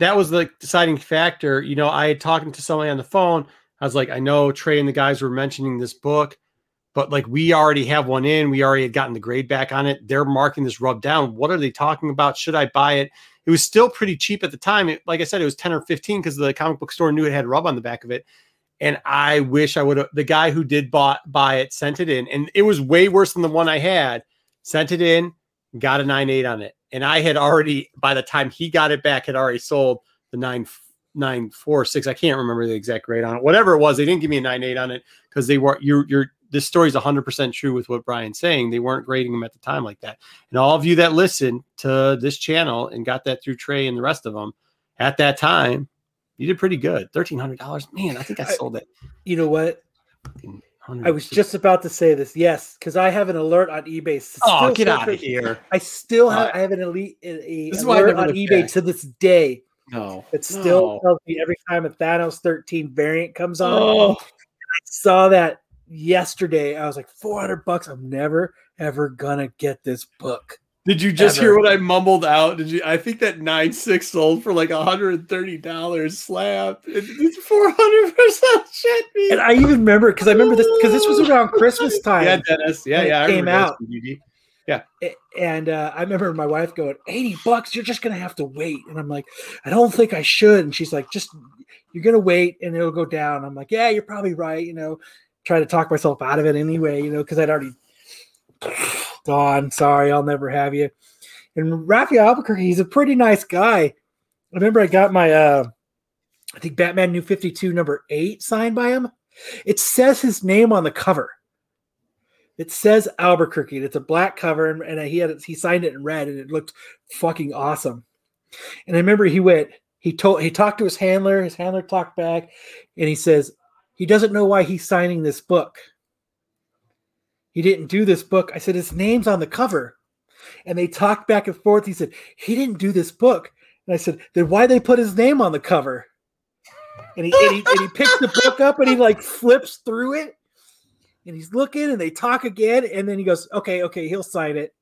that was the deciding factor. You know, I had talking to somebody on the phone. I was like, I know Trey and the guys were mentioning this book, but like we already have one in. We already had gotten the grade back on it. They're marking this rub down. What are they talking about? Should I buy it? It was still pretty cheap at the time. It, like I said, it was 10 or 15 because the comic book store knew it had rub on the back of it. And I wish I would have the guy who did bought buy it sent it in. And it was way worse than the one I had. Sent it in, got a nine eight on it and I had already by the time he got it back had already sold the nine nine four six. I can't remember the exact grade on it. Whatever it was, they didn't give me a nine eight on it because they were you're you're this story is 100% true with what Brian's saying. They weren't grading them at the time like that. And all of you that listened to this channel and got that through Trey and the rest of them at that time, you did pretty good. $1,300. Man, I think I sold it. You know what? I was just about to say this. Yes, because I have an alert on eBay. Oh, get out of here! I still have. I have an elite a, a alert on eBay to this day. No, it still no. tells me every time a Thanos 13 variant comes on. Oh. I saw that yesterday. I was like, 400 bucks. I'm never ever gonna get this book. Did you just Ever. hear what I mumbled out? Did you? I think that nine six sold for like hundred and thirty dollars slap. It's four hundred percent shit. Me. And I even remember because I remember this because this was around Christmas time. Yeah, Dennis. Yeah, yeah. It came out. Yeah. And uh, I remember my wife going, 80 bucks, you're just going to have to wait. And I'm like, I don't think I should. And she's like, just, you're going to wait and it'll go down. I'm like, yeah, you're probably right. You know, try to talk myself out of it anyway, you know, because I'd already Gone. Sorry, I'll never have you. And Rafael Albuquerque, he's a pretty nice guy. I remember I got my uh I think Batman New 52 number 8 signed by him. It says his name on the cover. It says Albuquerque. It's a black cover, and, and he had he signed it in red, and it looked fucking awesome. And I remember he went, he told he talked to his handler, his handler talked back, and he says he doesn't know why he's signing this book he didn't do this book. I said, his name's on the cover. And they talked back and forth. He said, he didn't do this book. And I said, then why they put his name on the cover? And he, and he, and he picks the book up and he like flips through it. And he's looking and they talk again. And then he goes, okay, okay, he'll sign it.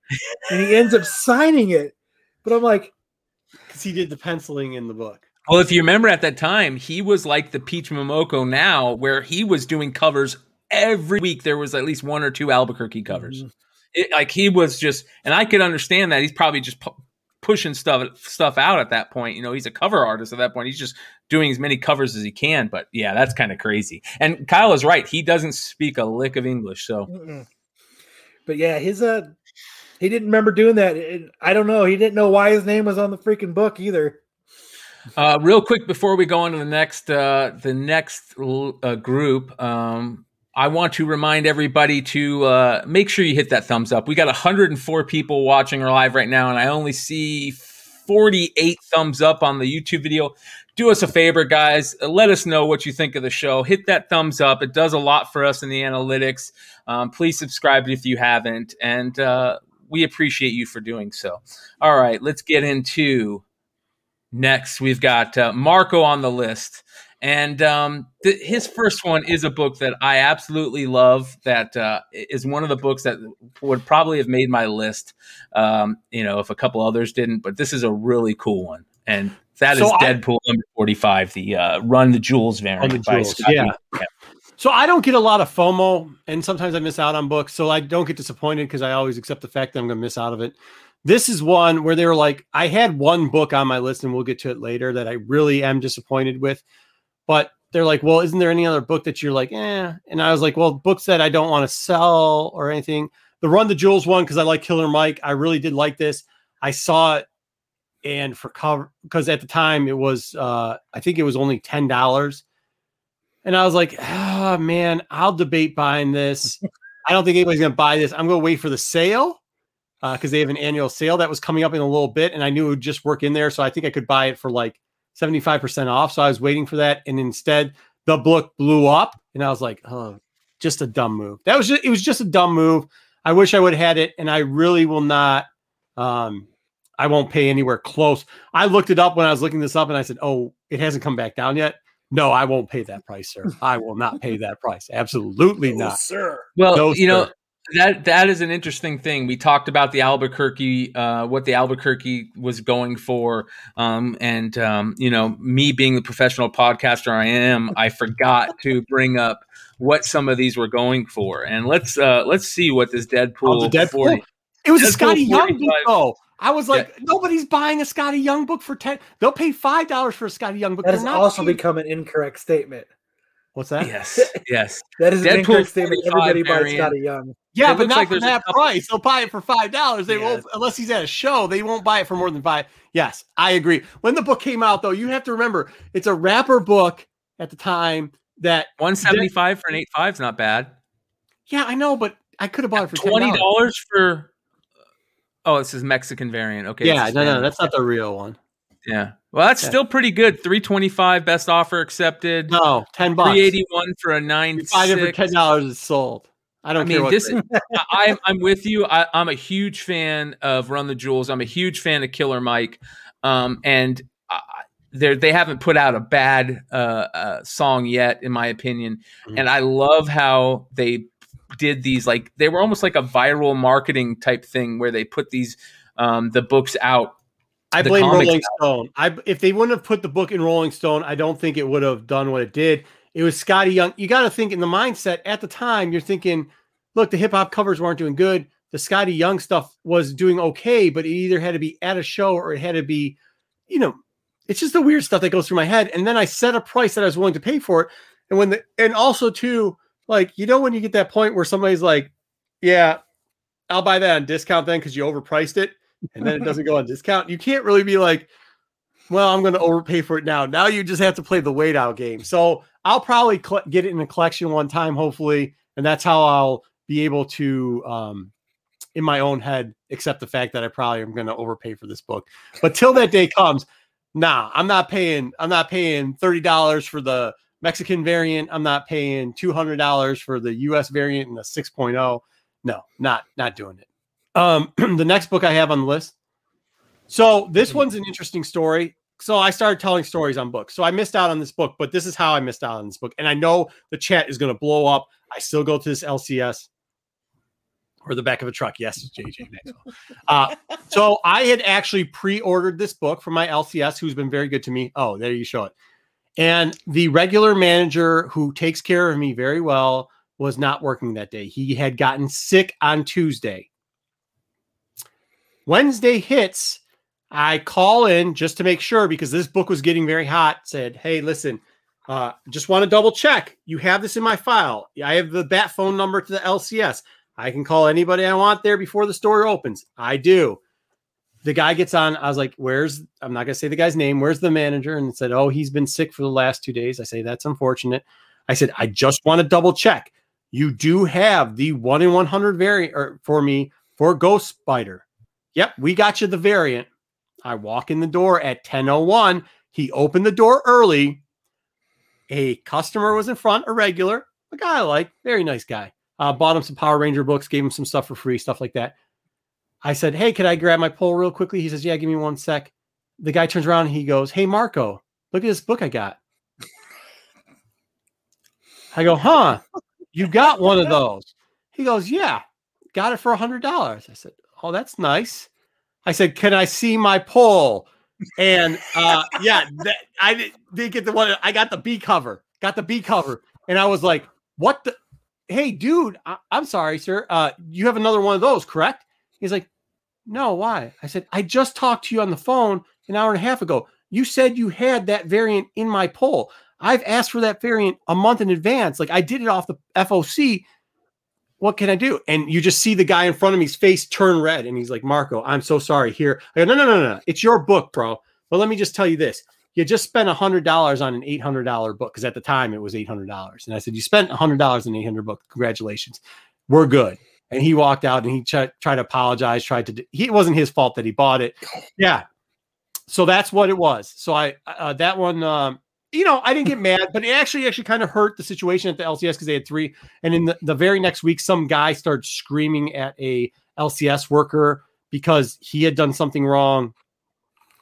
And he ends up signing it. But I'm like, because he did the penciling in the book. Well, if you remember at that time, he was like the Peach Momoko now, where he was doing covers every week there was at least one or two Albuquerque covers. Mm-hmm. It, like he was just, and I could understand that he's probably just pu- pushing stuff stuff out at that point. You know, he's a cover artist at that point. He's just doing as many covers as he can. But yeah, that's kind of crazy. And Kyle is right; he doesn't speak a lick of English. So, Mm-mm. but yeah, his uh, He didn't remember doing that. I don't know. He didn't know why his name was on the freaking book either. Uh, real quick before we go on to the next uh, the next uh, group, um, I want to remind everybody to uh, make sure you hit that thumbs up. We got 104 people watching our live right now, and I only see 48 thumbs up on the YouTube video. Do us a favor, guys. Let us know what you think of the show. Hit that thumbs up. It does a lot for us in the analytics. Um, please subscribe if you haven't, and uh, we appreciate you for doing so. All right, let's get into next. We've got uh, Marco on the list. And um, th- his first one is a book that I absolutely love. That uh, is one of the books that would probably have made my list, um, you know, if a couple others didn't. But this is a really cool one, and that is So I- Deadpool number forty-five, the uh, Run the Jewels variant. The Jewels, yeah. Lee. So I don't get a lot of FOMO, and sometimes I miss out on books. So I don't get disappointed because I always accept the fact that I'm going to miss out of it. This is one where they were like, I had one book on my list, and we'll get to it later that I really am disappointed with. But they're like, well, isn't there any other book that you're like, eh? And I was like, well, books that I don't want to sell or anything. The Run the Jewels one because I like Killer Mike. I really did like this. I saw it, and for cover because at the time it was, uh, I think it was only ten dollars. And I was like, oh man, I'll debate buying this. I don't think anybody's to buy this. I'm to wait for the sale because they have an annual sale that was coming up in a little bit. And I knew it would just work in there. So I think I could buy it for like 75% off. So I was waiting for that. And instead, the book blew up. And I was like, oh, just a dumb move. That was just, it was just a dumb move. I wish I would have had it. And I really will not. Um, I won't pay anywhere close. I looked it up when I was looking this up and I said, oh, it hasn't come back down yet. No, I won't pay that price, sir. I will not pay that price. Absolutely not. sir. Well, No, you know sir. That that is an interesting thing. We talked about the Albuquerque, uh, what the Albuquerque was going for, um, and um, you know, me being the professional podcaster I am, I forgot to bring up what some of these were going for. And let's uh, let's see what this Deadpool, Oh, the Deadpool? 40 It was a Skottie Young book, 45. I was like, nobody's buying a Skottie Young book for ten. They'll pay five dollars for a Skottie Young book. That has also paying- become an incorrect statement. What's that? Yes, yes. That is an Deadpool incorrect statement. Everybody buys. Skottie Young. Yeah, It but not like for that couple- price. They'll buy it for five dollars. They Yeah. won't unless he's at a show. They won't buy it for more than five. Yes, I agree. When the book came out, though, you have to remember it's a rapper book at the time. That One seventy five for an eight five is not bad. yeah, I know, but I could have bought it for Twenty $10. for. Oh, this is Mexican variant. Okay. Yeah, no, no, that's not the real one. Yeah. Well, that's Yeah. still pretty good. Three twenty five, best offer accepted. No, ten bucks. Three eighty one for a nine You buy it for ten dollars. is sold. I don't I care mean, this is. I, I'm with you. I, I'm a huge fan of Run the Jewels. I'm a huge fan of Killer Mike, um, and they they haven't put out a bad uh, uh, song yet, in my opinion. Mhm. And I love how they did these like they were almost like a viral marketing type thing where they put these um, the books out. I blame Rolling Stone. I if they wouldn't have put the book in Rolling Stone, I don't think it would have done what it did. It was Skottie Young. You got to think in the mindset at the time. You're thinking, look, the hip hop covers weren't doing good. The Skottie Young stuff was doing okay, but it either had to be at a show or it had to be, you know, it's just the weird stuff that goes through my head. And then I set a price that I was willing to pay for it. And when the and also too, like you know, when you get that point where somebody's like, yeah, I'll buy that on discount then because you overpriced it and then it doesn't go on discount. You can't really be like, well, I'm going to overpay for it now. Now you just have to play the wait out game. So I'll probably cl- get it in a collection one time, hopefully, and that's how I'll be able to, um, in my own head, accept the fact that I probably am going to overpay for this book. But till that day comes, nah, I'm not paying. I'm not paying thirty dollars for the Mexican variant. I'm not paying two hundred dollars for the U.S. variant and the 6.0. No, not not doing it. Um, the next book I have on the list. So this one's an interesting story. So I started telling stories on books. So I missed out on this book, but this is how I missed out on this book. And I know the chat is going to blow up. I still go to this LCS or the back of a truck. Yes, JJ Maxwell. Uh, so I had actually pre-ordered this book from my LCS, who's been very good to me. Oh, there you show it. And the regular manager who takes care of me very well was not working that day. He had gotten sick on Tuesday. Wednesday hits. I call in just to make sure because this book was getting very hot. Said, "Hey, listen, uh, just want to double check. You have this in my file. I have the bat phone number to the LCS. I can call anybody I want there before the store opens. I do. The guy gets on. I was like, Where's, I'm not going to say the guy's name. Where's the manager? And said, Oh, he's been sick for the last two days. I say, That's unfortunate. I said, I just want to double check. You do have the one in 100 variant or for me for Ghost Spider. Yep, we got you the variant. I walk in the door at 10:01. He opened the door early. A customer was in front, a regular, a guy I like, very nice guy. Uh, bought him some Power Ranger books, gave him some stuff for free, stuff like that. I said, Hey, can I grab my pole real quickly? He says, Yeah, give me one sec. The guy turns around and he goes, Hey, Marco, look at this book I got. I go, Huh, you got one of those. He goes, Yeah, got it for a $100. I said, Oh, that's nice. I said, Can I see my pole? And uh, yeah, that, I didn't, didn't get the one. I got the B cover, got the B cover. And I was like, What the? Hey, dude, I, am sorry, sir. Uh, you have another one of those, correct? He's like, No, why? I said, I just talked to you on the phone an hour and a half ago. You said you had that variant in my poll. I've asked for that variant a month in advance. Like I did it off the FOC. What can I do? And you just see the guy in front of me's face turn red, and he's like, "Marco, I'm so sorry." Here, I go, "No, no, no, no, it's your book, bro." But let me just tell you this: you just spent a hundred dollars on an eight hundred dollar book because at the time it was eight hundred dollars, and I said, "You spent a hundred dollars on eight hundred book. Congratulations, we're good." And he walked out and he ch- tried to apologize. Tried to. He, it wasn't his fault that he bought it. Yeah. So that's what it was. So I uh, that one. Um, you know, I didn't get mad, but it actually actually kind of hurt the situation at the LCS because they had three. And in the, the very next week, some guy started screaming at a LCS worker because he had done something wrong.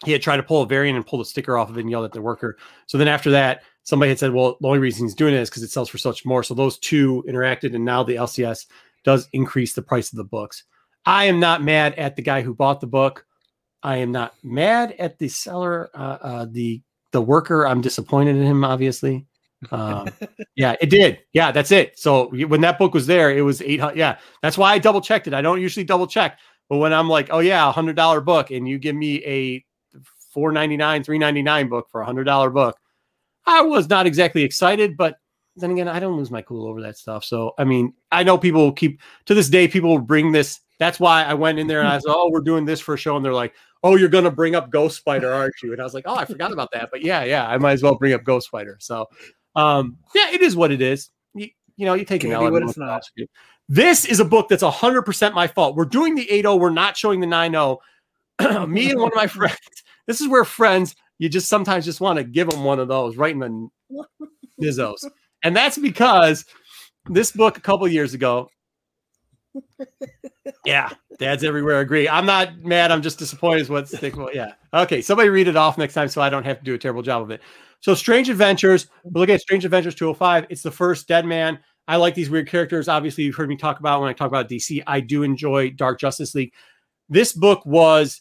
He had tried to pull a variant and pull the sticker off of it and yelled at the worker. So then after that, somebody had said, Well, the only reason he's doing it is because it sells for such more. So those two interacted, and now the LCS does increase the price of the books. I am not mad at the guy who bought the book. I am not mad at the seller, uh, uh, the the worker, I'm disappointed in him, obviously. Um, yeah, it did. Yeah, that's it. So when that book was there, it was 800. Yeah, that's why I double checked it. I don't usually double check, but when I'm like, oh, yeah, a $100 book, and you give me a 499 399 book for a $100 book, I was not exactly excited, but then again, I don't lose my cool over that stuff. So, I mean, I know people keep to this day, people will bring this. That's why I went in there and I said, oh, we're doing this for a show. And they're like, oh, you're going to bring up Ghost Spider, aren't you? And I was like, oh, I forgot about that. But yeah, yeah, I might as well bring up Ghost Spider. So, um, yeah, it is what it is. You, you know, you take it L. What it's not. This is a book that's 100% my fault. We're doing the 8 0. We're not showing the 9 0. Me and one of my friends, this is where friends, you just sometimes just want to give them one of those right in the Nizzos. And that's because this book a couple years ago, yeah, dads everywhere agree. I'm not mad. I'm just disappointed. Is what's stick. Yeah. Okay. Somebody read it off next time so I don't have to do a terrible job of it. So, Strange Adventures. We're looking at Strange Adventures 205. It's the first Deadman. I like these weird characters. Obviously, you've heard me talk about when I talk about DC. I do enjoy Dark Justice League. This book was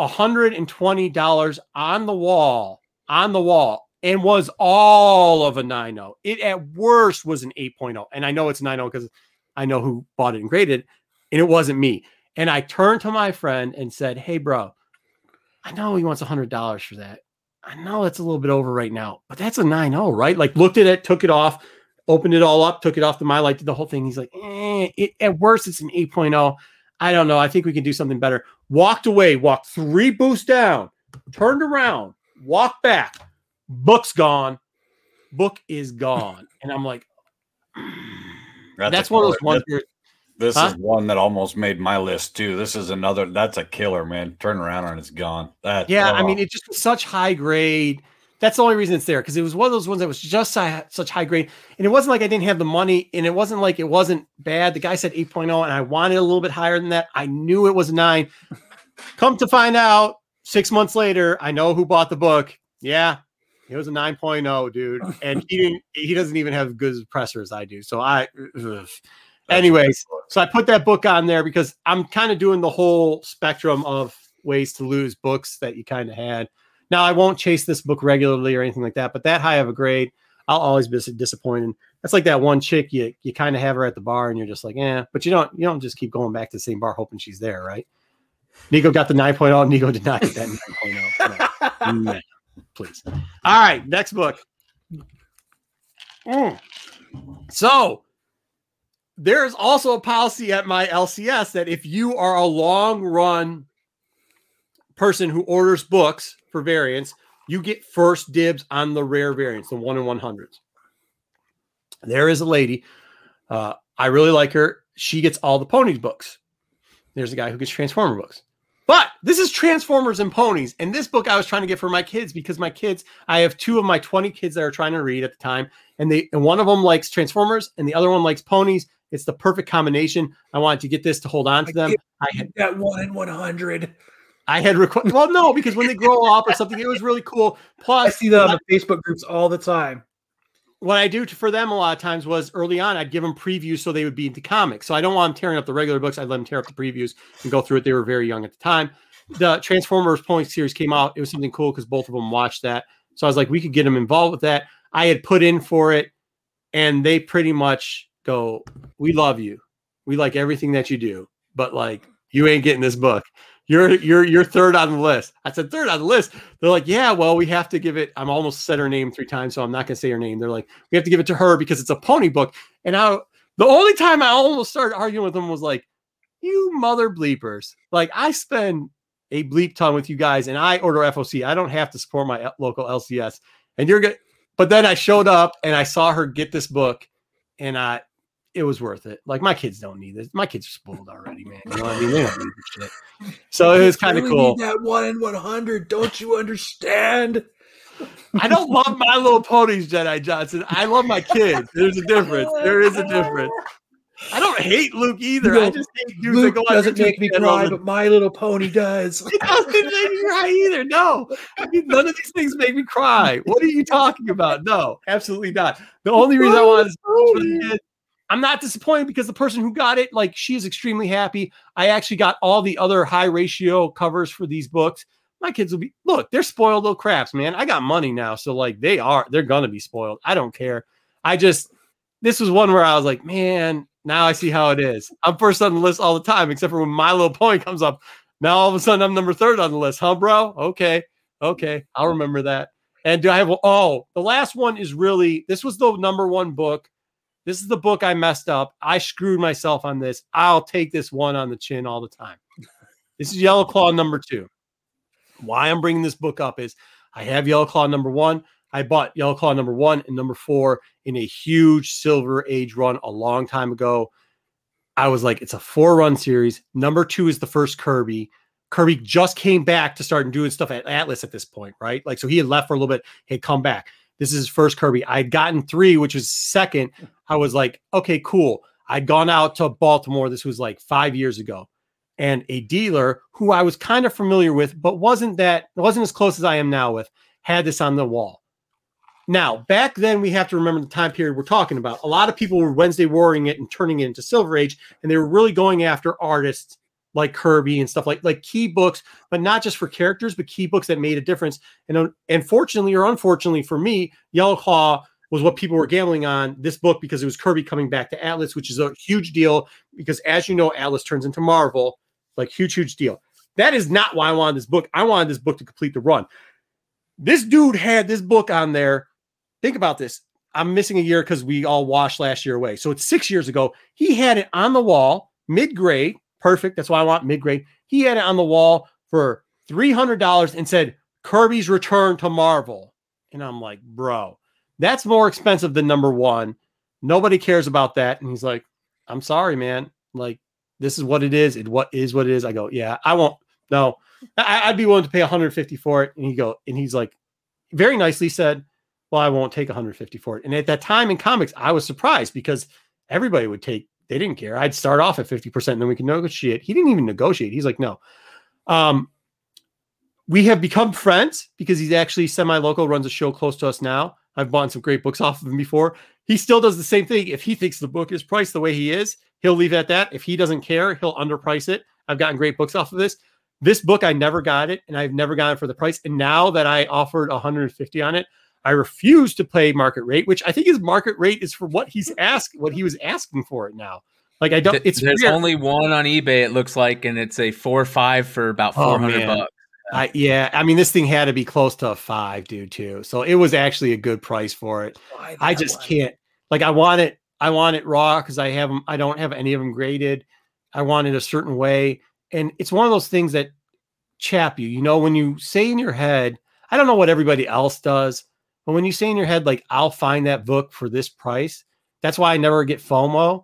$120 on the wall, on the wall, and was all of a 9.0. It at worst was an 8.0. And I know it's 9.0 because I know who bought it and graded, it, and it wasn't me. And I turned to my friend and said, Hey, bro, I know he wants a $100 for that. I know it's a little bit over right now, but that's a 9 0, right? Like, looked at it, took it off, opened it all up, took it off the my light, did the whole thing. He's like, eh, it, At worst, it's an 8.0. I don't know. I think we can do something better. Walked away, walked three boosts down, turned around, walked back. Book's gone. Book is gone. And I'm like, that's, that's one of those ones where this huh? is one that almost made my list too. This is another that's a killer, man. Turn around and it's gone. That yeah, oh. I mean, it just was such high grade. That's the only reason it's there because it was one of those ones that was just such high grade, and it wasn't like I didn't have the money, and it wasn't like it wasn't bad. The guy said 8.0, and I wanted a little bit higher than that. I knew it was nine. Come to find out, six months later, I know who bought the book. Yeah, it was a 9.0, dude, and he didn't. He doesn't even have good pressers as I do. So I, ugh. anyways, so I put that book on there because I'm kind of doing the whole spectrum of ways to lose books that you kind of had. Now I won't chase this book regularly or anything like that, but that high of a grade, I'll always be disappointed. That's like that one chick you you kind of have her at the bar and you're just like, yeah, but you don't you don't just keep going back to the same bar hoping she's there, right? Nico got the 9.0. Nico did not get that 9.0 please. All right, next book. Mm. So, there's also a policy at my LCS that if you are a long run person who orders books for variants, you get first dibs on the rare variants, the one in 100s. There is a lady. Uh, I really like her. She gets all the ponies books. There's a guy who gets Transformer books. But this is Transformers and Ponies. And this book I was trying to get for my kids because my kids, I have two of my 20 kids that are trying to read at the time. And they and one of them likes Transformers and the other one likes ponies. It's the perfect combination. I wanted to get this to hold on to them. I had that one in 100. I had request. Well, no, because when they grow up or something, it was really cool. Plus, I see that on the Facebook groups all the time. What I do for them a lot of times was early on, I'd give them previews so they would be into comics. So I don't want them tearing up the regular books. I'd let them tear up the previews and go through it. They were very young at the time. The Transformers Point series came out. It was something cool because both of them watched that. So I was like, we could get them involved with that. I had put in for it, and they pretty much go, "We love you. We like everything that you do, but like you ain't getting this book." You're you're you're third on the list. I said third on the list. They're like, yeah, well, we have to give it. I'm almost said her name three times, so I'm not gonna say her name. They're like, we have to give it to her because it's a pony book. And I the only time I almost started arguing with them was like, you mother bleepers. Like I spend a bleep ton with you guys, and I order FOC. I don't have to support my local LCS. And you're good. But then I showed up and I saw her get this book, and I it was worth it. Like my kids don't need this. My kids are spoiled already, man. You know what I mean? They don't need this shit. So it was kind of really cool. That one in 100. Don't you understand? I don't love my little ponies, Jedi Johnson. I love my kids. There's a difference. There is a difference. I don't hate Luke either. Know, I just hate dudes Luke that go doesn't make me cry, but My Little Pony does. It doesn't make me cry either. No, I mean, none of these things make me cry. What are you talking about? No, absolutely not. The only reason I wanted to for the kid, I'm not disappointed because the person who got it, like, she is extremely happy. I actually got all the other high ratio covers for these books. My kids will be look, they're spoiled little craps, man. I got money now, so like they are, they're gonna be spoiled. I don't care. I just this was one where I was like, man, now I see how it is. I'm first on the list all the time, except for when My Little Pony comes up. Now all of a sudden I'm number third on the list, huh, bro? Okay, okay, I'll remember that. And do I have? Oh, the last one is really. This was the number one book. This is the book I messed up. I screwed myself on this. I'll take this one on the chin all the time. This is Yellow Claw number two. Why I'm bringing this book up is I have Yellow Claw number one. I bought Yellow Claw number one and number four in a huge Silver Age run a long time ago. I was like, it's a four run series. Number two is the first Kirby. Kirby just came back to start doing stuff at Atlas at this point, right? Like, so he had left for a little bit, he had come back. This is his first Kirby. I'd gotten three, which was second. I was like, okay, cool. I'd gone out to Baltimore. This was like five years ago. And a dealer who I was kind of familiar with, but wasn't that wasn't as close as I am now with, had this on the wall. Now, back then, we have to remember the time period we're talking about. A lot of people were Wednesday warring it and turning it into Silver Age, and they were really going after artists like Kirby and stuff like like key books, but not just for characters, but key books that made a difference. And uh, and fortunately or unfortunately for me, Yellow Claw was what people were gambling on this book because it was Kirby coming back to Atlas, which is a huge deal because as you know, Atlas turns into Marvel, like huge, huge deal. That is not why I wanted this book. I wanted this book to complete the run. This dude had this book on there. Think about this. I'm missing a year because we all washed last year away. So it's six years ago. He had it on the wall, mid grade, perfect. That's why I want mid grade. He had it on the wall for $300 and said, Kirby's return to Marvel. And I'm like, bro, that's more expensive than number one. Nobody cares about that. And he's like, I'm sorry, man. Like, this is what it is. It what is what it is. I go, yeah, I won't. No, I, I'd be willing to pay 150 for it. And he go, and he's like, very nicely said, well, I won't take 150 for it. And at that time in comics, I was surprised because everybody would take. They didn't care. I'd start off at 50% and then we can negotiate. He didn't even negotiate. He's like, no. Um, we have become friends because he's actually semi-local, runs a show close to us now. I've bought some great books off of him before. He still does the same thing. If he thinks the book is priced the way he is, he'll leave it at that. If he doesn't care, he'll underprice it. I've gotten great books off of this. This book, I never got it, and I've never gotten it for the price. And now that I offered 150 on it, I refuse to pay market rate, which I think his market rate is for what he's asked, what he was asking for it now. Like I don't. It's There's weird. only one on eBay. It looks like, and it's a four or five for about Oh, four hundred bucks. I, yeah, I mean, this thing had to be close to a five, dude, too. So it was actually a good price for it. I just can't. Like, I want it. I want it raw because I have them. I don't have any of them graded. I want it a certain way, and it's one of those things that chap you. You know, when you say in your head, I don't know what everybody else does, but when you say in your head, like, I'll find that book for this price, that's why I never get FOMO.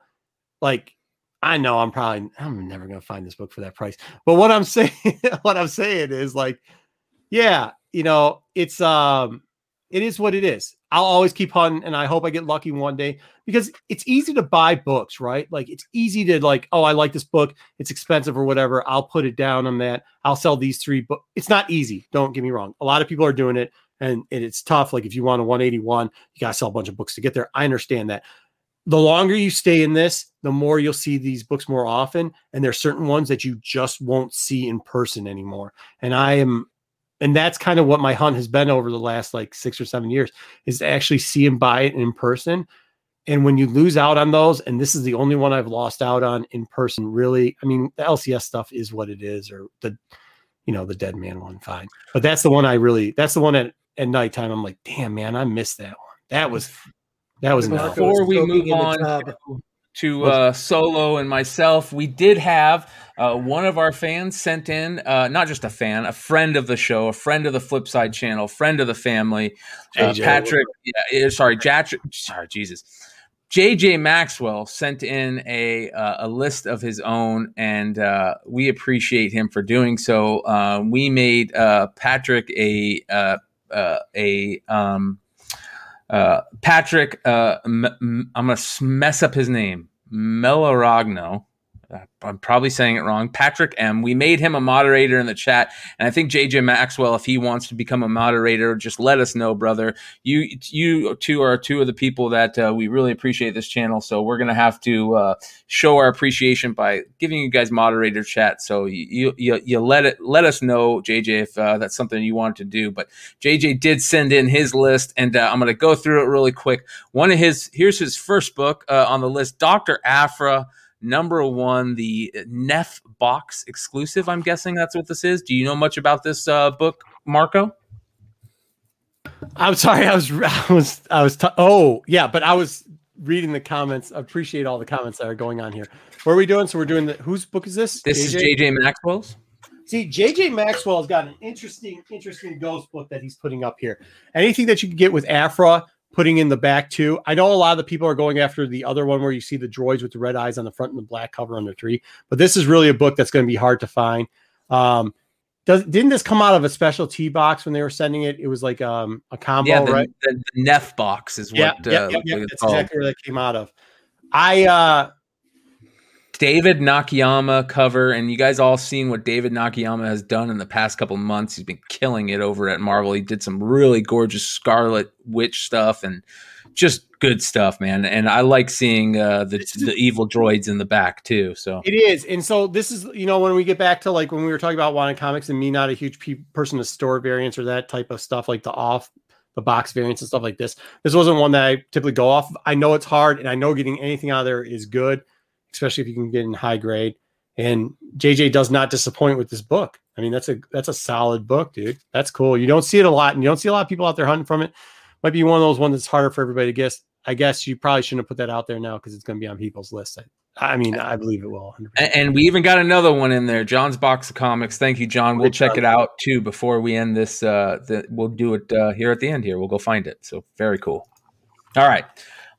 Like, I know I'm probably I'm never gonna find this book for that price. But what I'm saying, what I'm saying is like, yeah, you know, it's um it is what it is. I'll always keep hunting and I hope I get lucky one day because it's easy to buy books, right? Like it's easy to like, oh, I like this book, it's expensive or whatever. I'll put it down on that. I'll sell these three books. It's not easy. Don't get me wrong. A lot of people are doing it and, it's tough. Like if you want a 181, you gotta sell a bunch of books to get there. I understand that the longer you stay in this, the more you'll see these books more often. And there's certain ones that you just won't see in person anymore. And I am, and that's kind of what my hunt has been over the last like six or seven years is to actually see and buy it in person. And when you lose out on those, and this is the only one I've lost out on in person, really, I mean, the LCS stuff is what it is, or the, you know, the dead man one, fine. But that's the one I really, that's the one at, at nighttime. I'm like, damn, man, I missed that one. That was that was before we move on to, to uh, Solo and myself. We did have uh, one of our fans sent in, uh, not just a fan, a friend of the show, a friend of the Flipside channel, friend of the family, uh, Patrick. Yeah, sorry, Jatrick, sorry, Jesus. JJ Maxwell sent in a uh, a list of his own, and uh, we appreciate him for doing so. Uh, we made uh, Patrick a uh, a um, uh, Patrick, uh, m- m- I'm to mess up his name. Melaragno. I'm probably saying it wrong. Patrick M. We made him a moderator in the chat, and I think JJ Maxwell, if he wants to become a moderator, just let us know, brother. You you two are two of the people that uh, we really appreciate this channel, so we're gonna have to uh, show our appreciation by giving you guys moderator chat. So you you, you let it let us know, JJ, if uh, that's something you want to do. But JJ did send in his list, and uh, I'm gonna go through it really quick. One of his here's his first book uh, on the list, Doctor Aphra number one, the Neff box exclusive. I'm guessing that's what this is. Do you know much about this uh, book, Marco? I'm sorry. I was, I was, I was. T- oh, yeah, but I was reading the comments. I appreciate all the comments that are going on here. What are we doing? So we're doing the whose book is this? This JJ? is JJ Maxwell's. See, JJ Maxwell's got an interesting, interesting ghost book that he's putting up here. Anything that you can get with Aphra putting in the back too. I know a lot of the people are going after the other one where you see the droids with the red eyes on the front and the black cover on the tree, but this is really a book that's going to be hard to find. Um, does didn't this come out of a special tea box when they were sending it? It was like um, a combo, yeah, the, right? The, the Neff box is what. Yeah, uh, yeah, yeah, that's exactly where that came out of. I uh, David Nakayama cover, and you guys all seen what David Nakayama has done in the past couple months. He's been killing it over at Marvel. He did some really gorgeous Scarlet Witch stuff and just good stuff, man. And I like seeing uh, the the evil droids in the back too. So it is, and so this is you know when we get back to like when we were talking about wanting comics and me not a huge pe- person to store variants or that type of stuff like the off the box variants and stuff like this. This wasn't one that I typically go off. I know it's hard, and I know getting anything out of there is good especially if you can get in high grade. And JJ does not disappoint with this book. I mean, that's a that's a solid book, dude. That's cool. You don't see it a lot, and you don't see a lot of people out there hunting from it. Might be one of those ones that's harder for everybody to guess. I guess you probably shouldn't have put that out there now because it's going to be on people's list. I, I mean, I believe it will. And, and, we even got another one in there, John's box of comics. Thank you, John. We'll check it out too before we end this. Uh, the, we'll do it uh, here at the end. Here, we'll go find it. So very cool. All right.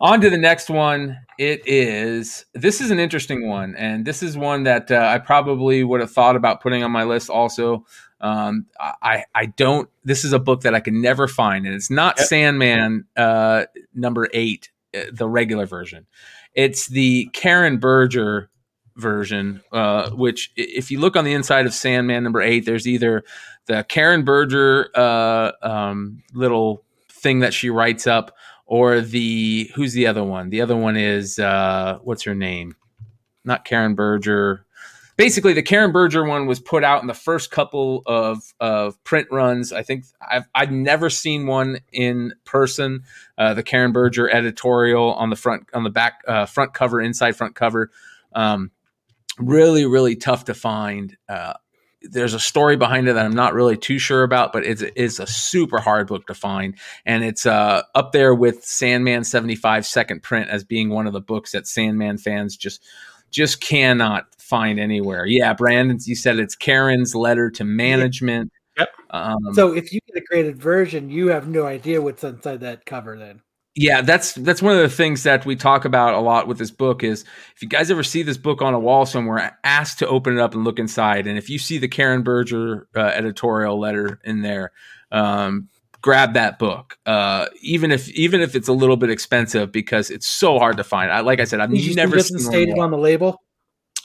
On to the next one. It is this is an interesting one, and this is one that uh, I probably would have thought about putting on my list. Also, um, I I don't. This is a book that I can never find, and it's not yep. Sandman uh, number eight, uh, the regular version. It's the Karen Berger version, uh, which if you look on the inside of Sandman number eight, there's either the Karen Berger uh, um, little thing that she writes up or the who's the other one? The other one is uh, what's her name? Not Karen Berger. Basically, the Karen Berger one was put out in the first couple of, of print runs. I think I've I've never seen one in person. Uh, the Karen Berger editorial on the front on the back uh, front cover, inside front cover. Um, really, really tough to find. There's a story behind it that I'm not really too sure about, but it's it's a super hard book to find, and it's uh, up there with Sandman 75 second print as being one of the books that Sandman fans just just cannot find anywhere. Yeah, Brandon, you said it's Karen's letter to management. Yep. Um, So if you get a graded version, you have no idea what's inside that cover. Then yeah that's that's one of the things that we talk about a lot with this book is if you guys ever see this book on a wall somewhere ask to open it up and look inside and if you see the karen berger uh, editorial letter in there um, grab that book uh, even if even if it's a little bit expensive because it's so hard to find I, like i said i've you never this seen one stated on the label.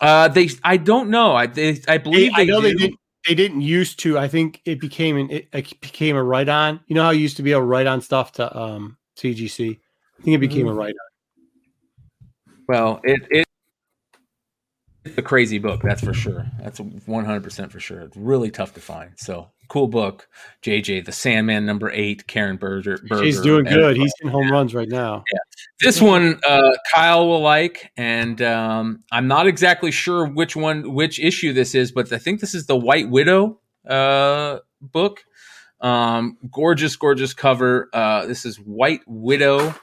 uh they i don't know i they, i They, believe I they, know they didn't. They didn't used to. I think it became an it, it became a write on. You know how you used to be able to write on stuff to um CGC. I think it became a Mhm. write Well, it it it's a crazy book, that's for sure. That's one hundred percent for sure. It's really tough to find. So cool book, JJ, The Sandman number eight, Karen Berger. Berger He's doing good. He's in home runs right now. This one, uh, Kyle will like, and um, I'm not exactly sure which one, which issue this is, but I think this is the White Widow uh, book. Um, gorgeous, gorgeous cover. Uh, this is White Widow.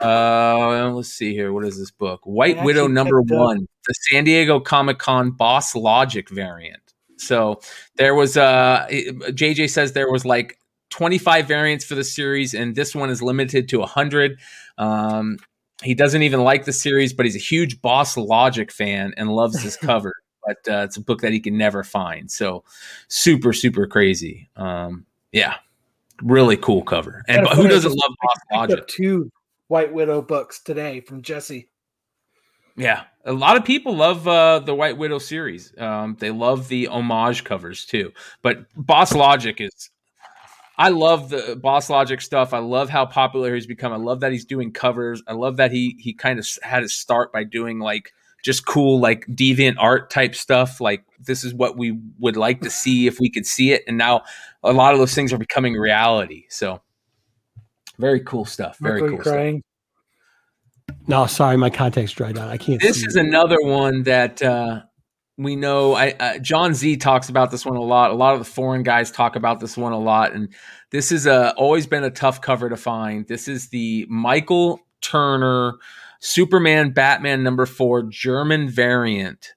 Uh, let's see here. What is this book? White I Widow number picked up- one, the San Diego Comic Con Boss Logic variant. So there was uh JJ says there was like 25 variants for the series, and this one is limited to 100. Um, he doesn't even like the series, but he's a huge Boss Logic fan and loves this cover. But uh, it's a book that he can never find. So super, super crazy. Um, yeah, really cool cover. And but who doesn't love Boss Logic? two White Widow books today from Jesse. Yeah, a lot of people love uh, the White Widow series. Um, they love the homage covers too. But Boss Logic is. I love the Boss Logic stuff. I love how popular he's become. I love that he's doing covers. I love that he he kind of had his start by doing like just cool like DeviantArt type stuff. Like this is what we would like to see if we could see it. And now a lot of those things are becoming reality. So very cool stuff. Very cool you stuff. No, sorry, my contacts dried out. I can't. this see is it. another one that uh, we know. I uh, John Z talks about this one a lot. A lot of the foreign guys talk about this one a lot, and this is a, always been a tough cover to find. This is the Michael Turner Superman Batman number four German variant.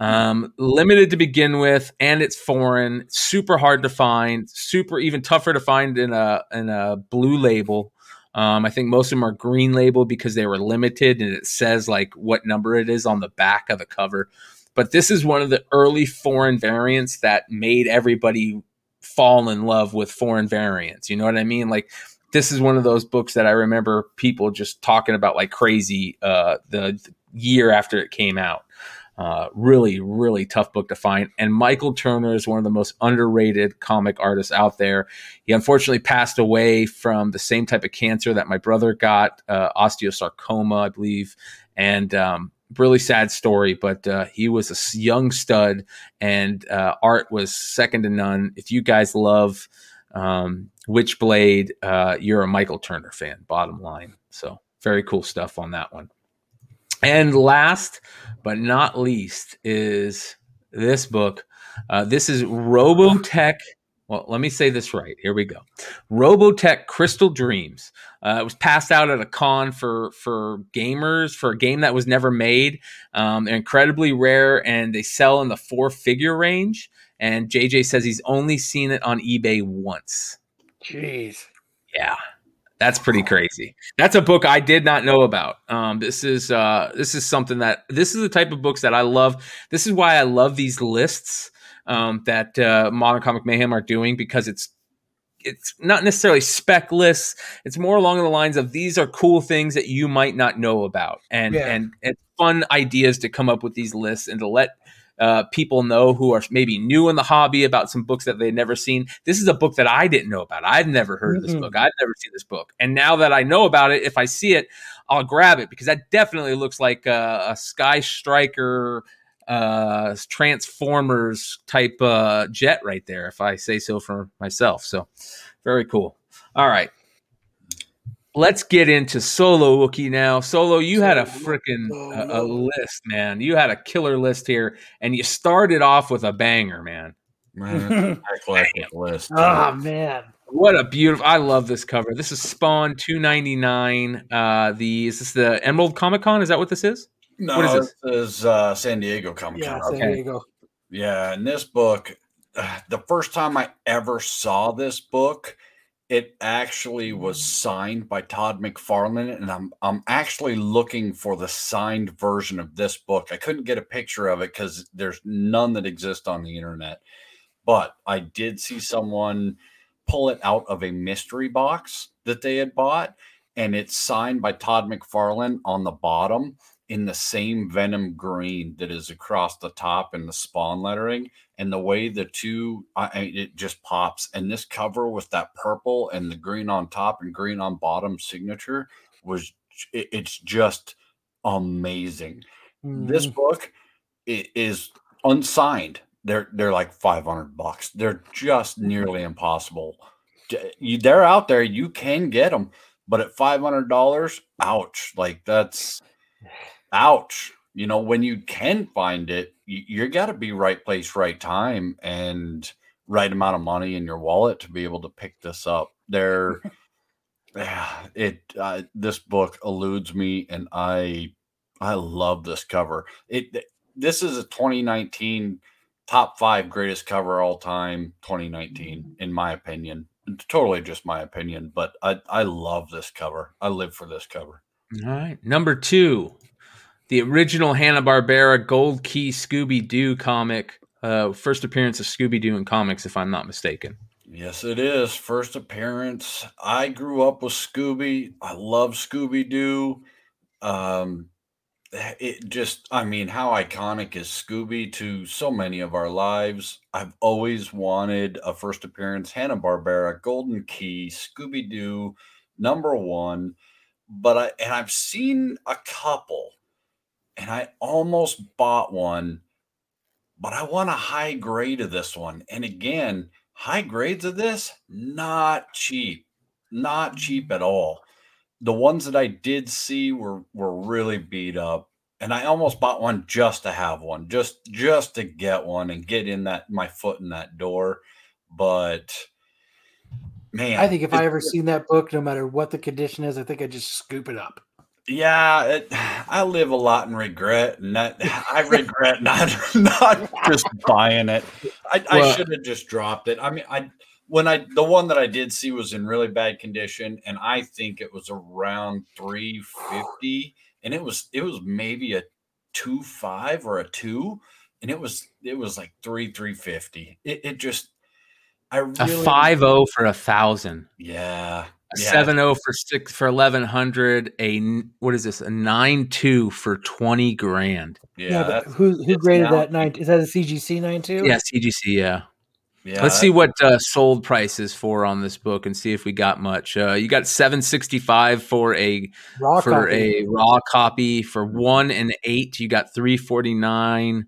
Um, limited to begin with, and it's foreign, super hard to find, super even tougher to find in a in a blue label. Um, I think most of them are green label because they were limited and it says like what number it is on the back of the cover. But this is one of the early foreign variants that made everybody fall in love with foreign variants. You know what I mean? Like this is one of those books that I remember people just talking about like crazy uh, the, year after it came out. Uh, really, really tough book to find. And Michael Turner is one of the most underrated comic artists out there. He unfortunately passed away from the same type of cancer that my brother got, uh, osteosarcoma, I believe. And um, really sad story, but uh, he was a young stud, and uh, art was second to none. If you guys love um, Witchblade, uh, you're a Michael Turner fan, bottom line. So, very cool stuff on that one. And last but not least is this book. Uh, this is Robotech. Well, let me say this right. Here we go. Robotech Crystal Dreams. Uh, it was passed out at a con for for gamers for a game that was never made. Um, they're incredibly rare and they sell in the four figure range. And JJ says he's only seen it on eBay once. Jeez. Yeah, that's pretty crazy. That's a book I did not know about. Um, this is uh, this is something that this is the type of books that I love. This is why I love these lists um, that uh, Modern Comic Mayhem are doing because it's it's not necessarily spec lists. It's more along the lines of these are cool things that you might not know about, and Yeah. and it's fun ideas to come up with these lists and to let uh, people know who are maybe new in the hobby about some books that they've never seen. This is a book that I didn't know about. I've never heard of this book. I've never seen this book. And now that I know about it, if I see it, I'll grab it because that definitely looks like a, a Sky Striker, uh, Transformers type uh, jet right there, if I say so for myself. So very cool. All right. Let's get into Solo Wookie now. Solo, you had a freaking a, a list, man. You had a killer list here, and you started off with a banger, man. Man, eclectic list. oh man. What a beautiful! I love this cover. This is Spawn two ninety nine. Uh, the is this the Emerald Comic Con? Is that what this is? No, what is this? this is uh, San Diego Comic Yeah, Con. so there you go. Yeah, in this book, uh, the first time I ever saw this book, it actually was signed by Todd McFarlane, and I'm I'm actually looking for the signed version of this book. I couldn't get a picture of it because there's none that exist on the internet, but I did see someone pull it out of a mystery box that they had bought, and it's signed by Todd McFarlane on the bottom in the same venom green that is across the top in the spawn lettering and the way the two I, it just pops and this cover with that purple and the green on top and green on bottom signature was it- it's just amazing. This Mhm. book is unsigned. They're they're like 500 bucks. They're just nearly impossible. You- they're out there. You can get them but at $500 ouch. Like that's ouch. You know when you can find it you, you got to be right place right time and right amount of money in your wallet to be able to pick this up. There it uh, this book eludes me and i i love this cover. It this is a 2019 top five greatest cover all time 2019 in my opinion. It's totally just my opinion but i i love this cover. I live for this cover. All right, number two, the original Hanna Barbera Gold Key Scooby Doo comic. Uh, first appearance of Scooby Doo in comics, if I'm not mistaken. Yes, it is. First appearance. I grew up with Scooby. I love Scooby Doo. Um, it just, I mean, how iconic is Scooby to so many of our lives? I've always wanted a first appearance Hanna Barbera Golden Key Scooby Doo number one, but I and I've seen a couple, and I almost bought one, but I want a high grade of this one. And again, high grades of this not cheap not cheap at all the ones that i did see were were really beat up and i almost bought one just to have one just just to get one and get in that my foot in that door but man I think if it- I ever seen that book, no matter what the condition is, I think I'd just scoop it up. Yeah it, i live a lot in regret and that i regret not not just buying it. I, I should have just dropped it. I mean i when i the one that i did see was in really bad condition and i think it was around 350 and it was it was maybe a two five or a two and it was it was like three 350 it, it just i A really five zero for a thousand. yeah yeah. seven zero for six for 1100 a what is this? A nine two for twenty grand. yeah, Yeah, but who who graded now- that nine? Is that a CGC nine two? Yeah, CGC. Yeah. yeah Let's see what uh, sold prices for on this book and see if we got much. Uh, you got seven sixty five for a raw for copy. a raw copy. For one and eight, you got three forty nine.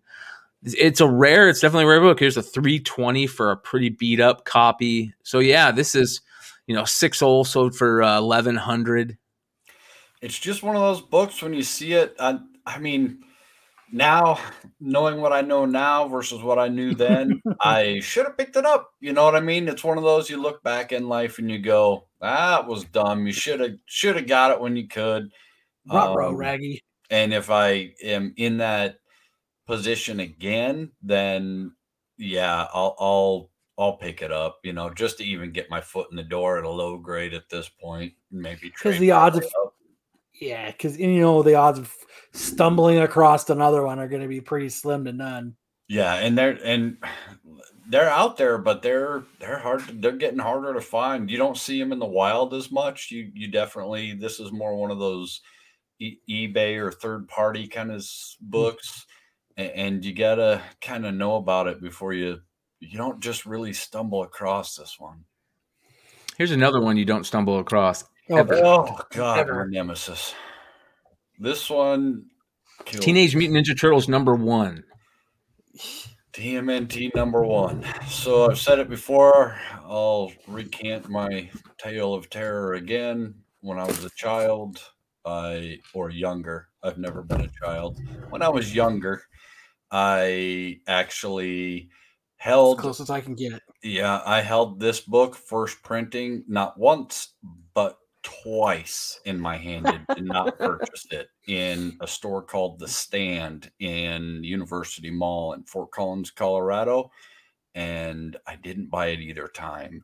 It's a rare. It's definitely a rare book. Here's a three twenty for a pretty beat up copy. So yeah, this is you know six old sold for uh, eleven hundred. it's just one of those books when you see it I, I mean now knowing what i know now versus what i knew then i should have picked it up you know what i mean it's one of those you look back in life and you go that was dumb you should have should have got it when you could Ruh-roh, Um, raggy. and if i am in that position again then yeah i'll i'll i'll pick it up you know just to even get my foot in the door at a low grade at this point maybe Because the odds of up. yeah, because you know the odds of stumbling across another one are going to be pretty slim to none. Yeah, and they're and they're out there, but they're they're hard. To, they're getting harder to find. You don't see them in the wild as much. You you definitely this is more one of those e- eBay or third party kind of mm. books, and, and you gotta kind of know about it before you you don't just really stumble across this one. Here's another one you don't stumble across. Oh, Ever. Oh God, Ever. nemesis. This one, killed Teenage Mutant Ninja Turtles number one. TMNT number one. So I've said it before. I'll recant my tale of terror again. When I was a child, I or younger. I've never been a child. When I was younger, I actually held as close as I can get. Yeah, I held this book first printing not once but twice in my hand and did not purchase it in a store called The Stand in University Mall in Fort Collins, Colorado, and I didn't buy it either time.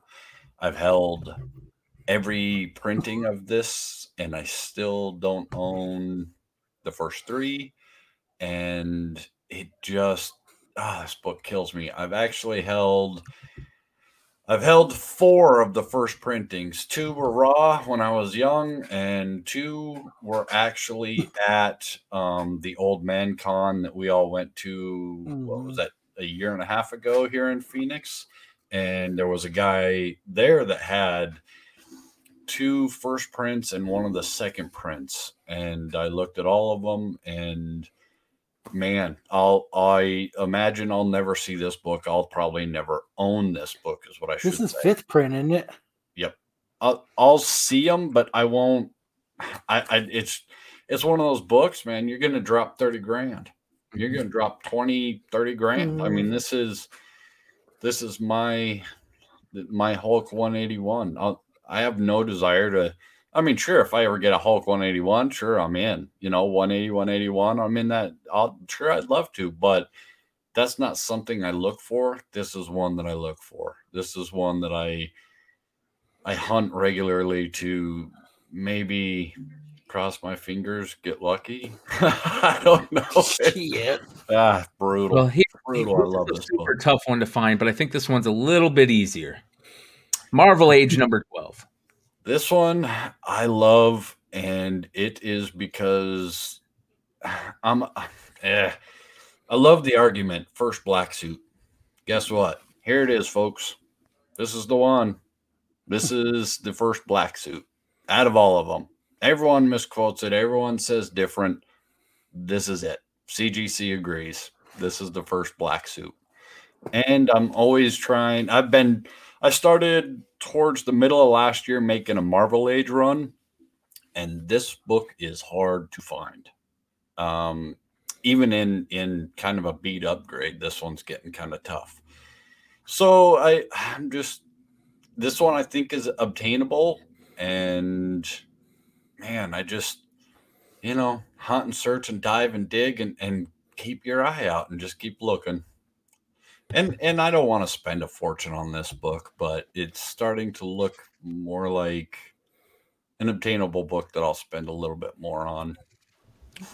I've held every printing of this and I still don't own the first 3 and it just ah, this book kills me. I've actually held I've held four of the first printings. Two were raw when I was young, and two were actually at um, the Old Man Con that we all went to. Mm-hmm. What was mm-hmm. that? A year and a half ago here in Phoenix, and there was a guy there that had two first prints and one of the second prints, and I looked at all of them and man, I'll I imagine I'll never see this book. I'll probably never own this book, is what I should. This is say. fifth print, isn't it? Yep. I'll I'll see them, but I won't. I, I it's it's one of those books, man. You're gonna drop thirty grand. You're gonna drop 20, 30 grand. Mm. I mean, this is this is my my Hulk 181. I'll, I have no desire to I mean, sure, if I ever get a Hulk 181, sure, I'm in. You know, 180, 181, I'm in that. I'll sure I'd love to, but that's not something I look for. This is one that I look for. This is one that I I hunt regularly to maybe cross my fingers, get lucky. I don't know. Yeah. Ah, brutal. Well, he, brutal. He, I love this super book. tough one to find, but I think this one's a little bit easier. Marvel Age number 12. This one I love, and it is because I'm. Eh, I love the argument. First black suit. Guess what? Here it is, folks. This is the one. This is the first black suit out of all of them. Everyone misquotes it. Everyone says different. This is it. CGC agrees. This is the first black suit. And I'm always trying. I've been I started towards the middle of last year making a Marvel Age run, and this book is hard to find. Um, even in in kind of a beat upgrade, this one's getting kind of tough. So I I'm just this one I think is obtainable, and man, I just you know hunt and search and dive and dig and and keep your eye out and just keep looking and and I don't want to spend a fortune on this book, but it's starting to look more like an obtainable book that I'll spend a little bit more on.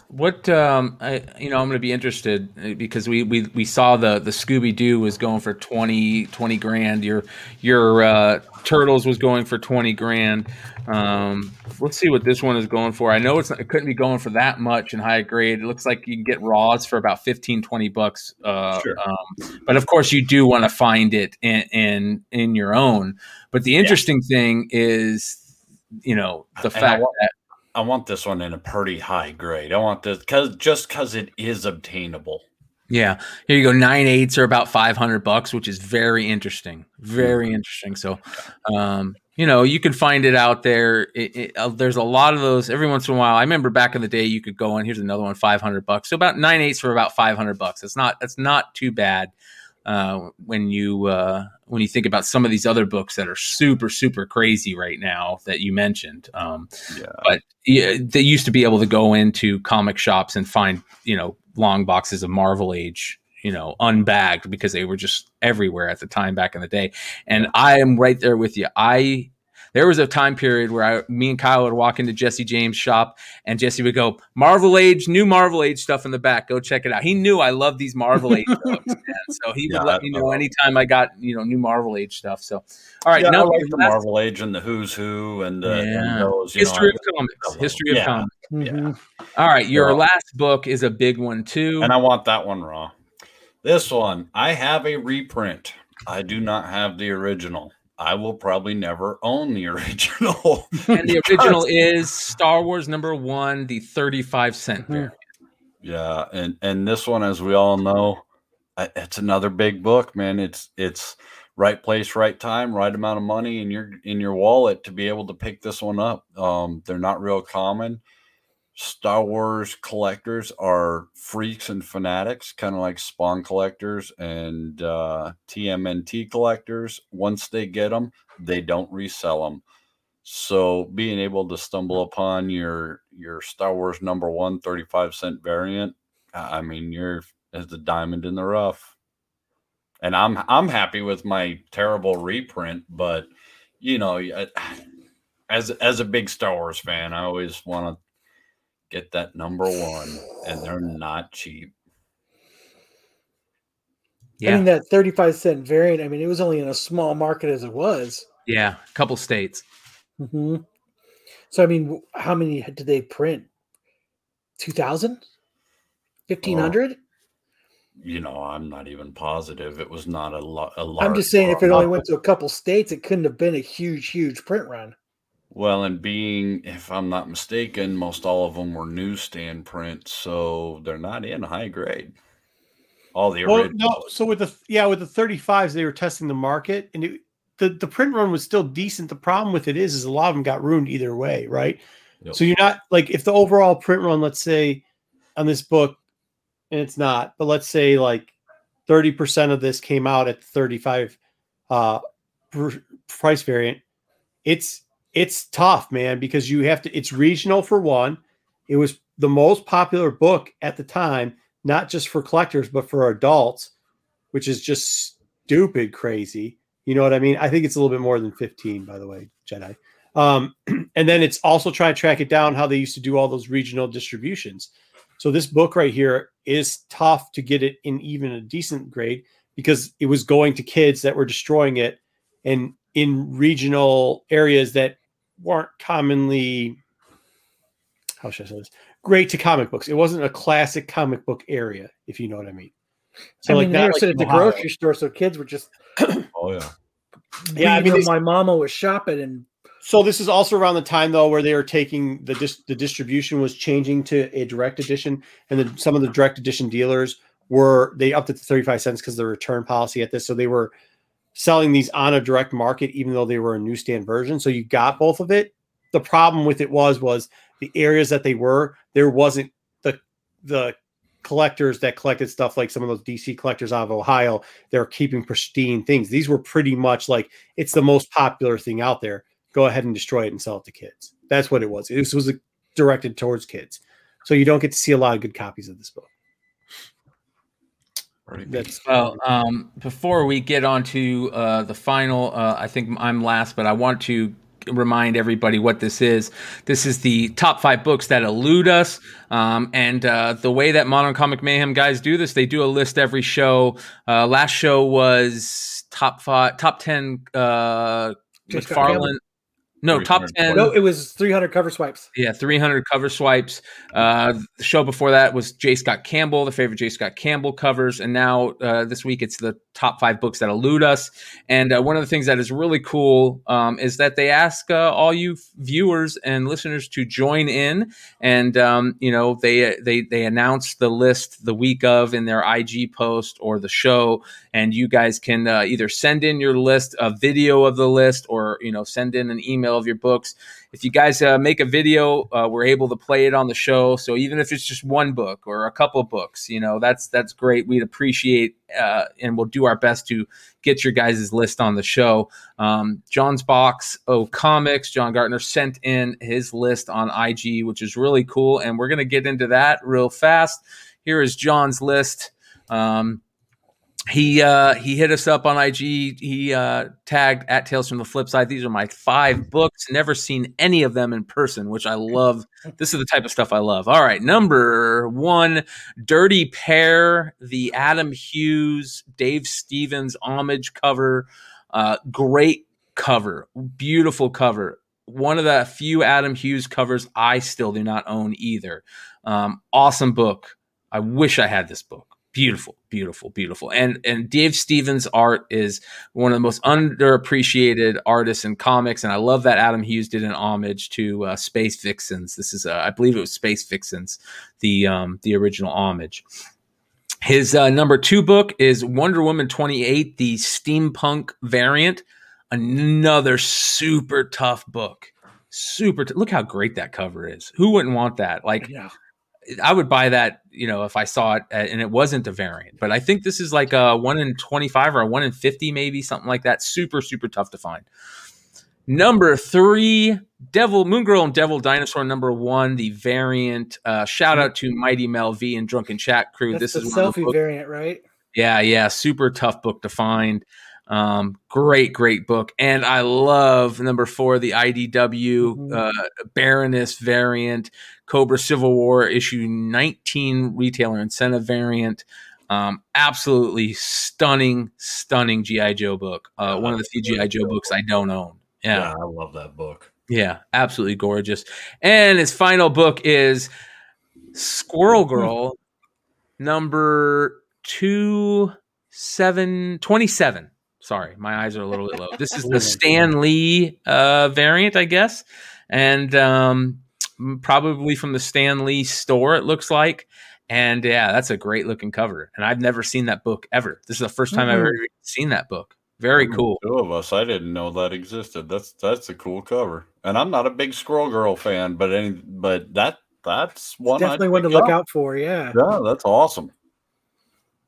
What um, I you know I'm going to be interested uh, because we we we saw the the Scooby Doo was going for 20, 20 grand. Your your uh, Turtles was going for twenty grand. Um, let's see what this one is going for. I know it's not, it couldn't be going for that much in high grade. It looks like you can get raws for about 15, 20 bucks. Uh, sure. um, but of course, you do want to find it in, in in your own. But the interesting yeah. thing is, you know, the and fact that I want this one in a pretty high grade. I want this because just because it is obtainable. Yeah, here you go. Nine eights are about five hundred bucks, which is very interesting. Very mm-hmm. interesting. So, um, you know, you can find it out there. It, it, uh, there's a lot of those. Every once in a while, I remember back in the day, you could go and here's another one, five hundred bucks. So about nine eights for about five hundred bucks. It's not. It's not too bad uh, when you uh, when you think about some of these other books that are super super crazy right now that you mentioned. Um, yeah. But yeah, they used to be able to go into comic shops and find you know long boxes of Marvel Age you know unbagged because they were just everywhere at the time back in the day. And I am right there with you. I there was a time period where I, me and Kyle would walk into Jesse James' shop, and Jesse would go, "Marvel Age, new Marvel Age stuff in the back. Go check it out." He knew I love these Marvel Age books, man. so he would let me know anytime I got you know new Marvel Age stuff. So, all right, yeah, now like the Marvel Age and the Who's Who and, uh, yeah. and those, history know, of comics, history of yeah. comics. Mm-hmm. Yeah. All right, your last book is a big one too, and I want that one raw. This one, I have a reprint. I do not have the original. I will probably never own the original. and the original is Star Wars number one, the 35 cent mm-hmm. variant. Yeah, and and this one, as we all know, it's another big book, man. It's it's right place, right time, right amount of money in your in your wallet to be able to pick this one up. Um, they're not real common. Star Wars collectors are freaks and fanatics, kind of like Spawn collectors and uh, TMNT collectors. Once they get them, they don't resell them. So being able to stumble upon your your Star Wars number one 35 cent variant, I mean, you're as the diamond in the rough. And I'm I'm happy with my terrible reprint, but you know, as as a big Star Wars fan, I always want to get that number one, and they're not cheap. Yeah. I mean that 35 cent variant, I mean, it was only in a small market as it was. Yeah, a couple states. Mm-hmm. So I mean, how many did they print? 2000? 1500? you know, I'm not even positive. It was not a lot. A I'm just saying, if it only went to a couple states, it couldn't have been a huge, huge print run. Well, and being, if I'm not mistaken, most all of them were newsstand prints, so they're not in high grade. All the well, no. So with the yeah, with the 35s, they were testing the market, and it, the the print run was still decent. The problem with it is, is a lot of them got ruined either way, right? Yep. So you're not like if the overall print run, let's say, on this book, and it's not, but let's say like 30% of this came out at 35 uh price variant. It's it's tough, man, because you have to, it's regional for one. It was the most popular book at the time, not just for collectors, but for adults, which is just stupid crazy. You know what I mean? I think it's a little bit more than 15, by the way, Jedi. Um, and then it's also trying to track it down how they used to do all those regional distributions. So this book right here is tough to get it in even a decent grade because it was going to kids that were destroying it and in regional areas that weren't commonly how should I say this? Great to comic books. It wasn't a classic comic book area, if you know what I mean. So I like mean, they were like at the grocery store, so kids were just oh yeah, yeah. I mean, my mama was shopping, and so this is also around the time though where they were taking the dis- the distribution was changing to a direct edition, and then some of the direct edition dealers were they upped it to thirty five cents because the return policy at this, so they were selling these on a direct market, even though they were a newsstand version. So you got both of it. The problem with it was was the areas that they were there wasn't the the collectors that collected stuff like some of those DC collectors out of Ohio. They're keeping pristine things. These were pretty much like it's the most popular thing out there. Go ahead and destroy it and sell it to kids. That's what it was. This was directed towards kids. So you don't get to see a lot of good copies of this book. That's well. Um, before we get on to uh, the final, uh, I think I'm last, but I want to remind everybody what this is. This is the top five books that elude us. Um, and uh, the way that Modern Comic Mayhem guys do this, they do a list every show. Uh, last show was top five, top ten. Uh, McFarlane, no, top 10. No, it was 300 cover swipes. Yeah, 300 cover swipes. Uh, the show before that was J. Scott Campbell, the favorite J. Scott Campbell covers. And now uh, this week it's the top five books that elude us. And uh, one of the things that is really cool um, is that they ask uh, all you viewers and listeners to join in. And, um, you know, they, they, they announce the list the week of in their IG post or the show. And you guys can uh, either send in your list, a video of the list, or, you know, send in an email of your books. If you guys uh, make a video, uh, we're able to play it on the show. So even if it's just one book or a couple books, you know, that's that's great. We'd appreciate uh, and we'll do our best to get your guys' list on the show. Um, John's box of comics, John Gartner sent in his list on IG, which is really cool, and we're gonna get into that real fast. Here is John's list. Um, he uh, he hit us up on IG. He uh, tagged at Tales from the Flip Side. These are my five books. Never seen any of them in person, which I love. This is the type of stuff I love. All right, number one, Dirty Pair, the Adam Hughes, Dave Stevens homage cover. Uh, great cover, beautiful cover. One of the few Adam Hughes covers I still do not own either. Um, awesome book. I wish I had this book beautiful beautiful beautiful and and dave stevens art is one of the most underappreciated artists in comics and i love that adam hughes did an homage to uh, space vixens this is uh, i believe it was space vixens the um the original homage his uh, number two book is wonder woman 28 the steampunk variant another super tough book super. T- look how great that cover is. Who wouldn't want that? Like, Yeah. I would buy that, you know, if I saw it uh, and it wasn't a variant. But I think this is like a one in twenty-five or a one in fifty, maybe something like that. Super, super tough to find. Number three, Devil Moon Girl and Devil Dinosaur. Number one, the variant. Uh, shout out to Mighty Mel V and Drunken Chat Crew. That's this is one of the selfie variant, right? yeah, yeah, super tough book to find. Um, great, great book, and I love number four, the IDW Mhm. uh, Baroness variant, Cobra Civil War issue nineteen retailer incentive variant. Um, absolutely stunning, stunning GI Joe book. Uh, one of the few GI Joe books I don't own. Yeah, I love that book. Yeah, absolutely gorgeous. And his final book is Squirrel Girl, number two seven twenty seven. Sorry, my eyes are a little bit low. This is the Stan Lee uh, variant, I guess, and um, probably from the Stan Lee store. It looks like, and yeah, that's a great looking cover. And I've never seen that book ever. This is the first time I've Mhm. ever seen that book. Very cool. Two of us. I didn't know that existed. That's that's a cool cover. And I'm not a big Squirrel Girl fan, but any but that that's one I'd Definitely one to look up. out for. Yeah. Yeah, that's awesome.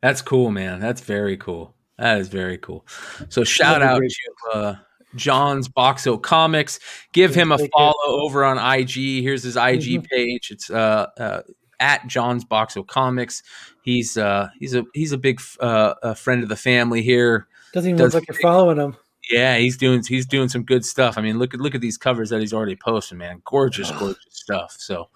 That's cool, man. That's very cool. That is very cool. So shout out great. to uh, John's Boxo Comics. Give him a follow over on IG. Here's his IG Mhm. page. It's uh, uh, at John's Boxo Comics. He's uh, he's a he's a big uh, a friend of the family here. Doesn't even Does- look like you're following him. Yeah, he's doing he's doing some good stuff. I mean, look at look at these covers that he's already posted, man. Gorgeous, gorgeous stuff. So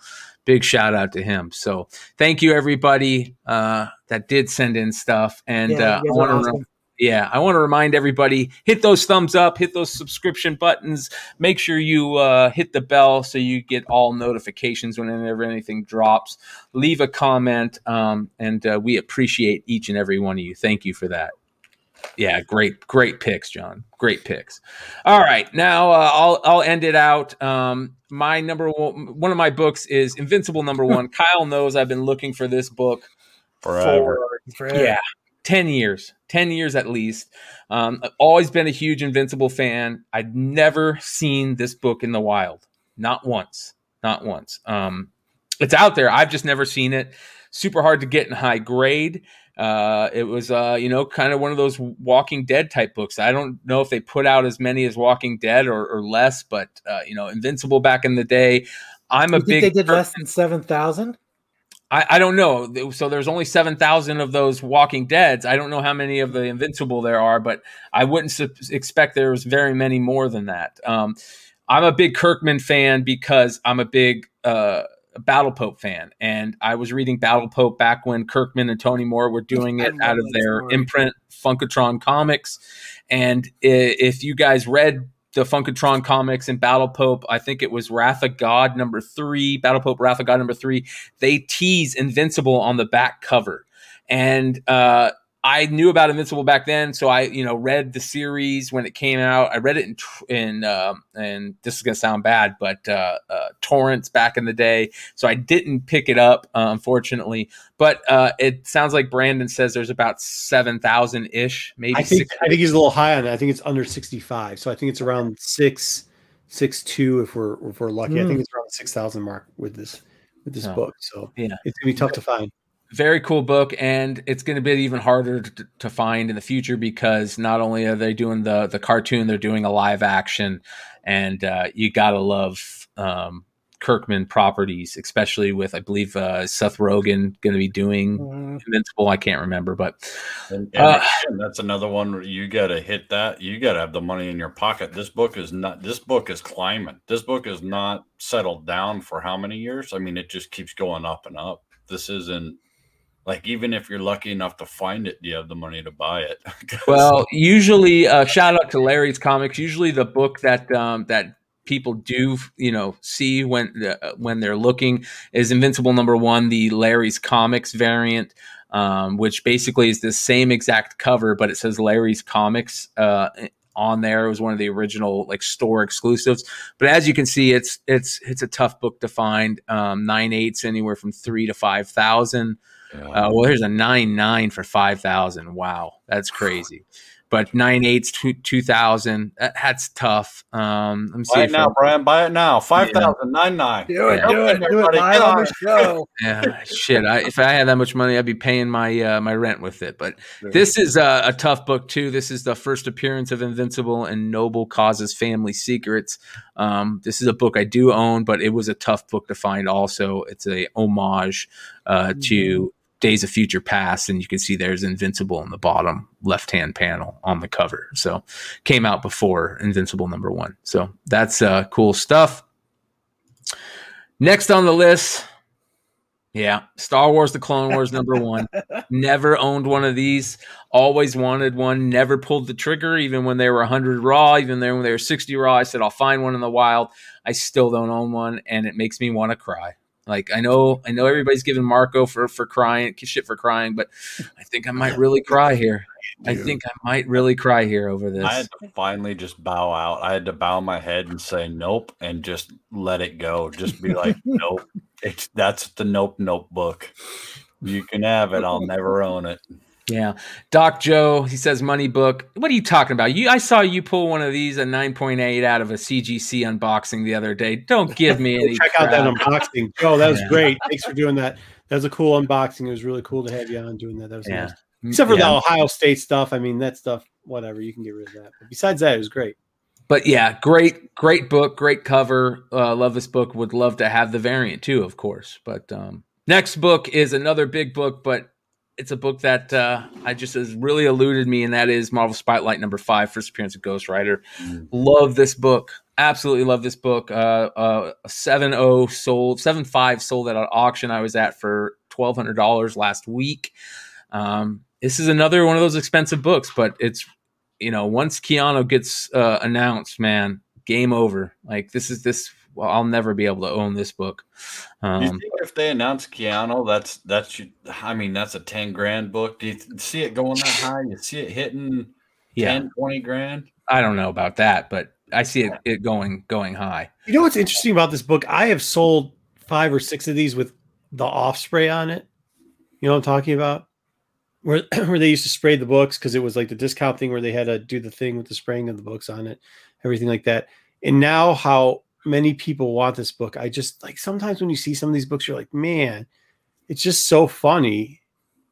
big shout out to him. So thank you everybody uh, that did send in stuff. And yeah, uh, I want to awesome. yeah, I want to remind everybody hit those thumbs up, hit those subscription buttons. Make sure you uh, hit the bell so you get all notifications whenever anything drops. Leave a comment, um, and uh, we appreciate each and every one of you. Thank you for that. Yeah, great, great picks, John. Great picks. All right, now uh, I'll I'll end it out. Um, my number one, one of my books is Invincible number one. Kyle knows I've been looking for this book Forever. for Forever. yeah 10 years 10 years at least um, I've always been a huge invincible fan i'd never seen this book in the wild not once not once um, it's out there i've just never seen it super hard to get in high grade uh, it was uh, you know kind of one of those walking dead type books i don't know if they put out as many as walking dead or, or less but uh, you know invincible back in the day i'm a big they did less than seven thousand? I, I don't know. So there's only seven thousand of those Walking Dead's. I don't know how many of the Invincible there are, but I wouldn't su- expect there was very many more than that. Um, I'm a big Kirkman fan because I'm a big uh, Battle Pope fan, and I was reading Battle Pope back when Kirkman and Tony Moore were doing it out of their story. imprint Funk-O-Tron Comics. And if you guys read the Funk-O-Tron comics and Battle Pope, I think it was Wrath of God number three, Battle Pope Wrath of God number three they tease Invincible on the back cover. And uh, I knew about Invincible back then, so I, you know, read the series when it came out. I read it in, in um and this is gonna sound bad, but uh, uh, torrents back in the day. So I didn't pick it up, uh, unfortunately. But uh, it sounds like Brandon says there's about seven thousand ish, maybe I think. I think he's a little high on it. I think it's under 65. So I think it's around six, six two if we're if we're lucky. I think it's around six thousand mark with this with this Oh. book. So Yeah. it's gonna be tough to find. Very cool book and it's going to be even harder to, to find in the future because not only are they doing the the cartoon they're doing a live action and uh, you gotta love um, kirkman properties especially with i believe uh, seth rogen going to be doing Mhm. invincible i can't remember but And, and Uh, again, that's another one where you got to hit that. You got to have the money in your pocket. This book is not. This book is climbing. This book is not settled down for how many years? I mean, it just keeps going up and up. This isn't like even if you're lucky enough to find it, do you have the money to buy it. Well usually uh, shout out to larry's comics. Usually the book that um, that people do you know see when uh, when they're looking is invincible number one the larry's comics variant um, which basically is the same exact cover but it says larry's comics uh, on there. It was one of the original like store exclusives. But as you can see it's it's it's a tough book to find. Um, nine eighths anywhere from three to five thousand Yeah. uh, well, here's a nine nine for five thousand. Wow, that's crazy. but nine eights two two thousand. That, that's tough. Um, let me see. Buy it now, I- Brian. Buy it now. Five thousand nine nine. Do it, Yeah. do it, do it live on the show. yeah, shit. I, if I had that much money, I'd be paying my uh, my rent with it. But this is a, a tough book too. This is the first appearance of Invincible and Noble Causes Family Secrets. Um, this is a book I do own, but it was a tough book to find. Also, it's a homage uh, to Days of Future Past, and you can see there's Invincible in the bottom left hand panel on the cover. So came out before Invincible number one. So that's uh, cool stuff. Next on the list, yeah, Star Wars: The Clone Wars number one. Never owned one of these. Always wanted one. Never pulled the trigger, even when they were 100 raw. Even there when they were 60 raw, I said I'll find one in the wild. I still don't own one, and it makes me want to cry. Like I know, I know everybody's giving Marco for for crying, shit for crying, but I think I might really cry here. I think I might really cry here over this. I had to finally just bow out. I had to bow my head and say nope and just let it go. Just be like, nope. It's that's the nope notebook. You can have it. I'll never own it. Yeah. Doc Joe, he says money book. What are you talking about? You I saw you pull one of these a 9.8 out of a CGC unboxing the other day. Don't give me any Check out that unboxing. Oh, that was Yeah. great. Thanks for doing that. That was a cool unboxing. It was really cool to have you on doing that. That was Yeah. nice. Except for Yeah. the Ohio State stuff. I mean, that stuff, whatever. You can get rid of that. But besides that, it was great. But yeah, great, great book, great cover. Uh, love this book. Would love to have the variant too, of course. But um, next book is another big book, but it's a book that uh, I just has really eluded me, and that is Marvel Spotlight number five, first appearance of Ghost Rider. Love this book. Absolutely love this book. Uh, uh, seven zero sold, seven five sold at an auction I was at for twelve hundred dollars last week. Um, this is another one of those expensive books, but it's you know once Keanu gets uh, announced, man, game over. Like this is this. Well, I'll never be able to own this book. Do you Um, think if they announce Keanu, that's that's I mean that's a ten grand book. Do you see it going that high? You see it hitting yeah, 10, 20 grand? I don't know about that, but I see it, it going going high. You know what's interesting about this book? I have sold five or six of these with the off spray on it. You know what I'm talking about? Where where they used to spray the books because it was like the discount thing where they had to do the thing with the spraying of the books on it, everything like that. And now how many people want this book? I just like sometimes when you see some of these books, you're like, man, it's just so funny.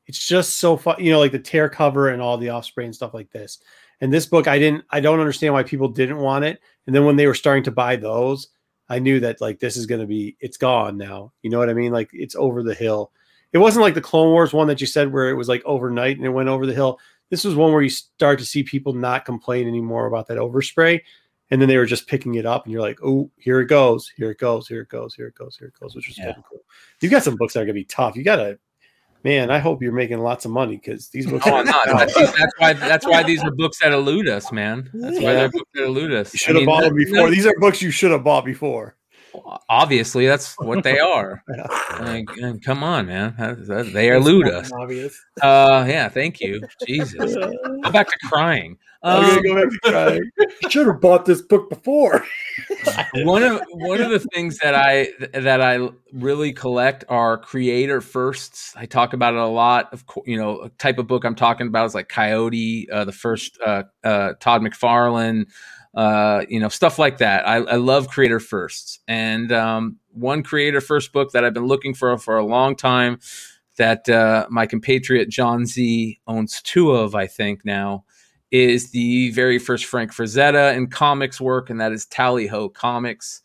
It's just so fun, you know, like the tear cover and all the off spray and stuff like this. And this book, I didn't, I don't understand why people didn't want it. And then when they were starting to buy those, I knew that like this is going to be, it's gone now. You know what I mean? Like it's over the hill. It wasn't like the Clone Wars one that you said where it was like overnight and it went over the hill. This was one where you start to see people not complain anymore about that overspray. And then they were just picking it up, and you're like, "Oh, here it goes, here it goes, here it goes, here it goes, here it goes," which was Yeah. cool. You got some books that are gonna be tough. You gotta, man. I hope you're making lots of money because these books. No, are I'm not. That's, that's why. That's why these are books that elude us, man. That's why they're books that elude us. You should have I mean, bought them before. These are books you should have bought before. Obviously, that's what they are. Like, uh, come on, man. They elude us. Obvious. Uh, yeah. Thank you, Jesus. Go back to crying. I'm Um, gonna go back to crying. You should have bought this book before. one of one of the things that I that I really collect are creator firsts. I talk about it a lot. Of course, you know, a type of book I'm talking about is like Coyote, uh, the first uh, uh, Todd McFarlane, uh, you know, stuff like that. I, I love creator firsts, and um, one creator first book that I've been looking for for a long time that uh, my compatriot John Z owns two of, I think now is the very first Frank Frazetta in comics work, and that is Tally Ho Comics.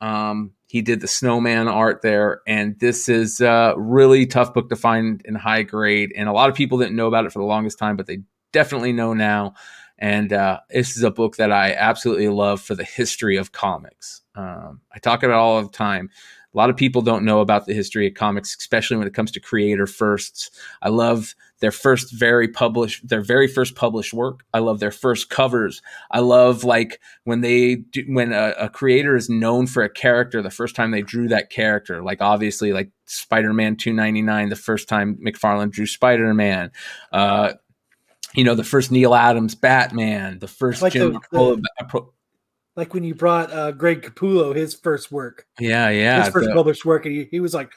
Um, he did the snowman art there, and this is a really tough book to find in high grade. And a lot of people didn't know about it for the longest time, but they definitely know now. And uh, this is a book that I absolutely love for the history of comics. Um, I talk about it all the time. A lot of people don't know about the history of comics, especially when it comes to creator firsts. I love their first very published, their very first published work. I love their first covers. I love like when they do, when a, a creator is known for a character the first time they drew that character. Like obviously, like Spider Man two ninety nine, the first time McFarlane drew Spider Man. Uh, you know, the first Neal Adams Batman, the first Like Jim the- Pro- Like when you brought uh, Greg Capullo his first work, yeah, yeah, his first the- published work, and he, he was like,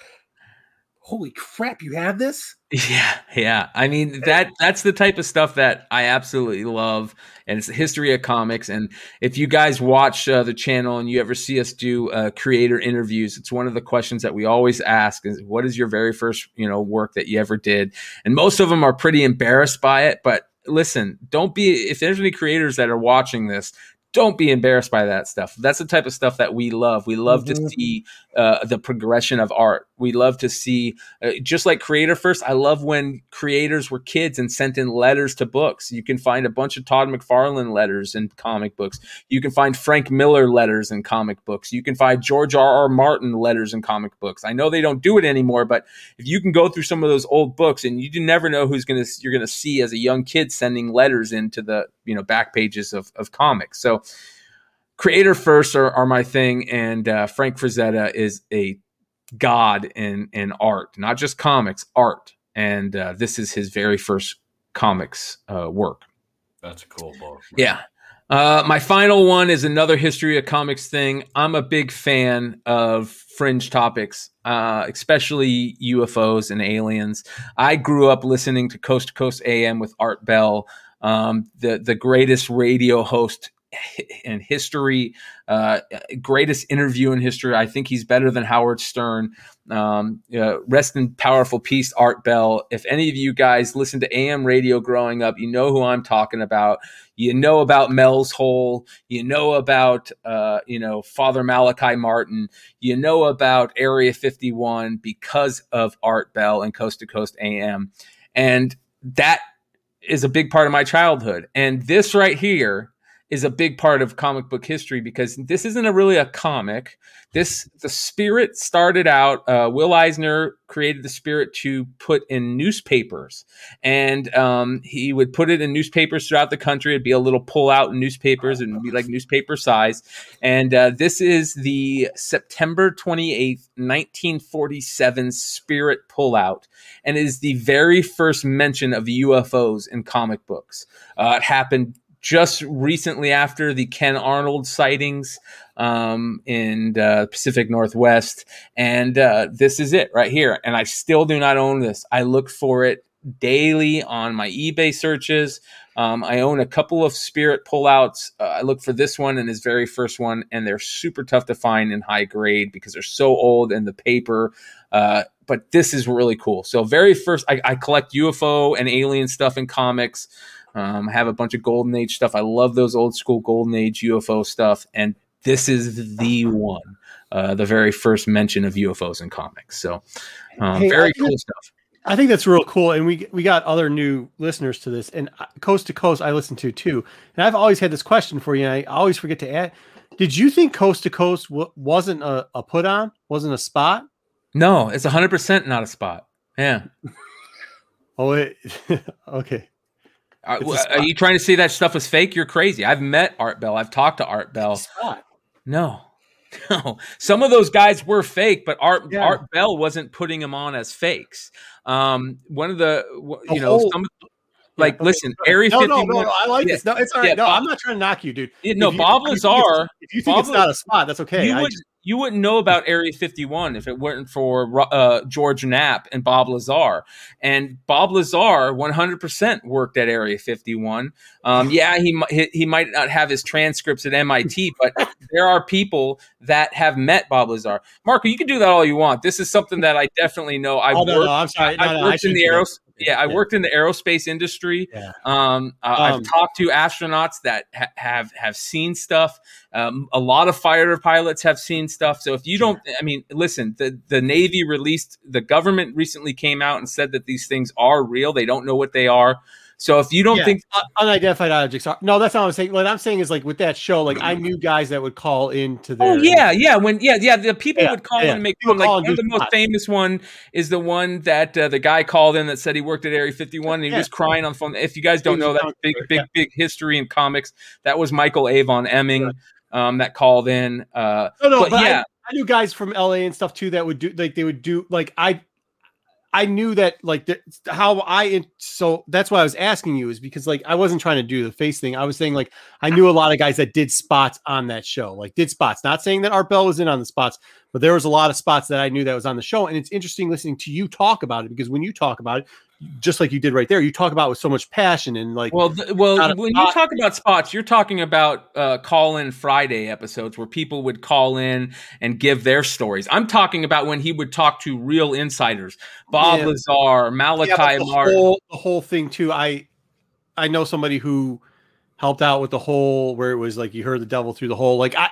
holy crap, you have this? Yeah, yeah. I mean that that's the type of stuff that I absolutely love, and it's the history of comics. And if you guys watch uh, the channel and you ever see us do uh, creator interviews, it's one of the questions that we always ask: is what is your very first you know work that you ever did? And most of them are pretty embarrassed by it, but listen, don't be if there's any creators that are watching this, don't be embarrassed by that stuff. That's the type of stuff that we love. We love mm-hmm. to see uh, the progression of art. We love to see, uh, just like Creator First, I love when creators were kids and sent in letters to books. You can find a bunch of Todd McFarlane letters in comic books. You can find Frank Miller letters in comic books. You can find George R. R. Martin letters in comic books. I know they don't do it anymore, but if you can go through some of those old books and you never know who's going to, you're going to see as a young kid sending letters into the, you know, back pages of, of comics. So, creator first are, are my thing, and uh, Frank Frazetta is a god in in art, not just comics, art. And uh, this is his very first comics uh, work. That's a cool book. Man. Yeah. Uh, my final one is another history of comics thing. I'm a big fan of fringe topics, uh, especially UFOs and aliens. I grew up listening to Coast to Coast AM with Art Bell, um, the the greatest radio host in history, uh, greatest interview in history. I think he's better than Howard Stern. Um, uh, rest in powerful peace, Art Bell. If any of you guys listen to AM radio growing up, you know who I'm talking about. You know about Mel's Hole. You know about uh, you know Father Malachi Martin. You know about Area 51 because of Art Bell and Coast to Coast AM, and that is a big part of my childhood. And this right here is a big part of comic book history because this isn't a really a comic. This the spirit started out. Uh, Will Eisner created the spirit to put in newspapers, and um, he would put it in newspapers throughout the country. It'd be a little pull out in newspapers and be like newspaper size. And uh, this is the September twenty eighth, nineteen forty seven spirit pullout, and is the very first mention of UFOs in comic books. Uh, it happened just recently after the Ken Arnold sightings um, in the Pacific Northwest. And uh, this is it right here. And I still do not own this. I look for it daily on my eBay searches. Um, I own a couple of Spirit pullouts. Uh, I look for this one and his very first one, and they're super tough to find in high grade because they're so old and the paper. Uh, but this is really cool. So, very first, I, I collect UFO and alien stuff in comics. Um, I have a bunch of Golden Age stuff. I love those old school Golden Age UFO stuff, and this is the one, uh, the very first mention of UFOs in comics. So, um, hey, very cool stuff. I think that's real cool, and we we got other new listeners to this, and uh, coast to coast I listen to too. And I've always had this question for you, and I always forget to add. Did you think coast to coast w- wasn't a, a put on, wasn't a spot? No, it's hundred percent not a spot. Yeah. oh, it, okay. Are, are, you trying to say that stuff was fake? You're crazy. I've met Art Bell. I've talked to Art Bell. No, no. Some of those guys were fake, but Art yeah. Art Bell wasn't putting them on as fakes. Um, one of the you know some like yeah, listen, Area no, 51. No, no, I like yeah, this. No, it's all right. Yeah, no, Bob, I'm not trying to knock you, dude. no, Bob Lazar. If you think Bob, it's not a spot, that's okay. You would, just, you wouldn't know about Area 51 if it weren't for uh, George Knapp and Bob Lazar. And Bob Lazar 100% worked at Area 51. Um, yeah, he, he might not have his transcripts at MIT, but there are people that have met Bob Lazar. Marco, you can do that all you want. This is something that I definitely know. I've oh, no, worked, no, I'm sorry. No, I've worked in the aerospace yeah, I worked in the aerospace industry. Yeah. Um, uh, um, I've talked to astronauts that ha- have have seen stuff. Um, a lot of fighter pilots have seen stuff. So if you don't, I mean, listen, the the Navy released, the government recently came out and said that these things are real. They don't know what they are. So if you don't yeah, think unidentified objects are no, that's not what I'm saying. What I'm saying is like with that show, like I knew guys that would call into the. Oh yeah, yeah. When yeah, yeah, the people yeah, would call yeah. in and make fun. Like the most famous one is the one that uh, the guy called in that said he worked at Area 51 and he was crying on the phone. If you guys don't know that big, big, big history in comics, that was Michael Avon Emming um, that called in. Uh, no, no, but, but yeah. I, I knew guys from LA and stuff too that would do like they would do like I I knew that like the, how I so that's why I was asking you is because like I wasn't trying to do the face thing. I was saying like I knew a lot of guys that did spots on that show, like did spots. Not saying that Art Bell was in on the spots, but there was a lot of spots that I knew that was on the show. And it's interesting listening to you talk about it because when you talk about it, just like you did right there, you talk about it with so much passion and like. Well, th- well, when you talk about spots, you're talking about uh, call in Friday episodes where people would call in and give their stories. I'm talking about when he would talk to real insiders, Bob Yeah. Lazar, Malachi Yeah, the Martin. whole, the whole thing too. I I know somebody who helped out with the whole where it was like you heard the devil through the hole. Like I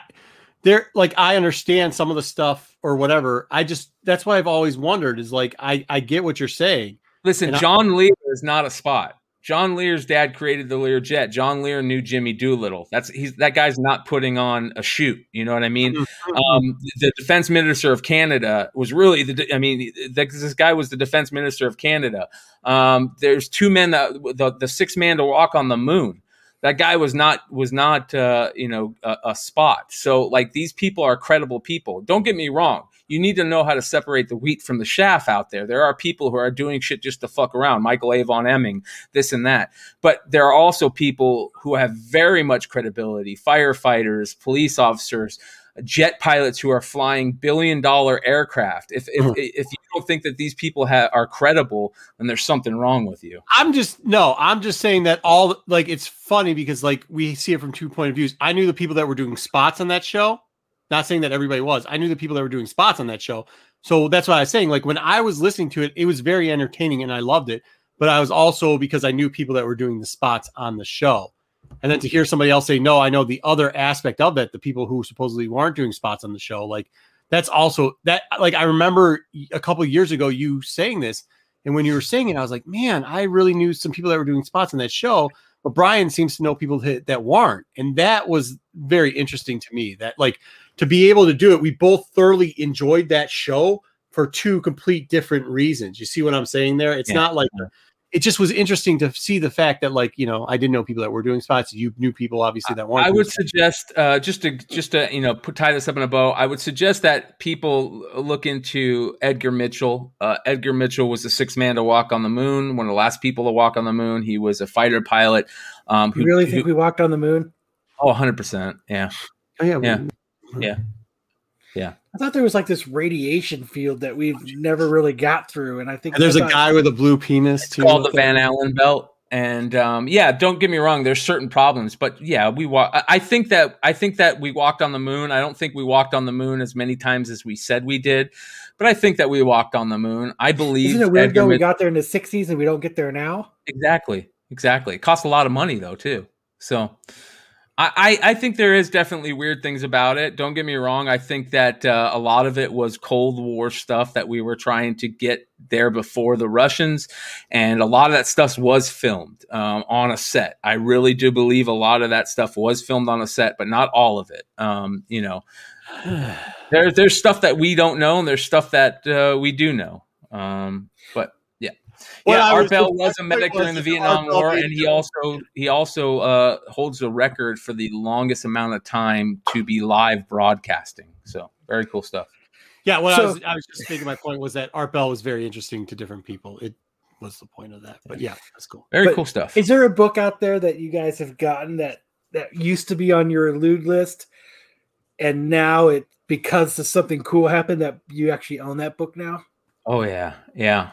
there like I understand some of the stuff or whatever. I just that's why I've always wondered is like I I get what you're saying. Listen, And I- John Lear is not a spot. John Lear's dad created the Lear jet. John Lear knew Jimmy Doolittle. That's he's that guy's not putting on a shoot. You know what I mean? Um, the defense minister of Canada was really the. I mean, th- this guy was the defense minister of Canada. Um, there's two men that the, the six man to walk on the moon. That guy was not was not uh, you know a, a spot. So like these people are credible people. Don't get me wrong. You need to know how to separate the wheat from the chaff out there. There are people who are doing shit just to fuck around. Michael Avon Emming, this and that. But there are also people who have very much credibility firefighters, police officers, jet pilots who are flying billion dollar aircraft. If, if, Mhm. if you don't think that these people ha- are credible, then there's something wrong with you. I'm just no, I'm just saying that all like it's funny because like we see it from two point of views. I knew the people that were doing spots on that show. Not saying that everybody was. I knew the people that were doing spots on that show. So that's why I was saying, like when I was listening to it, it was very entertaining and I loved it. But I was also because I knew people that were doing the spots on the show. And then to hear somebody else say, no, I know the other aspect of it, the people who supposedly weren't doing spots on the show, like that's also that like I remember a couple of years ago you saying this, and when you were saying it, I was like, man, I really knew some people that were doing spots on that show, but Brian seems to know people that, that weren't. And that was very interesting to me that like to be able to do it, we both thoroughly enjoyed that show for two complete different reasons. You see what I'm saying there? It's Yeah. not like it just was interesting to see the fact that like, you know, I didn't know people that were doing spots. You knew people obviously that weren't. I would spots. suggest uh, just to just to you know put tie this up in a bow. I would suggest that people look into Edgar Mitchell. Uh, Edgar Mitchell was the sixth man to walk on the moon, one of the last people to walk on the moon. He was a fighter pilot. Um, You really think we walked on the moon? Oh, 100 percent. Yeah. Oh, yeah, Yeah. we- I thought there was like this radiation field that we've never really got through, and I think And there's I a thought- guy with a blue penis too. called the Van Allen belt. And um, yeah, don't get me wrong. There's certain problems, but yeah, we walk. I- I think that I think that we walked on the moon. I don't think we walked on the moon as many times as we said we did, but I think that we walked on the moon. I believe. Isn't it weird Edgar though? We got there in the '60s and we don't get there now. exactly, exactly. It costs a lot of money though too. So. I, I think there is definitely weird things about it. Don't get me wrong. I think that uh, a lot of it was Cold War stuff that we were trying to get there before the Russians, and a lot of that stuff was filmed um, on a set. I really do believe a lot of that stuff was filmed on a set, but not all of it. Um, you know, there, there's stuff that we don't know, and there's stuff that uh, we do know. Um, What yeah. I was- Art Bell was a medic during the Vietnam Art War, and he also he also uh, holds a record for the longest amount of time to be live broadcasting. So very cool stuff. Yeah, what I was I was just making my point was that Art Bell was very interesting to different people. It was the point of that. But yeah, that's cool. Very But cool stuff. Is there a book out there that you guys have gotten that that used to be on your elude list, and now it because of something cool happened that you actually own that book now? Oh yeah, yeah.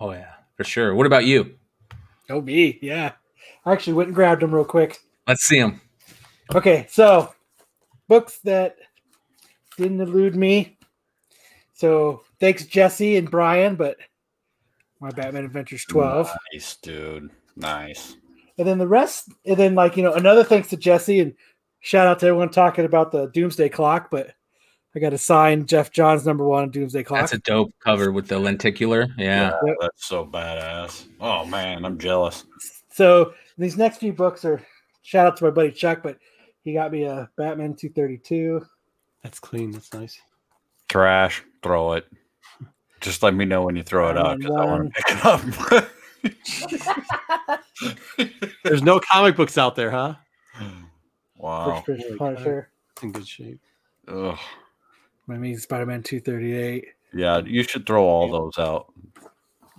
Oh yeah, for sure. What about you? Oh, me, yeah. I actually went and grabbed them real quick. Let's see them. Okay, so books that didn't elude me. So thanks Jesse and Brian, but my Batman Adventures 12. Nice, dude. Nice. And then the rest, and then like, you know, another thanks to Jesse and shout out to everyone talking about the Doomsday Clock, but I got to sign Geoff Johns number one Doomsday Clock. That's a dope cover with the lenticular. Yeah. Yep. That's so badass. Oh man, I'm jealous. So these next few books are shout out to my buddy Chuck, but he got me a Batman 232. That's clean. That's nice. Trash. Throw it. Just let me know when you throw it out because I want to pick it up. There's no comic books out there, huh? wow. Punisher. In good shape. Ugh. My Amazing Spider-Man 238. Yeah, you should throw all those out.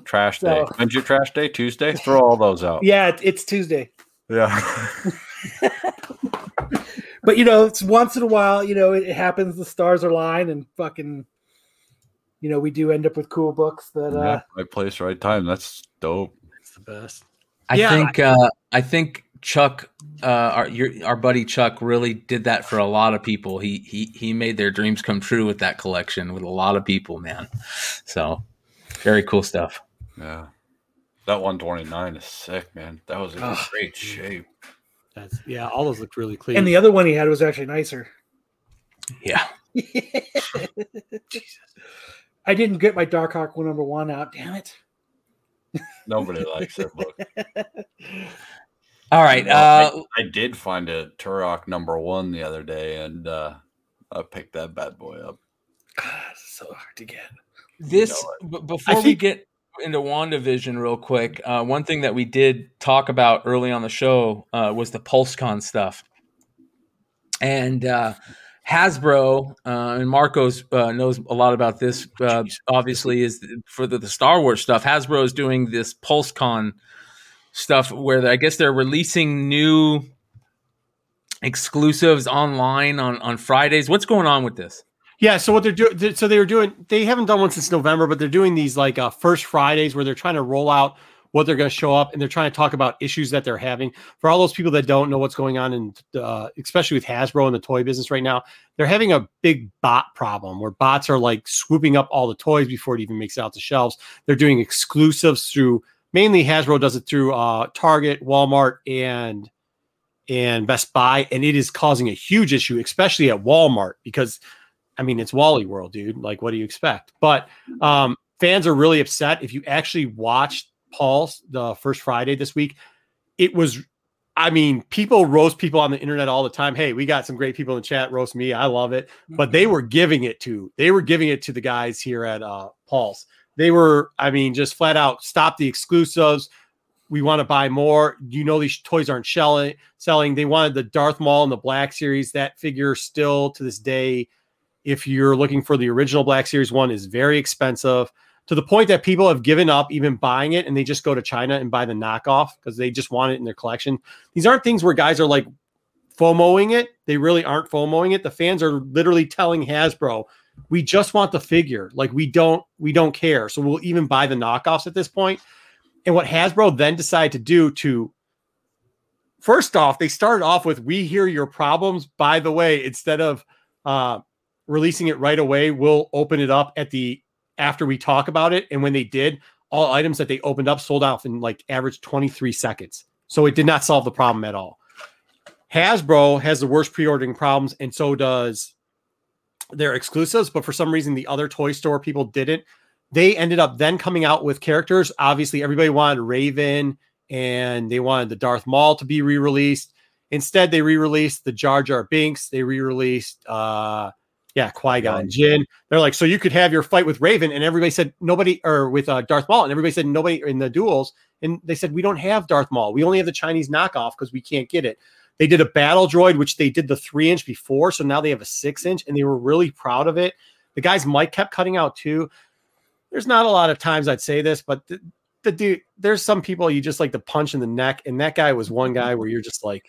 Trash day. So- When's your trash day? Tuesday? Throw all those out. Yeah, it- it's Tuesday. Yeah. but you know, it's once in a while. You know, it, it happens. The stars are aligned, and fucking, you know, we do end up with cool books that. uh right place, right time. That's dope. It's the best. I Yeah, think uh, I think Chuck, uh, our your, our buddy Chuck, really did that for a lot of people. He he he made their dreams come true with that collection with a lot of people, man. So very cool stuff. Yeah. That 129 is sick, man. That was in Ugh. great shape. That's yeah. All those looked really clean. And the other one he had was actually nicer. Yeah, Jesus. I didn't get my Darkhawk one number one out. Damn it. Nobody likes that book. all right. Well, Uh, I, I did find a Turok number one the other day, and uh, I picked that bad boy up. God, so hard to get. this know b- before we get into WandaVision real quick, uh, one thing that we did talk about early on the show uh, was the PulseCon stuff, and uh, Hasbro uh, and Marcos uh, knows a lot about this. Uh, obviously, is for the, the Star Wars stuff. Hasbro is doing this PulseCon stuff where I guess they're releasing new exclusives online on on Fridays. What's going on with this? Yeah, so what they're doing, so they were doing, they haven't done one since November, but they're doing these like uh, first Fridays where they're trying to roll out what they're going to show up, and they're trying to talk about issues that they're having. For all those people that don't know what's going on, and uh, especially with Hasbro and the toy business right now, they're having a big bot problem where bots are like swooping up all the toys before it even makes it out the shelves. They're doing exclusives through mainly Hasbro does it through uh, Target, Walmart, and and Best Buy, and it is causing a huge issue, especially at Walmart because I mean, it's Wally World, dude. Like, what do you expect? But um, fans are really upset. If you actually watched Pulse the first Friday this week, it was. I mean, people roast people on the internet all the time. Hey, we got some great people in the chat roast me. I love it. But they were giving it to they were giving it to the guys here at uh, Pulse. They were, I mean, just flat out stop the exclusives. We want to buy more. You know, these toys aren't selling. Selling. They wanted the Darth Maul and the Black Series. That figure still to this day if you're looking for the original Black Series one, is very expensive to the point that people have given up even buying it and they just go to China and buy the knockoff because they just want it in their collection. These aren't things where guys are like FOMOing it. They really aren't FOMOing it. The fans are literally telling Hasbro, we just want the figure. Like we don't, we don't care. So we'll even buy the knockoffs at this point. And what Hasbro then decided to do to first off, they started off with we hear your problems. By the way, instead of uh releasing it right away, we'll open it up at the after we talk about it. And when they did, all items that they opened up sold out in like average 23 seconds. So it did not solve the problem at all. Hasbro has the worst pre-ordering problems, and so does their exclusives. But for some reason, the other toy store people didn't. They ended up then coming out with characters. Obviously, everybody wanted Revan and they wanted the Darth Maul to be re-released. Instead, they re-released the Jar Jar Binks. They re-released uh yeah, Qui Gon Jinn. They're like, so you could have your fight with Revan, and everybody said nobody, or with uh, Darth Maul, and everybody said nobody in the duels, and they said we don't have Darth Maul. We only have the Chinese knockoff because we can't get it. They did a battle droid, which they did the three inch before, so now they have a six inch, and they were really proud of it. The guy's mic kept cutting out too. There's not a lot of times I'd say this, but the, the dude, there's some people you just like to punch in the neck, and that guy was one guy where you're just like,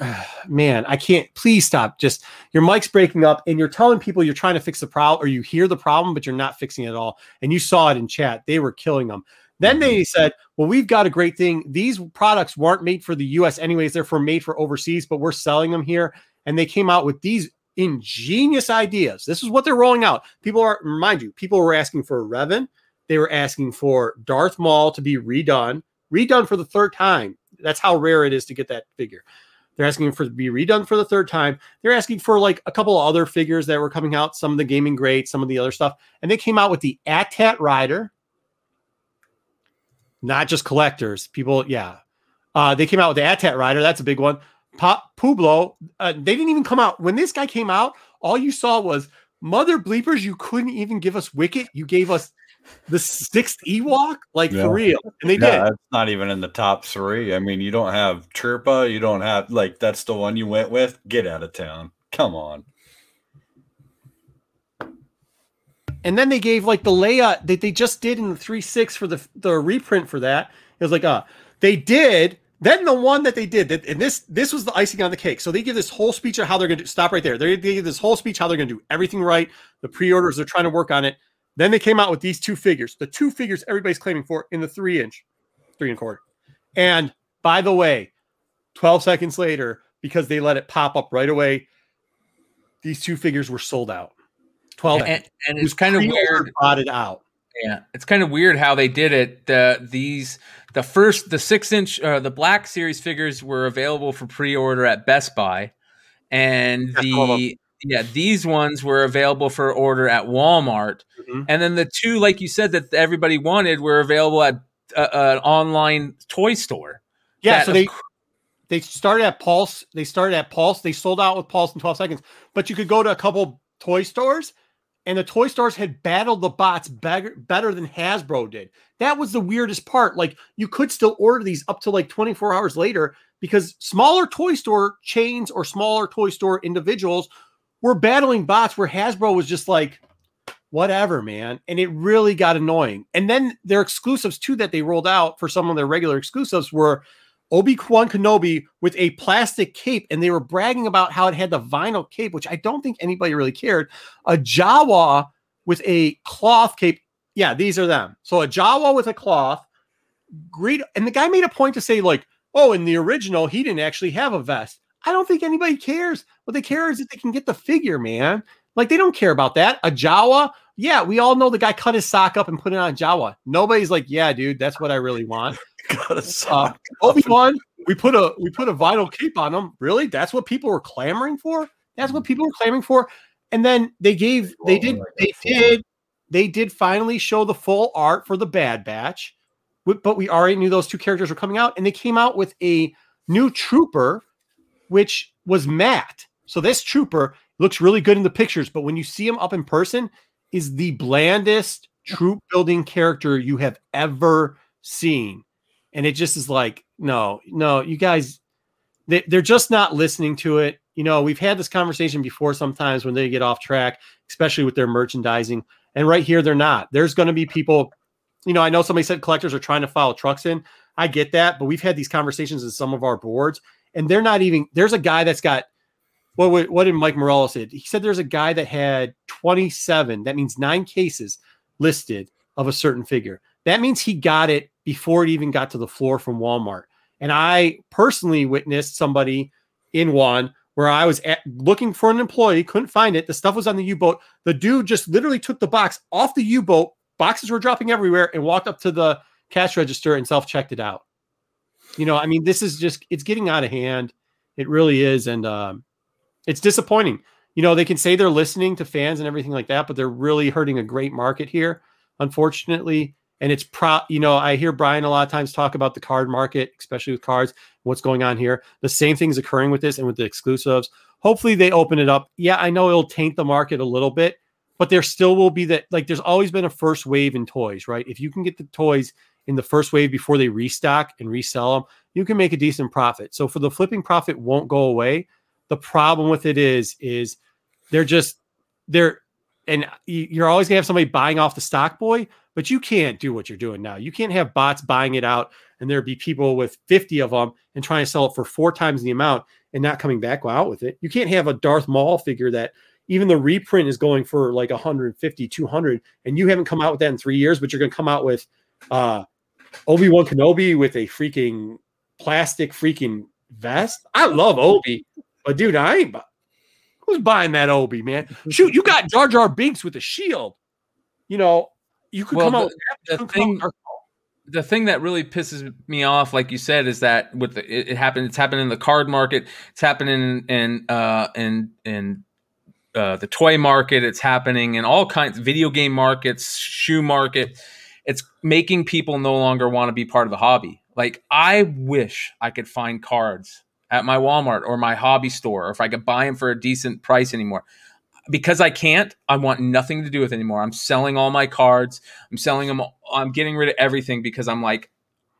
ah, man, I can't. Please stop. Just your mic's breaking up, and you're telling people you're trying to fix the problem, or you hear the problem, but you're not fixing it at all. And you saw it in chat; they were killing them. Then they said, "Well, we've got a great thing. These products weren't made for the U.S. anyways; they're for made for overseas, but we're selling them here." And they came out with these ingenious ideas. This is what they're rolling out. People are, remind you, people were asking for Revan. They were asking for Darth Maul to be redone, redone for the third time. That's how rare it is to get that figure. They're asking for to be redone for the third time. They're asking for like a couple of other figures that were coming out, some of the gaming greats, some of the other stuff. And they came out with the AT-AT Rider, not just collectors. People, yeah. Uh, they came out with the AT-AT Rider. That's a big one. Paploo. Uh, they didn't even come out. When this guy came out, all you saw was mother bleepers. You couldn't even give us Wicket. You gave us the sixth Ewok, like Yeah. for real. And they Yeah, did. that's not even in the top three. I mean, you don't have Chirpa. You don't have like that's the one you went with. Get out of town. Come on. And then they gave like the layout that they just did in the 3 6 for the the reprint for that. It was like, uh, they did Then the one that they did, that, and this this was the icing on the cake. So they give this whole speech of how they're going to stop right there. They, they give this whole speech how they're going to do everything right. The pre-orders they're trying to work on it. Then they came out with these two figures, the two figures everybody's claiming for in the three inch, three and a quarter. And by the way, 12 seconds later, because they let it pop up right away, these two figures were sold out. 12 and, and it's kind of weird. It out. Yeah, it's kind of weird how they did it. The these the first the six inch uh, the Black Series figures were available for pre order at Best Buy, and the yeah these ones were available for order at Walmart, mm-hmm. and then the two like you said that everybody wanted were available at uh, an online toy store. Yeah, so they they started at Pulse. They started at Pulse. They sold out with Pulse in 12 seconds. But you could go to a couple toy stores and the toy stores had battled the bots better, better than Hasbro did. That was the weirdest part. Like you could still order these up to like 24 hours later because smaller toy store chains or smaller toy store individuals were battling bots where Hasbro was just like, whatever, man. And it really got annoying. And then their exclusives too that they rolled out for some of their regular exclusives were Obi Wan Kenobi with a plastic cape, and they were bragging about how it had the vinyl cape, which I don't think anybody really cared. A Jawa with a cloth cape. Yeah, these are them. So a Jawa with a cloth. Great. And the guy made a point to say, like, oh, in the original, he didn't actually have a vest. I don't think anybody cares. What they care is that they can get the figure, man. Like they don't care about that. A Jawa, yeah, we all know the guy cut his sock up and put it on Jawa. Nobody's like, yeah, dude, that's what I really want. uh, Obi Wan, we put a we put a vinyl cape on him. Really, that's what people were clamoring for. That's what people were clamoring for. And then they gave, they did, they did, they did finally show the full art for the Bad Batch. But we already knew those two characters were coming out, and they came out with a new trooper, which was Matt. So this trooper looks really good in the pictures, but when you see him up in person, is the blandest troop building character you have ever seen. And it just is like, no, no, you guys, they, they're just not listening to it. You know, we've had this conversation before sometimes when they get off track, especially with their merchandising. And right here, they're not. There's going to be people, you know, I know somebody said collectors are trying to file trucks in. I get that, but we've had these conversations in some of our boards, and they're not even. There's a guy that's got what what did Mike Morales say? He said there's a guy that had 27. That means nine cases listed of a certain figure. That means he got it before it even got to the floor from Walmart. And I personally witnessed somebody in one where I was at, looking for an employee, couldn't find it. The stuff was on the U boat. The dude just literally took the box off the U boat. Boxes were dropping everywhere and walked up to the cash register and self checked it out. You know, I mean, this is just, it's getting out of hand. It really is. And um, it's disappointing. You know, they can say they're listening to fans and everything like that, but they're really hurting a great market here, unfortunately. And it's pro, you know, I hear Brian a lot of times talk about the card market, especially with cards, what's going on here. The same thing is occurring with this and with the exclusives. Hopefully they open it up. Yeah, I know it'll taint the market a little bit, but there still will be that like there's always been a first wave in toys, right? If you can get the toys in the first wave before they restock and resell them, you can make a decent profit. So for the flipping profit won't go away. The problem with it is, is they're just they're and you're always gonna have somebody buying off the stock boy, but you can't do what you're doing now. You can't have bots buying it out and there be people with 50 of them and trying to sell it for four times the amount and not coming back out with it. You can't have a Darth Maul figure that even the reprint is going for like 150, 200, and you haven't come out with that in three years, but you're to come out with uh, Obi Wan Kenobi with a freaking plastic freaking vest. I love Obi, but dude, I ain't. Who's buying that Obi, man? Shoot, you got Jar Jar Binks with a shield. You know, you could well, come out. The, the thing, the thing that really pisses me off, like you said, is that with the, it, it happened. It's happening in the card market. It's happening in in uh, in in uh, the toy market. It's happening in all kinds, video game markets, shoe market. It's making people no longer want to be part of the hobby. Like I wish I could find cards at my Walmart or my hobby store, or if I could buy them for a decent price anymore because I can't, I want nothing to do with anymore. I'm selling all my cards. I'm selling them. I'm getting rid of everything because I'm like,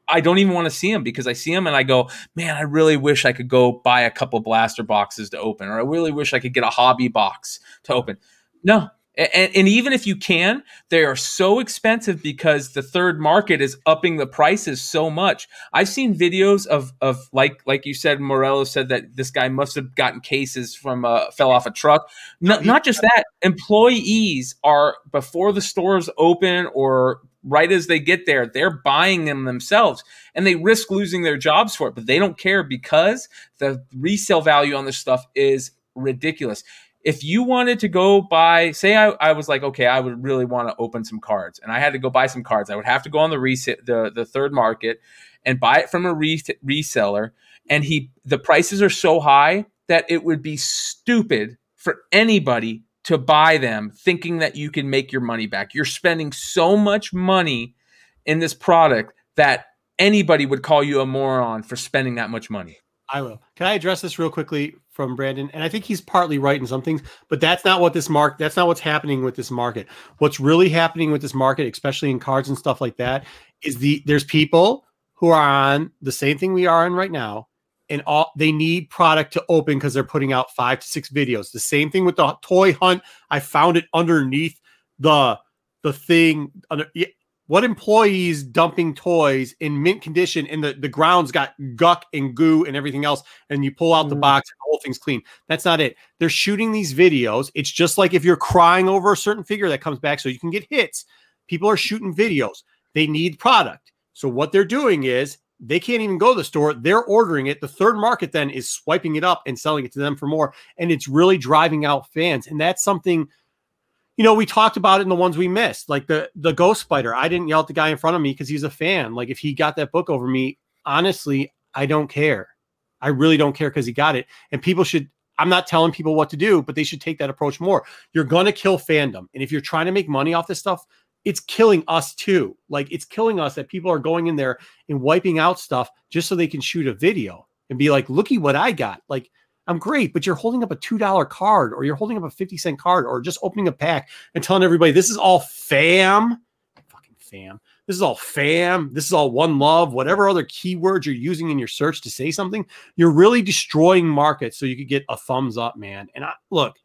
I don't even want to see them because I see them and I go, man, I really wish I could go buy a couple blaster boxes to open, or I really wish I could get a hobby box to open. No, And, and, even if you can, they are so expensive because the third market is upping the prices so much. I've seen videos of of like like you said, Morello said that this guy must have gotten cases from uh, fell off a truck. No, not just that, employees are before the stores open or right as they get there, they're buying them themselves and they risk losing their jobs for it, but they don't care because the resale value on this stuff is ridiculous if you wanted to go buy, say I, I was like, okay, I would really want to open some cards and I had to go buy some cards, I would have to go on the reset the, the third market and buy it from a re- reseller. And he the prices are so high that it would be stupid for anybody to buy them thinking that you can make your money back. You're spending so much money in this product that anybody would call you a moron for spending that much money. I will. Can I address this real quickly from Brandon? And I think he's partly right in some things, but that's not what this mark. That's not what's happening with this market. What's really happening with this market, especially in cards and stuff like that, is the there's people who are on the same thing we are on right now, and all they need product to open because they're putting out five to six videos. The same thing with the toy hunt. I found it underneath the the thing under what employees dumping toys in mint condition and the, the ground's got guck and goo and everything else and you pull out the mm. box and the whole thing's clean. That's not it. They're shooting these videos. It's just like if you're crying over a certain figure that comes back so you can get hits people are shooting videos. They need product. So what they're doing is they can't even go to the store. They're ordering it. The third market then is swiping it up and selling it to them for more and it's really driving out fans. And that's something – you know, we talked about it in the ones we missed, like the the Ghost Spider. I didn't yell at the guy in front of me because he's a fan. Like if he got that book over me, honestly, I don't care. I really don't care because he got it. And people should. I'm not telling people what to do, but they should take that approach more. You're gonna kill fandom, and if you're trying to make money off this stuff, it's killing us too. Like it's killing us that people are going in there and wiping out stuff just so they can shoot a video and be like, "Looky what I got!" Like I'm great, but you're holding up a $2 card or you're holding up a 50 cent card or just opening a pack and telling everybody this is all fam. Fucking fam. This is all fam. This is all one love. Whatever other keywords you're using in your search to say something, you're really destroying markets so you could get a thumbs up, man. And I look,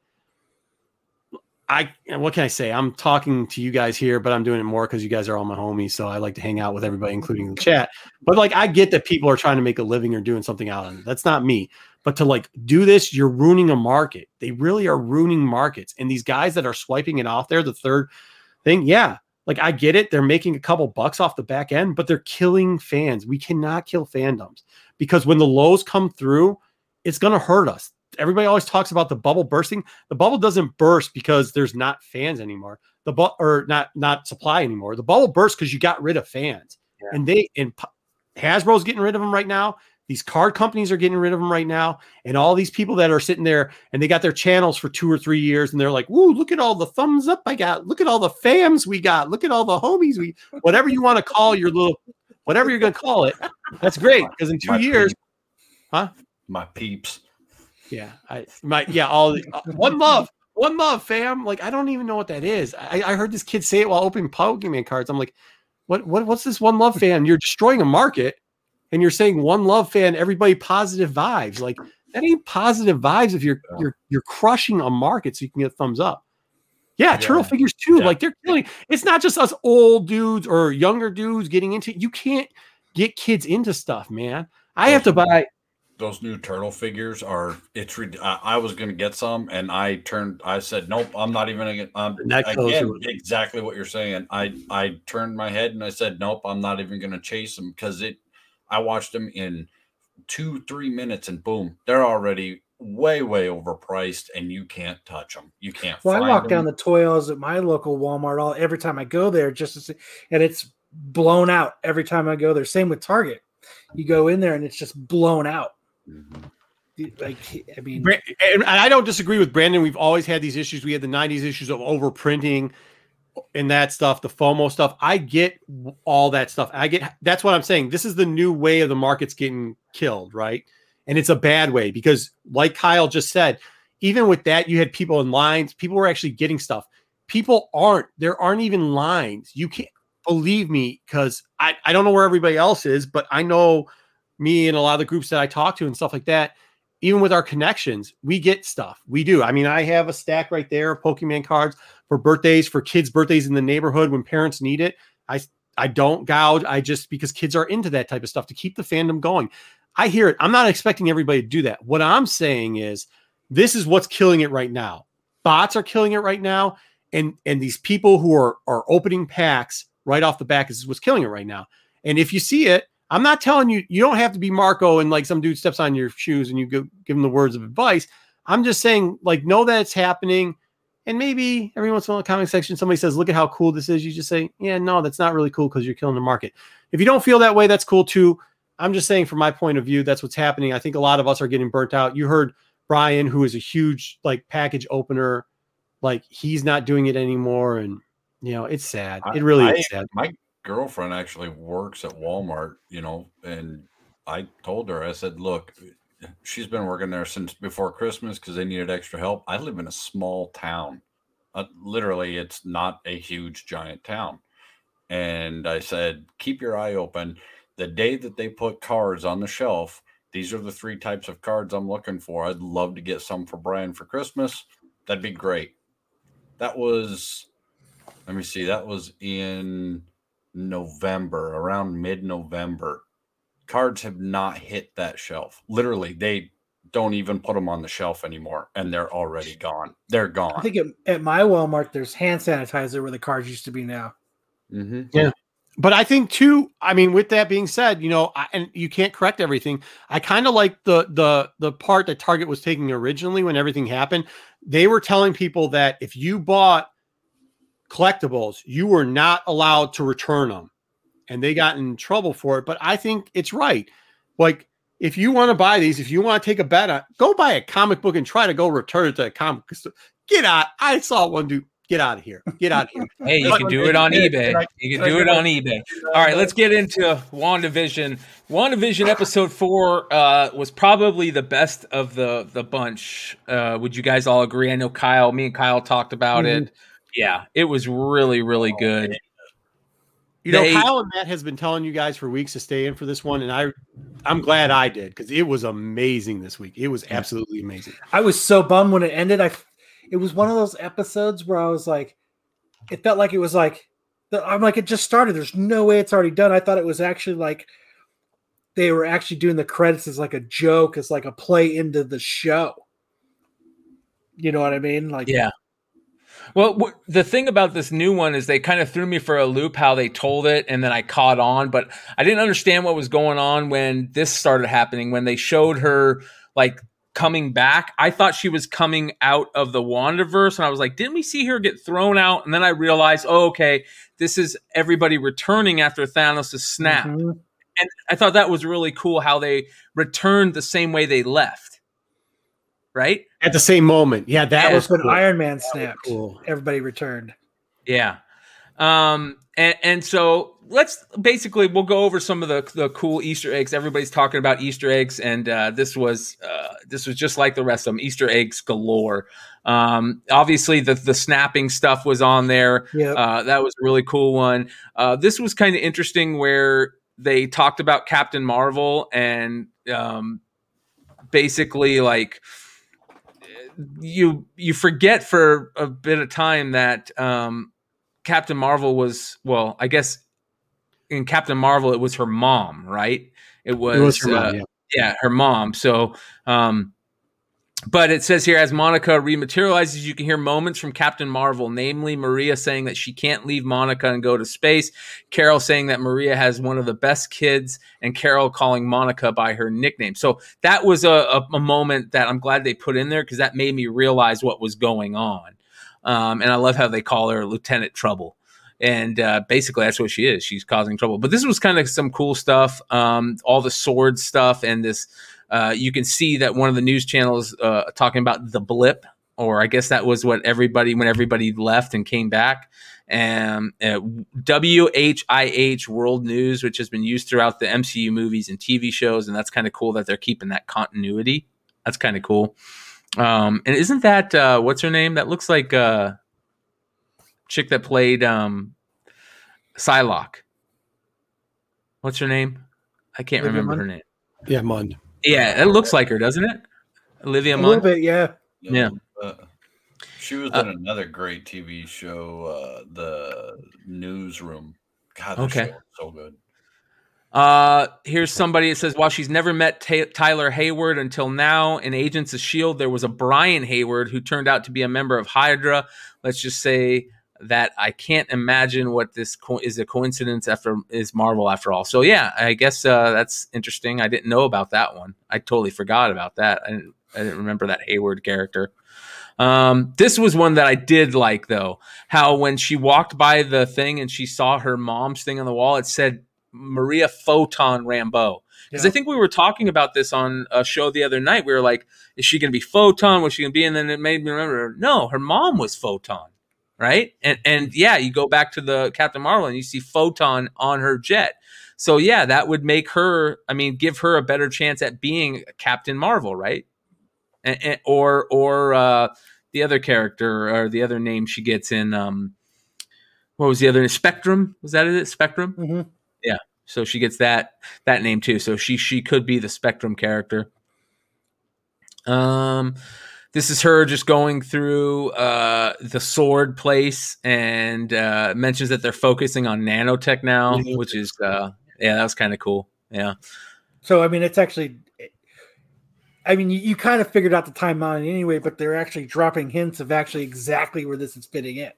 I what can I say? I'm talking to you guys here, but I'm doing it more because you guys are all my homies. So I like to hang out with everybody, including the chat. But like I get that people are trying to make a living or doing something out of it. That's not me. But to like do this, you're ruining a market. They really are ruining markets. And these guys that are swiping it off there, the third thing, yeah, like I get it. They're making a couple bucks off the back end, but they're killing fans. We cannot kill fandoms because when the lows come through, it's going to hurt us. Everybody always talks about the bubble bursting. The bubble doesn't burst because there's not fans anymore. The bu- or not not supply anymore. The bubble bursts because you got rid of fans, yeah. and they and Hasbro's getting rid of them right now. These card companies are getting rid of them right now. And all these people that are sitting there and they got their channels for two or three years and they're like, Woo, look at all the thumbs up I got. Look at all the fams we got. Look at all the homies we, whatever you want to call your little, whatever you're going to call it. That's great. Because in two my years, huh? My peeps. Yeah. I, my, yeah. All uh, one love, one love, fam. Like, I don't even know what that is. I, I heard this kid say it while opening Pokemon cards. I'm like, what, what, what's this one love fam? You're destroying a market and you're saying one love fan, everybody positive vibes. Like that ain't positive vibes if you're yeah. you're you're crushing a market so you can get thumbs up. Yeah, yeah. turtle figures too. Yeah. Like they're killing. It's not just us old dudes or younger dudes getting into. You can't get kids into stuff, man. I have to buy those new turtle figures are it's I, I was going to get some and i turned i said nope i'm not even going to um, again exactly what you're saying i i turned my head and i said nope i'm not even going to chase them because it I watched them in two, three minutes, and boom, they're already way, way overpriced, and you can't touch them. You can't. Well, I walk them. down the toy aisles at my local Walmart all every time I go there, just to see, and it's blown out every time I go there. Same with Target. You go in there and it's just blown out. Mm-hmm like I mean, and I don't disagree with Brandon. We've always had these issues. We had the '90s issues of overprinting and that stuff, the FOMO stuff. I get all that stuff. I get that's what I'm saying. This is the new way of the market's getting killed, right? And it's a bad way because, like Kyle just said, even with that, you had people in lines. People were actually getting stuff. People aren't. There aren't even lines. You can't believe me because I, I don't know where everybody else is, but I know me and a lot of the groups that I talk to and stuff like that. Even with our connections, we get stuff. We do. I mean, I have a stack right there of Pokemon cards for birthdays, for kids' birthdays in the neighborhood when parents need it. I I don't gouge. I just because kids are into that type of stuff to keep the fandom going. I hear it. I'm not expecting everybody to do that. What I'm saying is this is what's killing it right now. Bots are killing it right now. And and these people who are are opening packs right off the back is what's killing it right now. And if you see it, I'm not telling you you don't have to be Marco and like some dude steps on your shoes and you go give him the words of advice. I'm just saying, like, know that it's happening. And maybe every once in a while in the comment section, somebody says, Look at how cool this is. You just say, Yeah, no, that's not really cool because you're killing the market. If you don't feel that way, that's cool too. I'm just saying, from my point of view, that's what's happening. I think a lot of us are getting burnt out. You heard Brian, who is a huge like package opener, like he's not doing it anymore. And you know, it's sad. It really I, is sad. My girlfriend actually works at Walmart, you know, and I told her, I said, look, she's been working there since before Christmas because they needed extra help. I live in a small town. Uh, literally, it's not a huge, giant town. And I said, keep your eye open. The day that they put cards on the shelf, these are the three types of cards I'm looking for. I'd love to get some for Brian for Christmas. That'd be great. That was, let me see, that was in November, around mid November. Cards have not hit that shelf. Literally, they don't even put them on the shelf anymore and they're already gone. They're gone. I think at, at my Walmart, there's hand sanitizer where the cards used to be now. Mm-hmm. Yeah. But I think too. I mean, with that being said, you know, I, and you can't correct everything. I kind of like the the the part that Target was taking originally when everything happened. They were telling people that if you bought collectibles, you were not allowed to return them, and they got in trouble for it. But I think it's right. Like, if you want to buy these, if you want to take a bet on, go buy a comic book and try to go return it to a comic. Get out! I saw one dude Get out of here. Get out of here. hey, you can do it on eBay. You can do it on eBay. All right, let's get into WandaVision. WandaVision episode four uh, was probably the best of the the bunch. Uh, would you guys all agree? I know Kyle, me and Kyle talked about mm-hmm. it. Yeah, it was really, really oh, good. Man. You they, know, Kyle and Matt has been telling you guys for weeks to stay in for this one, and I, I'm glad I did because it was amazing this week. It was absolutely amazing. I was so bummed when it ended. I it was one of those episodes where I was like, it felt like it was like, I'm like, it just started. There's no way it's already done. I thought it was actually like they were actually doing the credits as like a joke, as like a play into the show. You know what I mean? Like, yeah. Well, w- the thing about this new one is they kind of threw me for a loop how they told it, and then I caught on, but I didn't understand what was going on when this started happening. When they showed her like coming back. I thought she was coming out of the Wandaverse, and I was like, didn't we see her get thrown out? And then I realized, oh, okay, this is everybody returning after Thanos' snap. Mm-hmm. And I thought that was really cool how they returned the same way they left. Right? At the same moment. Yeah, that yeah, was when cool. Iron Man snapped. Cool. Everybody returned. Yeah. Um, and, and so let's basically we'll go over some of the the cool Easter eggs. Everybody's talking about Easter eggs, and uh, this was uh, this was just like the rest of them. Easter eggs galore. Um, obviously, the the snapping stuff was on there. Yep. Uh, that was a really cool one. Uh, this was kind of interesting where they talked about Captain Marvel and um, basically like you you forget for a bit of time that um, Captain Marvel was well, I guess in Captain Marvel, it was her mom, right? It was, it was her uh, mom, yeah. yeah. her mom. So, um, but it says here as Monica rematerializes, you can hear moments from Captain Marvel, namely Maria saying that she can't leave Monica and go to space, Carol saying that Maria has one of the best kids, and Carol calling Monica by her nickname. So that was a, a, a moment that I'm glad they put in there because that made me realize what was going on. Um, and I love how they call her Lieutenant Trouble and uh, basically that's what she is. She's causing trouble. But this was kind of some cool stuff. Um, all the sword stuff and this. Uh, you can see that one of the news channels uh, talking about the blip, or I guess that was what everybody when everybody left and came back. And uh, WHIH World News, which has been used throughout the MCU movies and TV shows, and that's kind of cool that they're keeping that continuity. That's kind of cool. Um, and isn't that uh, what's her name? That looks like uh, chick that played um Psylocke. What's her name? I can't remember her name. Yeah, Munn. Yeah, it looks like her, doesn't it? Olivia A little bit, yeah. Yeah. Uh, she was Uh, in another great TV show, uh, The Newsroom. God, that Okay. so good. Uh, here's somebody that says, while she's never met Ta Tyler Hayward until now in Agents of S.H.I.E.L.D., there was a Brian Hayward who turned out to be a member of Hydra. Let's just say that I can't imagine what this co- is a coincidence after is Marvel after all. So, yeah, I guess uh, that's interesting. I didn't know about that one. I totally forgot about that. I didn't, I didn't remember that Hayward character. Um, this was one that I did like though. How when she walked by the thing and she saw her mom's thing on the wall, it said Maria Photon Rambeau. Because I think we were talking about this on a show the other night. We were like, is she going to be Photon? Was she going to be? And then it made me remember, no, her mom was Photon, right? And and yeah, you go back to the Captain Marvel and you see Photon on her jet. So yeah, that would make her. I mean, give her a better chance at being Captain Marvel, right? And, and- or or uh, the other character or the other name she gets in. Um, what was the other name? Spectrum? Was that it? Spectrum. Mm-hmm. Yeah. So she gets that that name too. So she she could be the Spectrum character. Um, this is her just going through uh the sword place and uh mentions that they're focusing on nanotech now, Nanotech. which is uh yeah, that was kind of cool. Yeah. So I mean, it's actually. I mean, you, you kind of figured out the timeline anyway, but they're actually dropping hints of actually exactly where this is fitting in.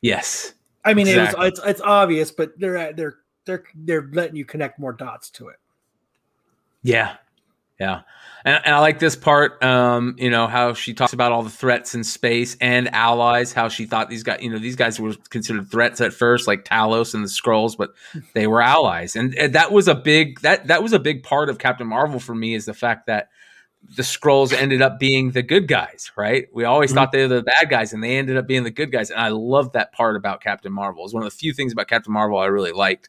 Yes. I mean, Exactly. it was, it's it's obvious, but they're they're they're they're letting you connect more dots to it. Yeah. Yeah. And, and I like this part, um, you know, how she talks about all the threats in space and allies, how she thought these guys, you know, these guys were considered threats at first, like Talos and the Skrulls, but they were allies. And, and that was a big, that, that was a big part of Captain Marvel for me is the fact that the Skrulls ended up being the good guys, right? We always Mhm. thought they were the bad guys and they ended up being the good guys. And I love that part about Captain Marvel. It's one of the few things about Captain Marvel I really liked.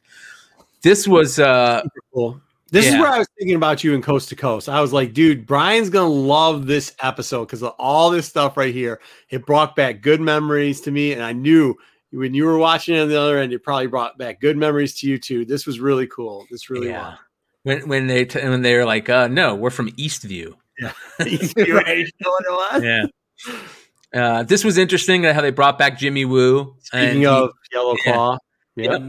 This was, uh, cool. This is where I was thinking about you in Coast to Coast. I was like, dude, Brian's gonna love this episode because of all this stuff right here. It brought back good memories to me, and I knew when you were watching it on the other end, it probably brought back good memories to you too. This was really cool. This really yeah. When when they t- when they were like, uh, no, we're from Eastview. was. You right? You know what it was? Yeah. Uh, this was interesting uh, how they brought back Jimmy Woo. and Speaking he- of Yellow Yeah. Claw, Yep.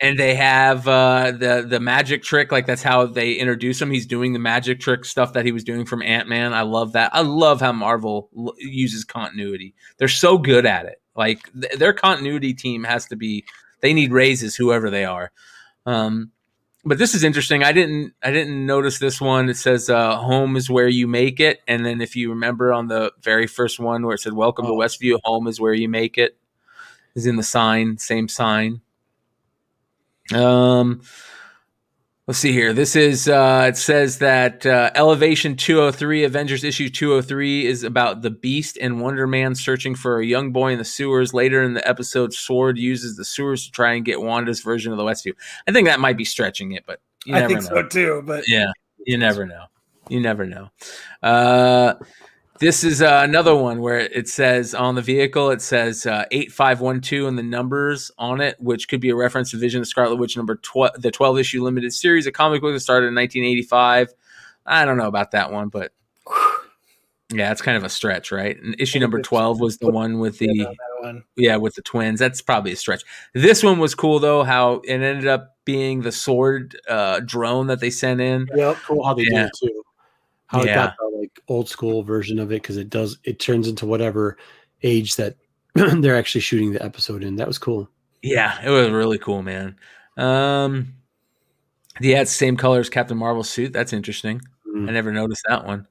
And they have uh, the the magic trick. Like that's how they introduce him. He's doing the magic trick stuff that he was doing from Ant Man. I love that. I love how Marvel l- uses continuity. They're so good at it. Like th- their continuity team has to be. They need raises, whoever they are. Um, but this is interesting. I didn't I didn't notice this one. It says uh, "Home is where you make it," and then if you remember on the very first one where it said "Welcome to Oh. Westview," "Home is where you make it is in the sign, same sign. Um, let's see here. This is uh, it says that uh, Elevation 203, Avengers issue 203, is about the Beast and Wonder Man searching for a young boy in the sewers. Later in the episode, Sword uses the sewers to try and get Wanda's version of the Westview. I think that might be stretching it, but you I think know. so too. But Yeah, you never know. You never know. Uh, this is uh, another one where it says on the vehicle, it says uh, 8512 and the numbers on it, which could be a reference to Vision of Scarlet Witch number 12, the 12 issue limited series, a comic book that started in 1985. I don't know about that one, but yeah, it's kind of a stretch, right? And issue number 12 was the one with the yeah, one. yeah, with the twins. That's probably a stretch. This one was cool though, how it ended up being the sword uh, drone that they sent in. Yep. cool how they Yeah. did it too. How it Yeah. got the like old school version of it because it does it turns into whatever age that they're actually shooting the episode in. That was cool. Yeah, it was really cool, man. Um, yeah, it's same color as Captain Marvel's suit. That's interesting. Mm. I never noticed that one.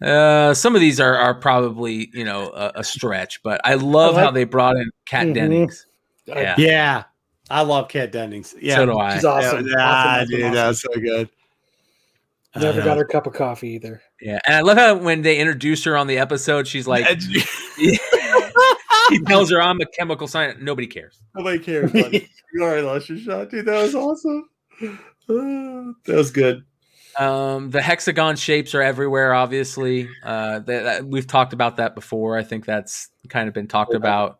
Uh, some of these are are probably you know a, a stretch, but I love I how they brought in Kat Mhm. Dennings. Yeah, Yeah, I love Kat Dennings. Yeah, so do I. She's awesome. Yeah, Awesome, ah, awesome, dude, awesome. that's so good. Never Uh, got her cup of coffee either. Yeah, and I love how when they introduced her on the episode, she's like, he tells her I'm a chemical scientist. Nobody cares. Nobody cares, buddy. you already lost your shot, dude. That was awesome. Uh, that was good. Um, the hexagon shapes are everywhere. Obviously, uh, that, that- we've talked about that before. I think that's kind of been talked Yeah. about.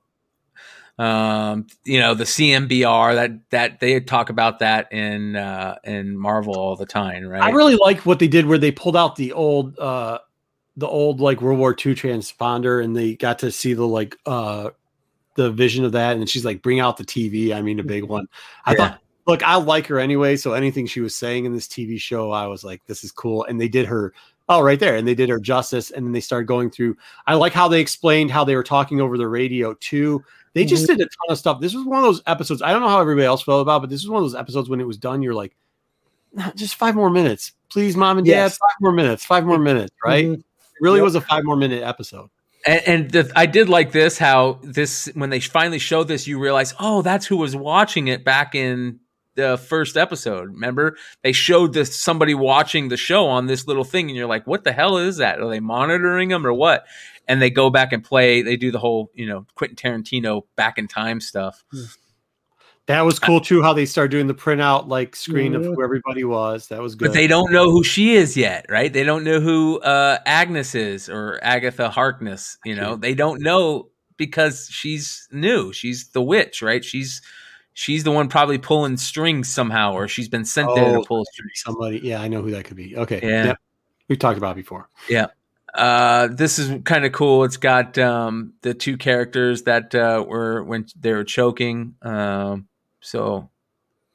Um, you know, the CMBR that that they talk about that in uh, in Marvel all the time, right? I really like what they did where they pulled out the old uh the old like World War II transponder, and they got to see the like uh the vision of that, and she's like, "Bring out the TV." I mean, a big one. I Yeah. thought, look, I like her anyway, so anything she was saying in this TV show, I was like, "This is cool." And they did her. Oh, right there, and they did her justice, and then they started going through. I like how they explained how they were talking over the radio too. They just did a ton of stuff. This was one of those episodes. I don't know how everybody else felt about, but this was one of those episodes when it was done. You're like, "Nah, just five more minutes, please, mom and dad. Yes. Five more minutes. Five more minutes. Right? Mhm. It really Yep. was a five more minute episode. And, and the, I did like this how this when they finally showed this, you realize, oh, that's who was watching it back in the first episode. Remember, they showed this somebody watching the show on this little thing, and you're like, what the hell is that? Are they monitoring them or what? And they go back and play. They do the whole, you know, Quentin Tarantino back in time stuff. That was cool too. How they started doing the printout like screen of who everybody was. That was good. But they don't know who she is yet, right? They don't know who uh, Agnes is or Agatha Harkness. You know, they don't know because she's new. She's the witch, right? She's she's the one probably pulling strings somehow, or she's been sent there Oh, to pull strings. somebody. Yeah, I know who that could be. Okay. Yeah. Yep. We've talked about it before. Uh, this is kind of cool. It's got um, the two characters that uh, were when they were choking. Um, so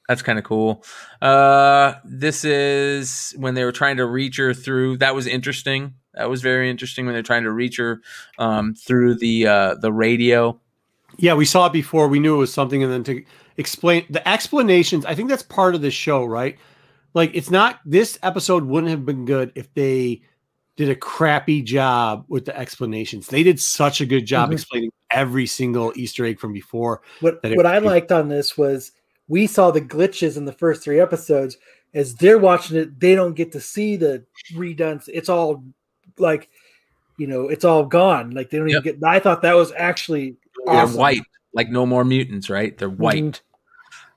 that's kind of cool. Uh, this is when they were trying to reach her through. That was interesting. That was very interesting when they're trying to reach her um, through the uh, the radio. Yeah, we saw it before. We knew it was something, and then to explain the explanations. I think that's part of the show, right? Like, it's not. This episode wouldn't have been good if they did a crappy job with the explanations. They did such a good job Mhm. explaining every single Easter egg from before. What that it- what I liked on this was we saw the glitches in the first three episodes. As they're watching it, they don't get to see the redone. It's all like, you know, it's all gone. Like they don't Yep. even get. I thought that was actually They're awesome. white, like no more mutants, right? They're white.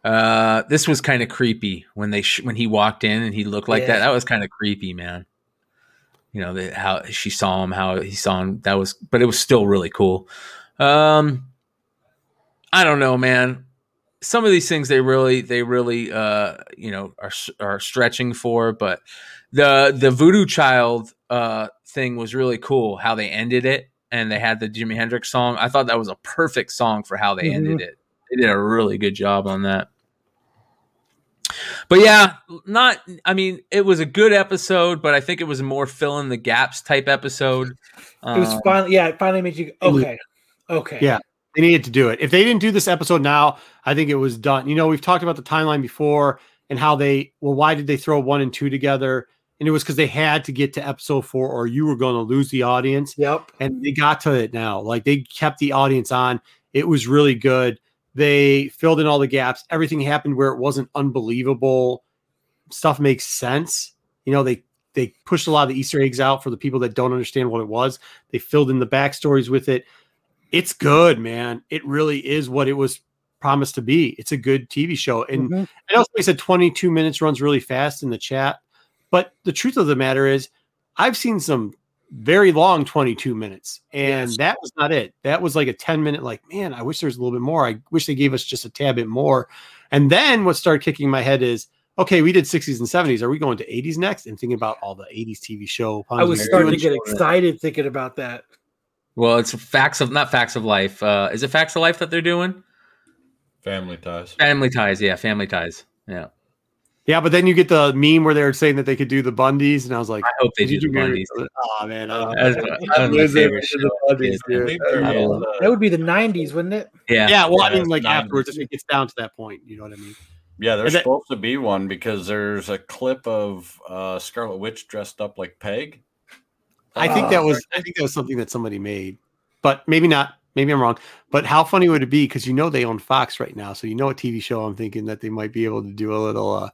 Uh, this was kind of creepy when they sh- when he walked in and he looked like that. That was kind of creepy, man. You know the, how she saw him, how he saw him. That was, but it was still really cool. Um, I don't know, man. Some of these things they really, they really, uh, you know, are are stretching for. But the the Voodoo Child uh thing was really cool. How they ended it, and they had the Jimi Hendrix song. I thought that was a perfect song for how they Mhm. ended it. They did a really good job on that. But yeah, not. I mean, it was a good episode, but I think it was a more fill in the gaps type episode. It was Um, finally, yeah, it finally made you okay, okay, Yeah. They needed to do it. If they didn't do this episode now, I think it was done. You know, we've talked about the timeline before and how they, well, why did they throw one and two together? And it was because they had to get to episode four or you were going to lose the audience. yep. And they got to it now. Like they kept the audience on. It was really good. They filled in all the gaps. Everything happened where it wasn't unbelievable. Stuff makes sense. You know, they they pushed a lot of the Easter eggs out for the people that don't understand what it was. They filled in the backstories with it. It's good, man. It really is what it was promised to be. It's a good TV show. And Mhm. I know somebody said 22 minutes runs really fast in the chat, but the truth of the matter is, I've seen some very long 22 minutes, and Yes. that was not it. That was like a 10 minute, like, man, I wish there was a little bit more. I wish they gave us just a tad bit more. And then what started kicking my head is, okay, we did 60s and 70s. Are we going to 80s next? And thinking about all the 80s TV show. I was starting to get doing. excited thinking about that. well, it's facts of not facts of life. Uh, is it facts of life that they're doing? Family ties. Family ties, yeah, family ties. Yeah, Yeah, but then you get the meme where they're saying that they could do the Bundys, and I was like, I hope they did do the do Bundys. Oh man, I don't know. that was my Losing favorite to the show. Bundys, Yeah. dude. I think they're I in love the- That would be the '90s, wouldn't it? Yeah, Yeah, well, I mean, like 90s. afterwards, if it gets down to that point, you know what I mean? Yeah, there's And that- supposed to be one because there's a clip of uh, Scarlet Witch dressed up like Peg. I think Oh, that was, I think that was something that somebody made, but maybe not. Maybe I'm wrong. But how funny would it be? Because you know they own Fox right now, so you know a TV show. I'm thinking that they might be able to do a little. uh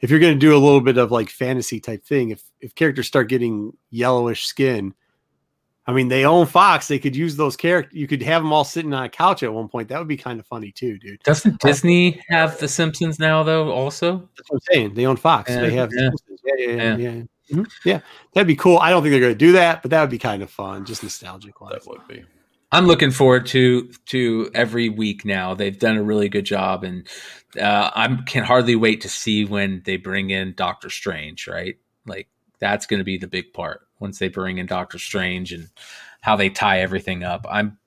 If you're going to do a little bit of like fantasy type thing, if if characters start getting yellowish skin, I mean they own Fox. They could use those characters. You could have them all sitting on a couch at one point. That would be kind of funny too, dude. Doesn't Disney have The Simpsons now, though? Also, That's what I'm saying. They own Fox. Yeah, they have yeah. yeah, yeah, yeah, Yeah. yeah. Mhm. Yeah, that'd be cool. I don't think they're going to do that, but that would be kind of fun, just nostalgic wise. That would be. I'm looking forward to to every week now. They've done a really good job, and uh, I can hardly wait to see when they bring in Doctor Strange. Right, like that's going to be the big part once they bring in Doctor Strange and how they tie everything up. I'm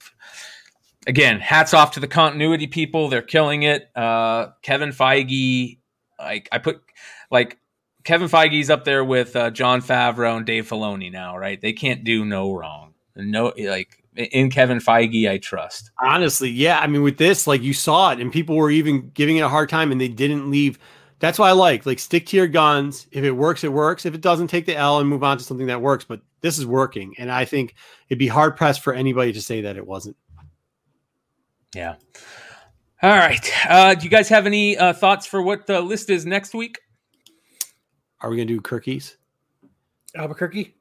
again, hats off to the continuity people. They're killing it. Uh, Kevin Feige, like I put like Kevin Feige's up there with uh, Jon Favreau and Dave Filoni now, right? They can't do no wrong. No, like in Kevin Feige, I trust. Honestly, yeah. I mean, with this, like you saw it, and people were even giving it a hard time, and they didn't leave. That's why I like like stick to your guns. If it works, it works. If it doesn't, take the L and move on to something that works. But this is working, and I think it'd be hard pressed for anybody to say that it wasn't. Yeah. All right. Uh, do you guys have any uh, thoughts for what the list is next week? Are we gonna do Kirkies? Albuquerque.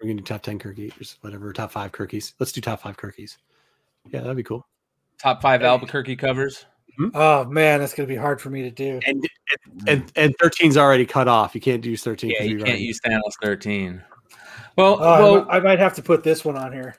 We're gonna do top ten Kirkies, whatever. Top five Kirkies. Let's do top five Kirkies. Yeah, that'd be cool. Top five Albuquerque covers. Oh man, that's gonna be hard for me to do. And and and 13's already cut off. You can't use 13. Yeah, you can't already- use Thanos thirteen. Well, Oh, I well, I might have to put this one on here.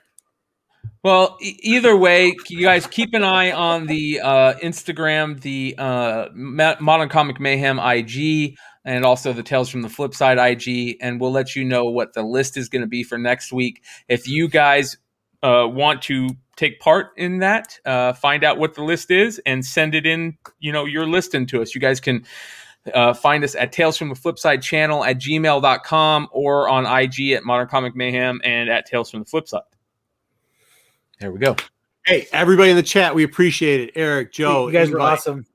Well, e- either way, you guys keep an eye on the uh, Instagram, the uh, Ma- Modern Comic Mayhem IG, and also the Tales from the Flip Side IG, and we'll let you know what the list is going to be for next week. If you guys uh, want to take part in that, uh, find out what the list is, and send it in, you know, your list into us. You guys can uh, find us at Tales from the Flip Side channel at gmail.com or on IG at Modern Comic Mayhem and at Tales from the Flip Side. There we go. Hey, everybody in the chat, we appreciate it. Eric, Joe, you guys were awesome.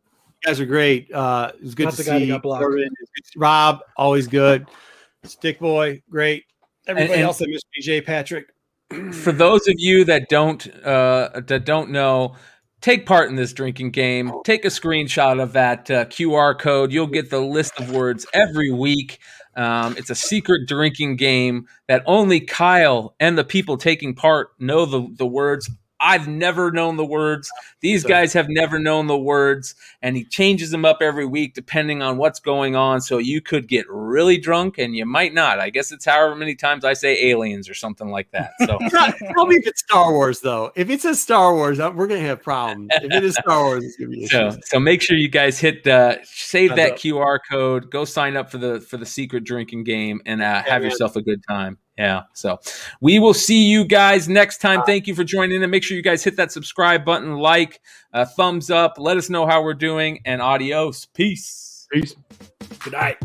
You guys are great. Uh, it was good Not to the guy that see got blocked. Corbin. It's good to see Rob, always good. Stick boy, great. Everybody and- else, I miss BJ Patrick. for those of you that don't uh, that don't know, take part in this drinking game. Take a screenshot of that uh, QR code. You'll get the list of words every week. Um, it's a secret drinking game that only Kyle and the people taking part know the, the words. I've never known the words. These So- guys have never known the words, and he changes them up every week depending on what's going on. So you could get really drunk, and you might not. I guess it's however many times I say aliens or something like that. So Tell me if it's Star Wars, though. If it says Star Wars, we're gonna have problems. If it is Star Wars, it's gonna be so, issues. so make sure you guys hit uh, save that. QR code. Go sign up for the for the secret drinking game and uh, have yourself a good time. Yeah. So we will see you guys next time. Thank you for joining in. Make sure you guys hit that subscribe button, like, uh, thumbs up. Let us know how we're doing, and adios. Peace. Peace. Good night.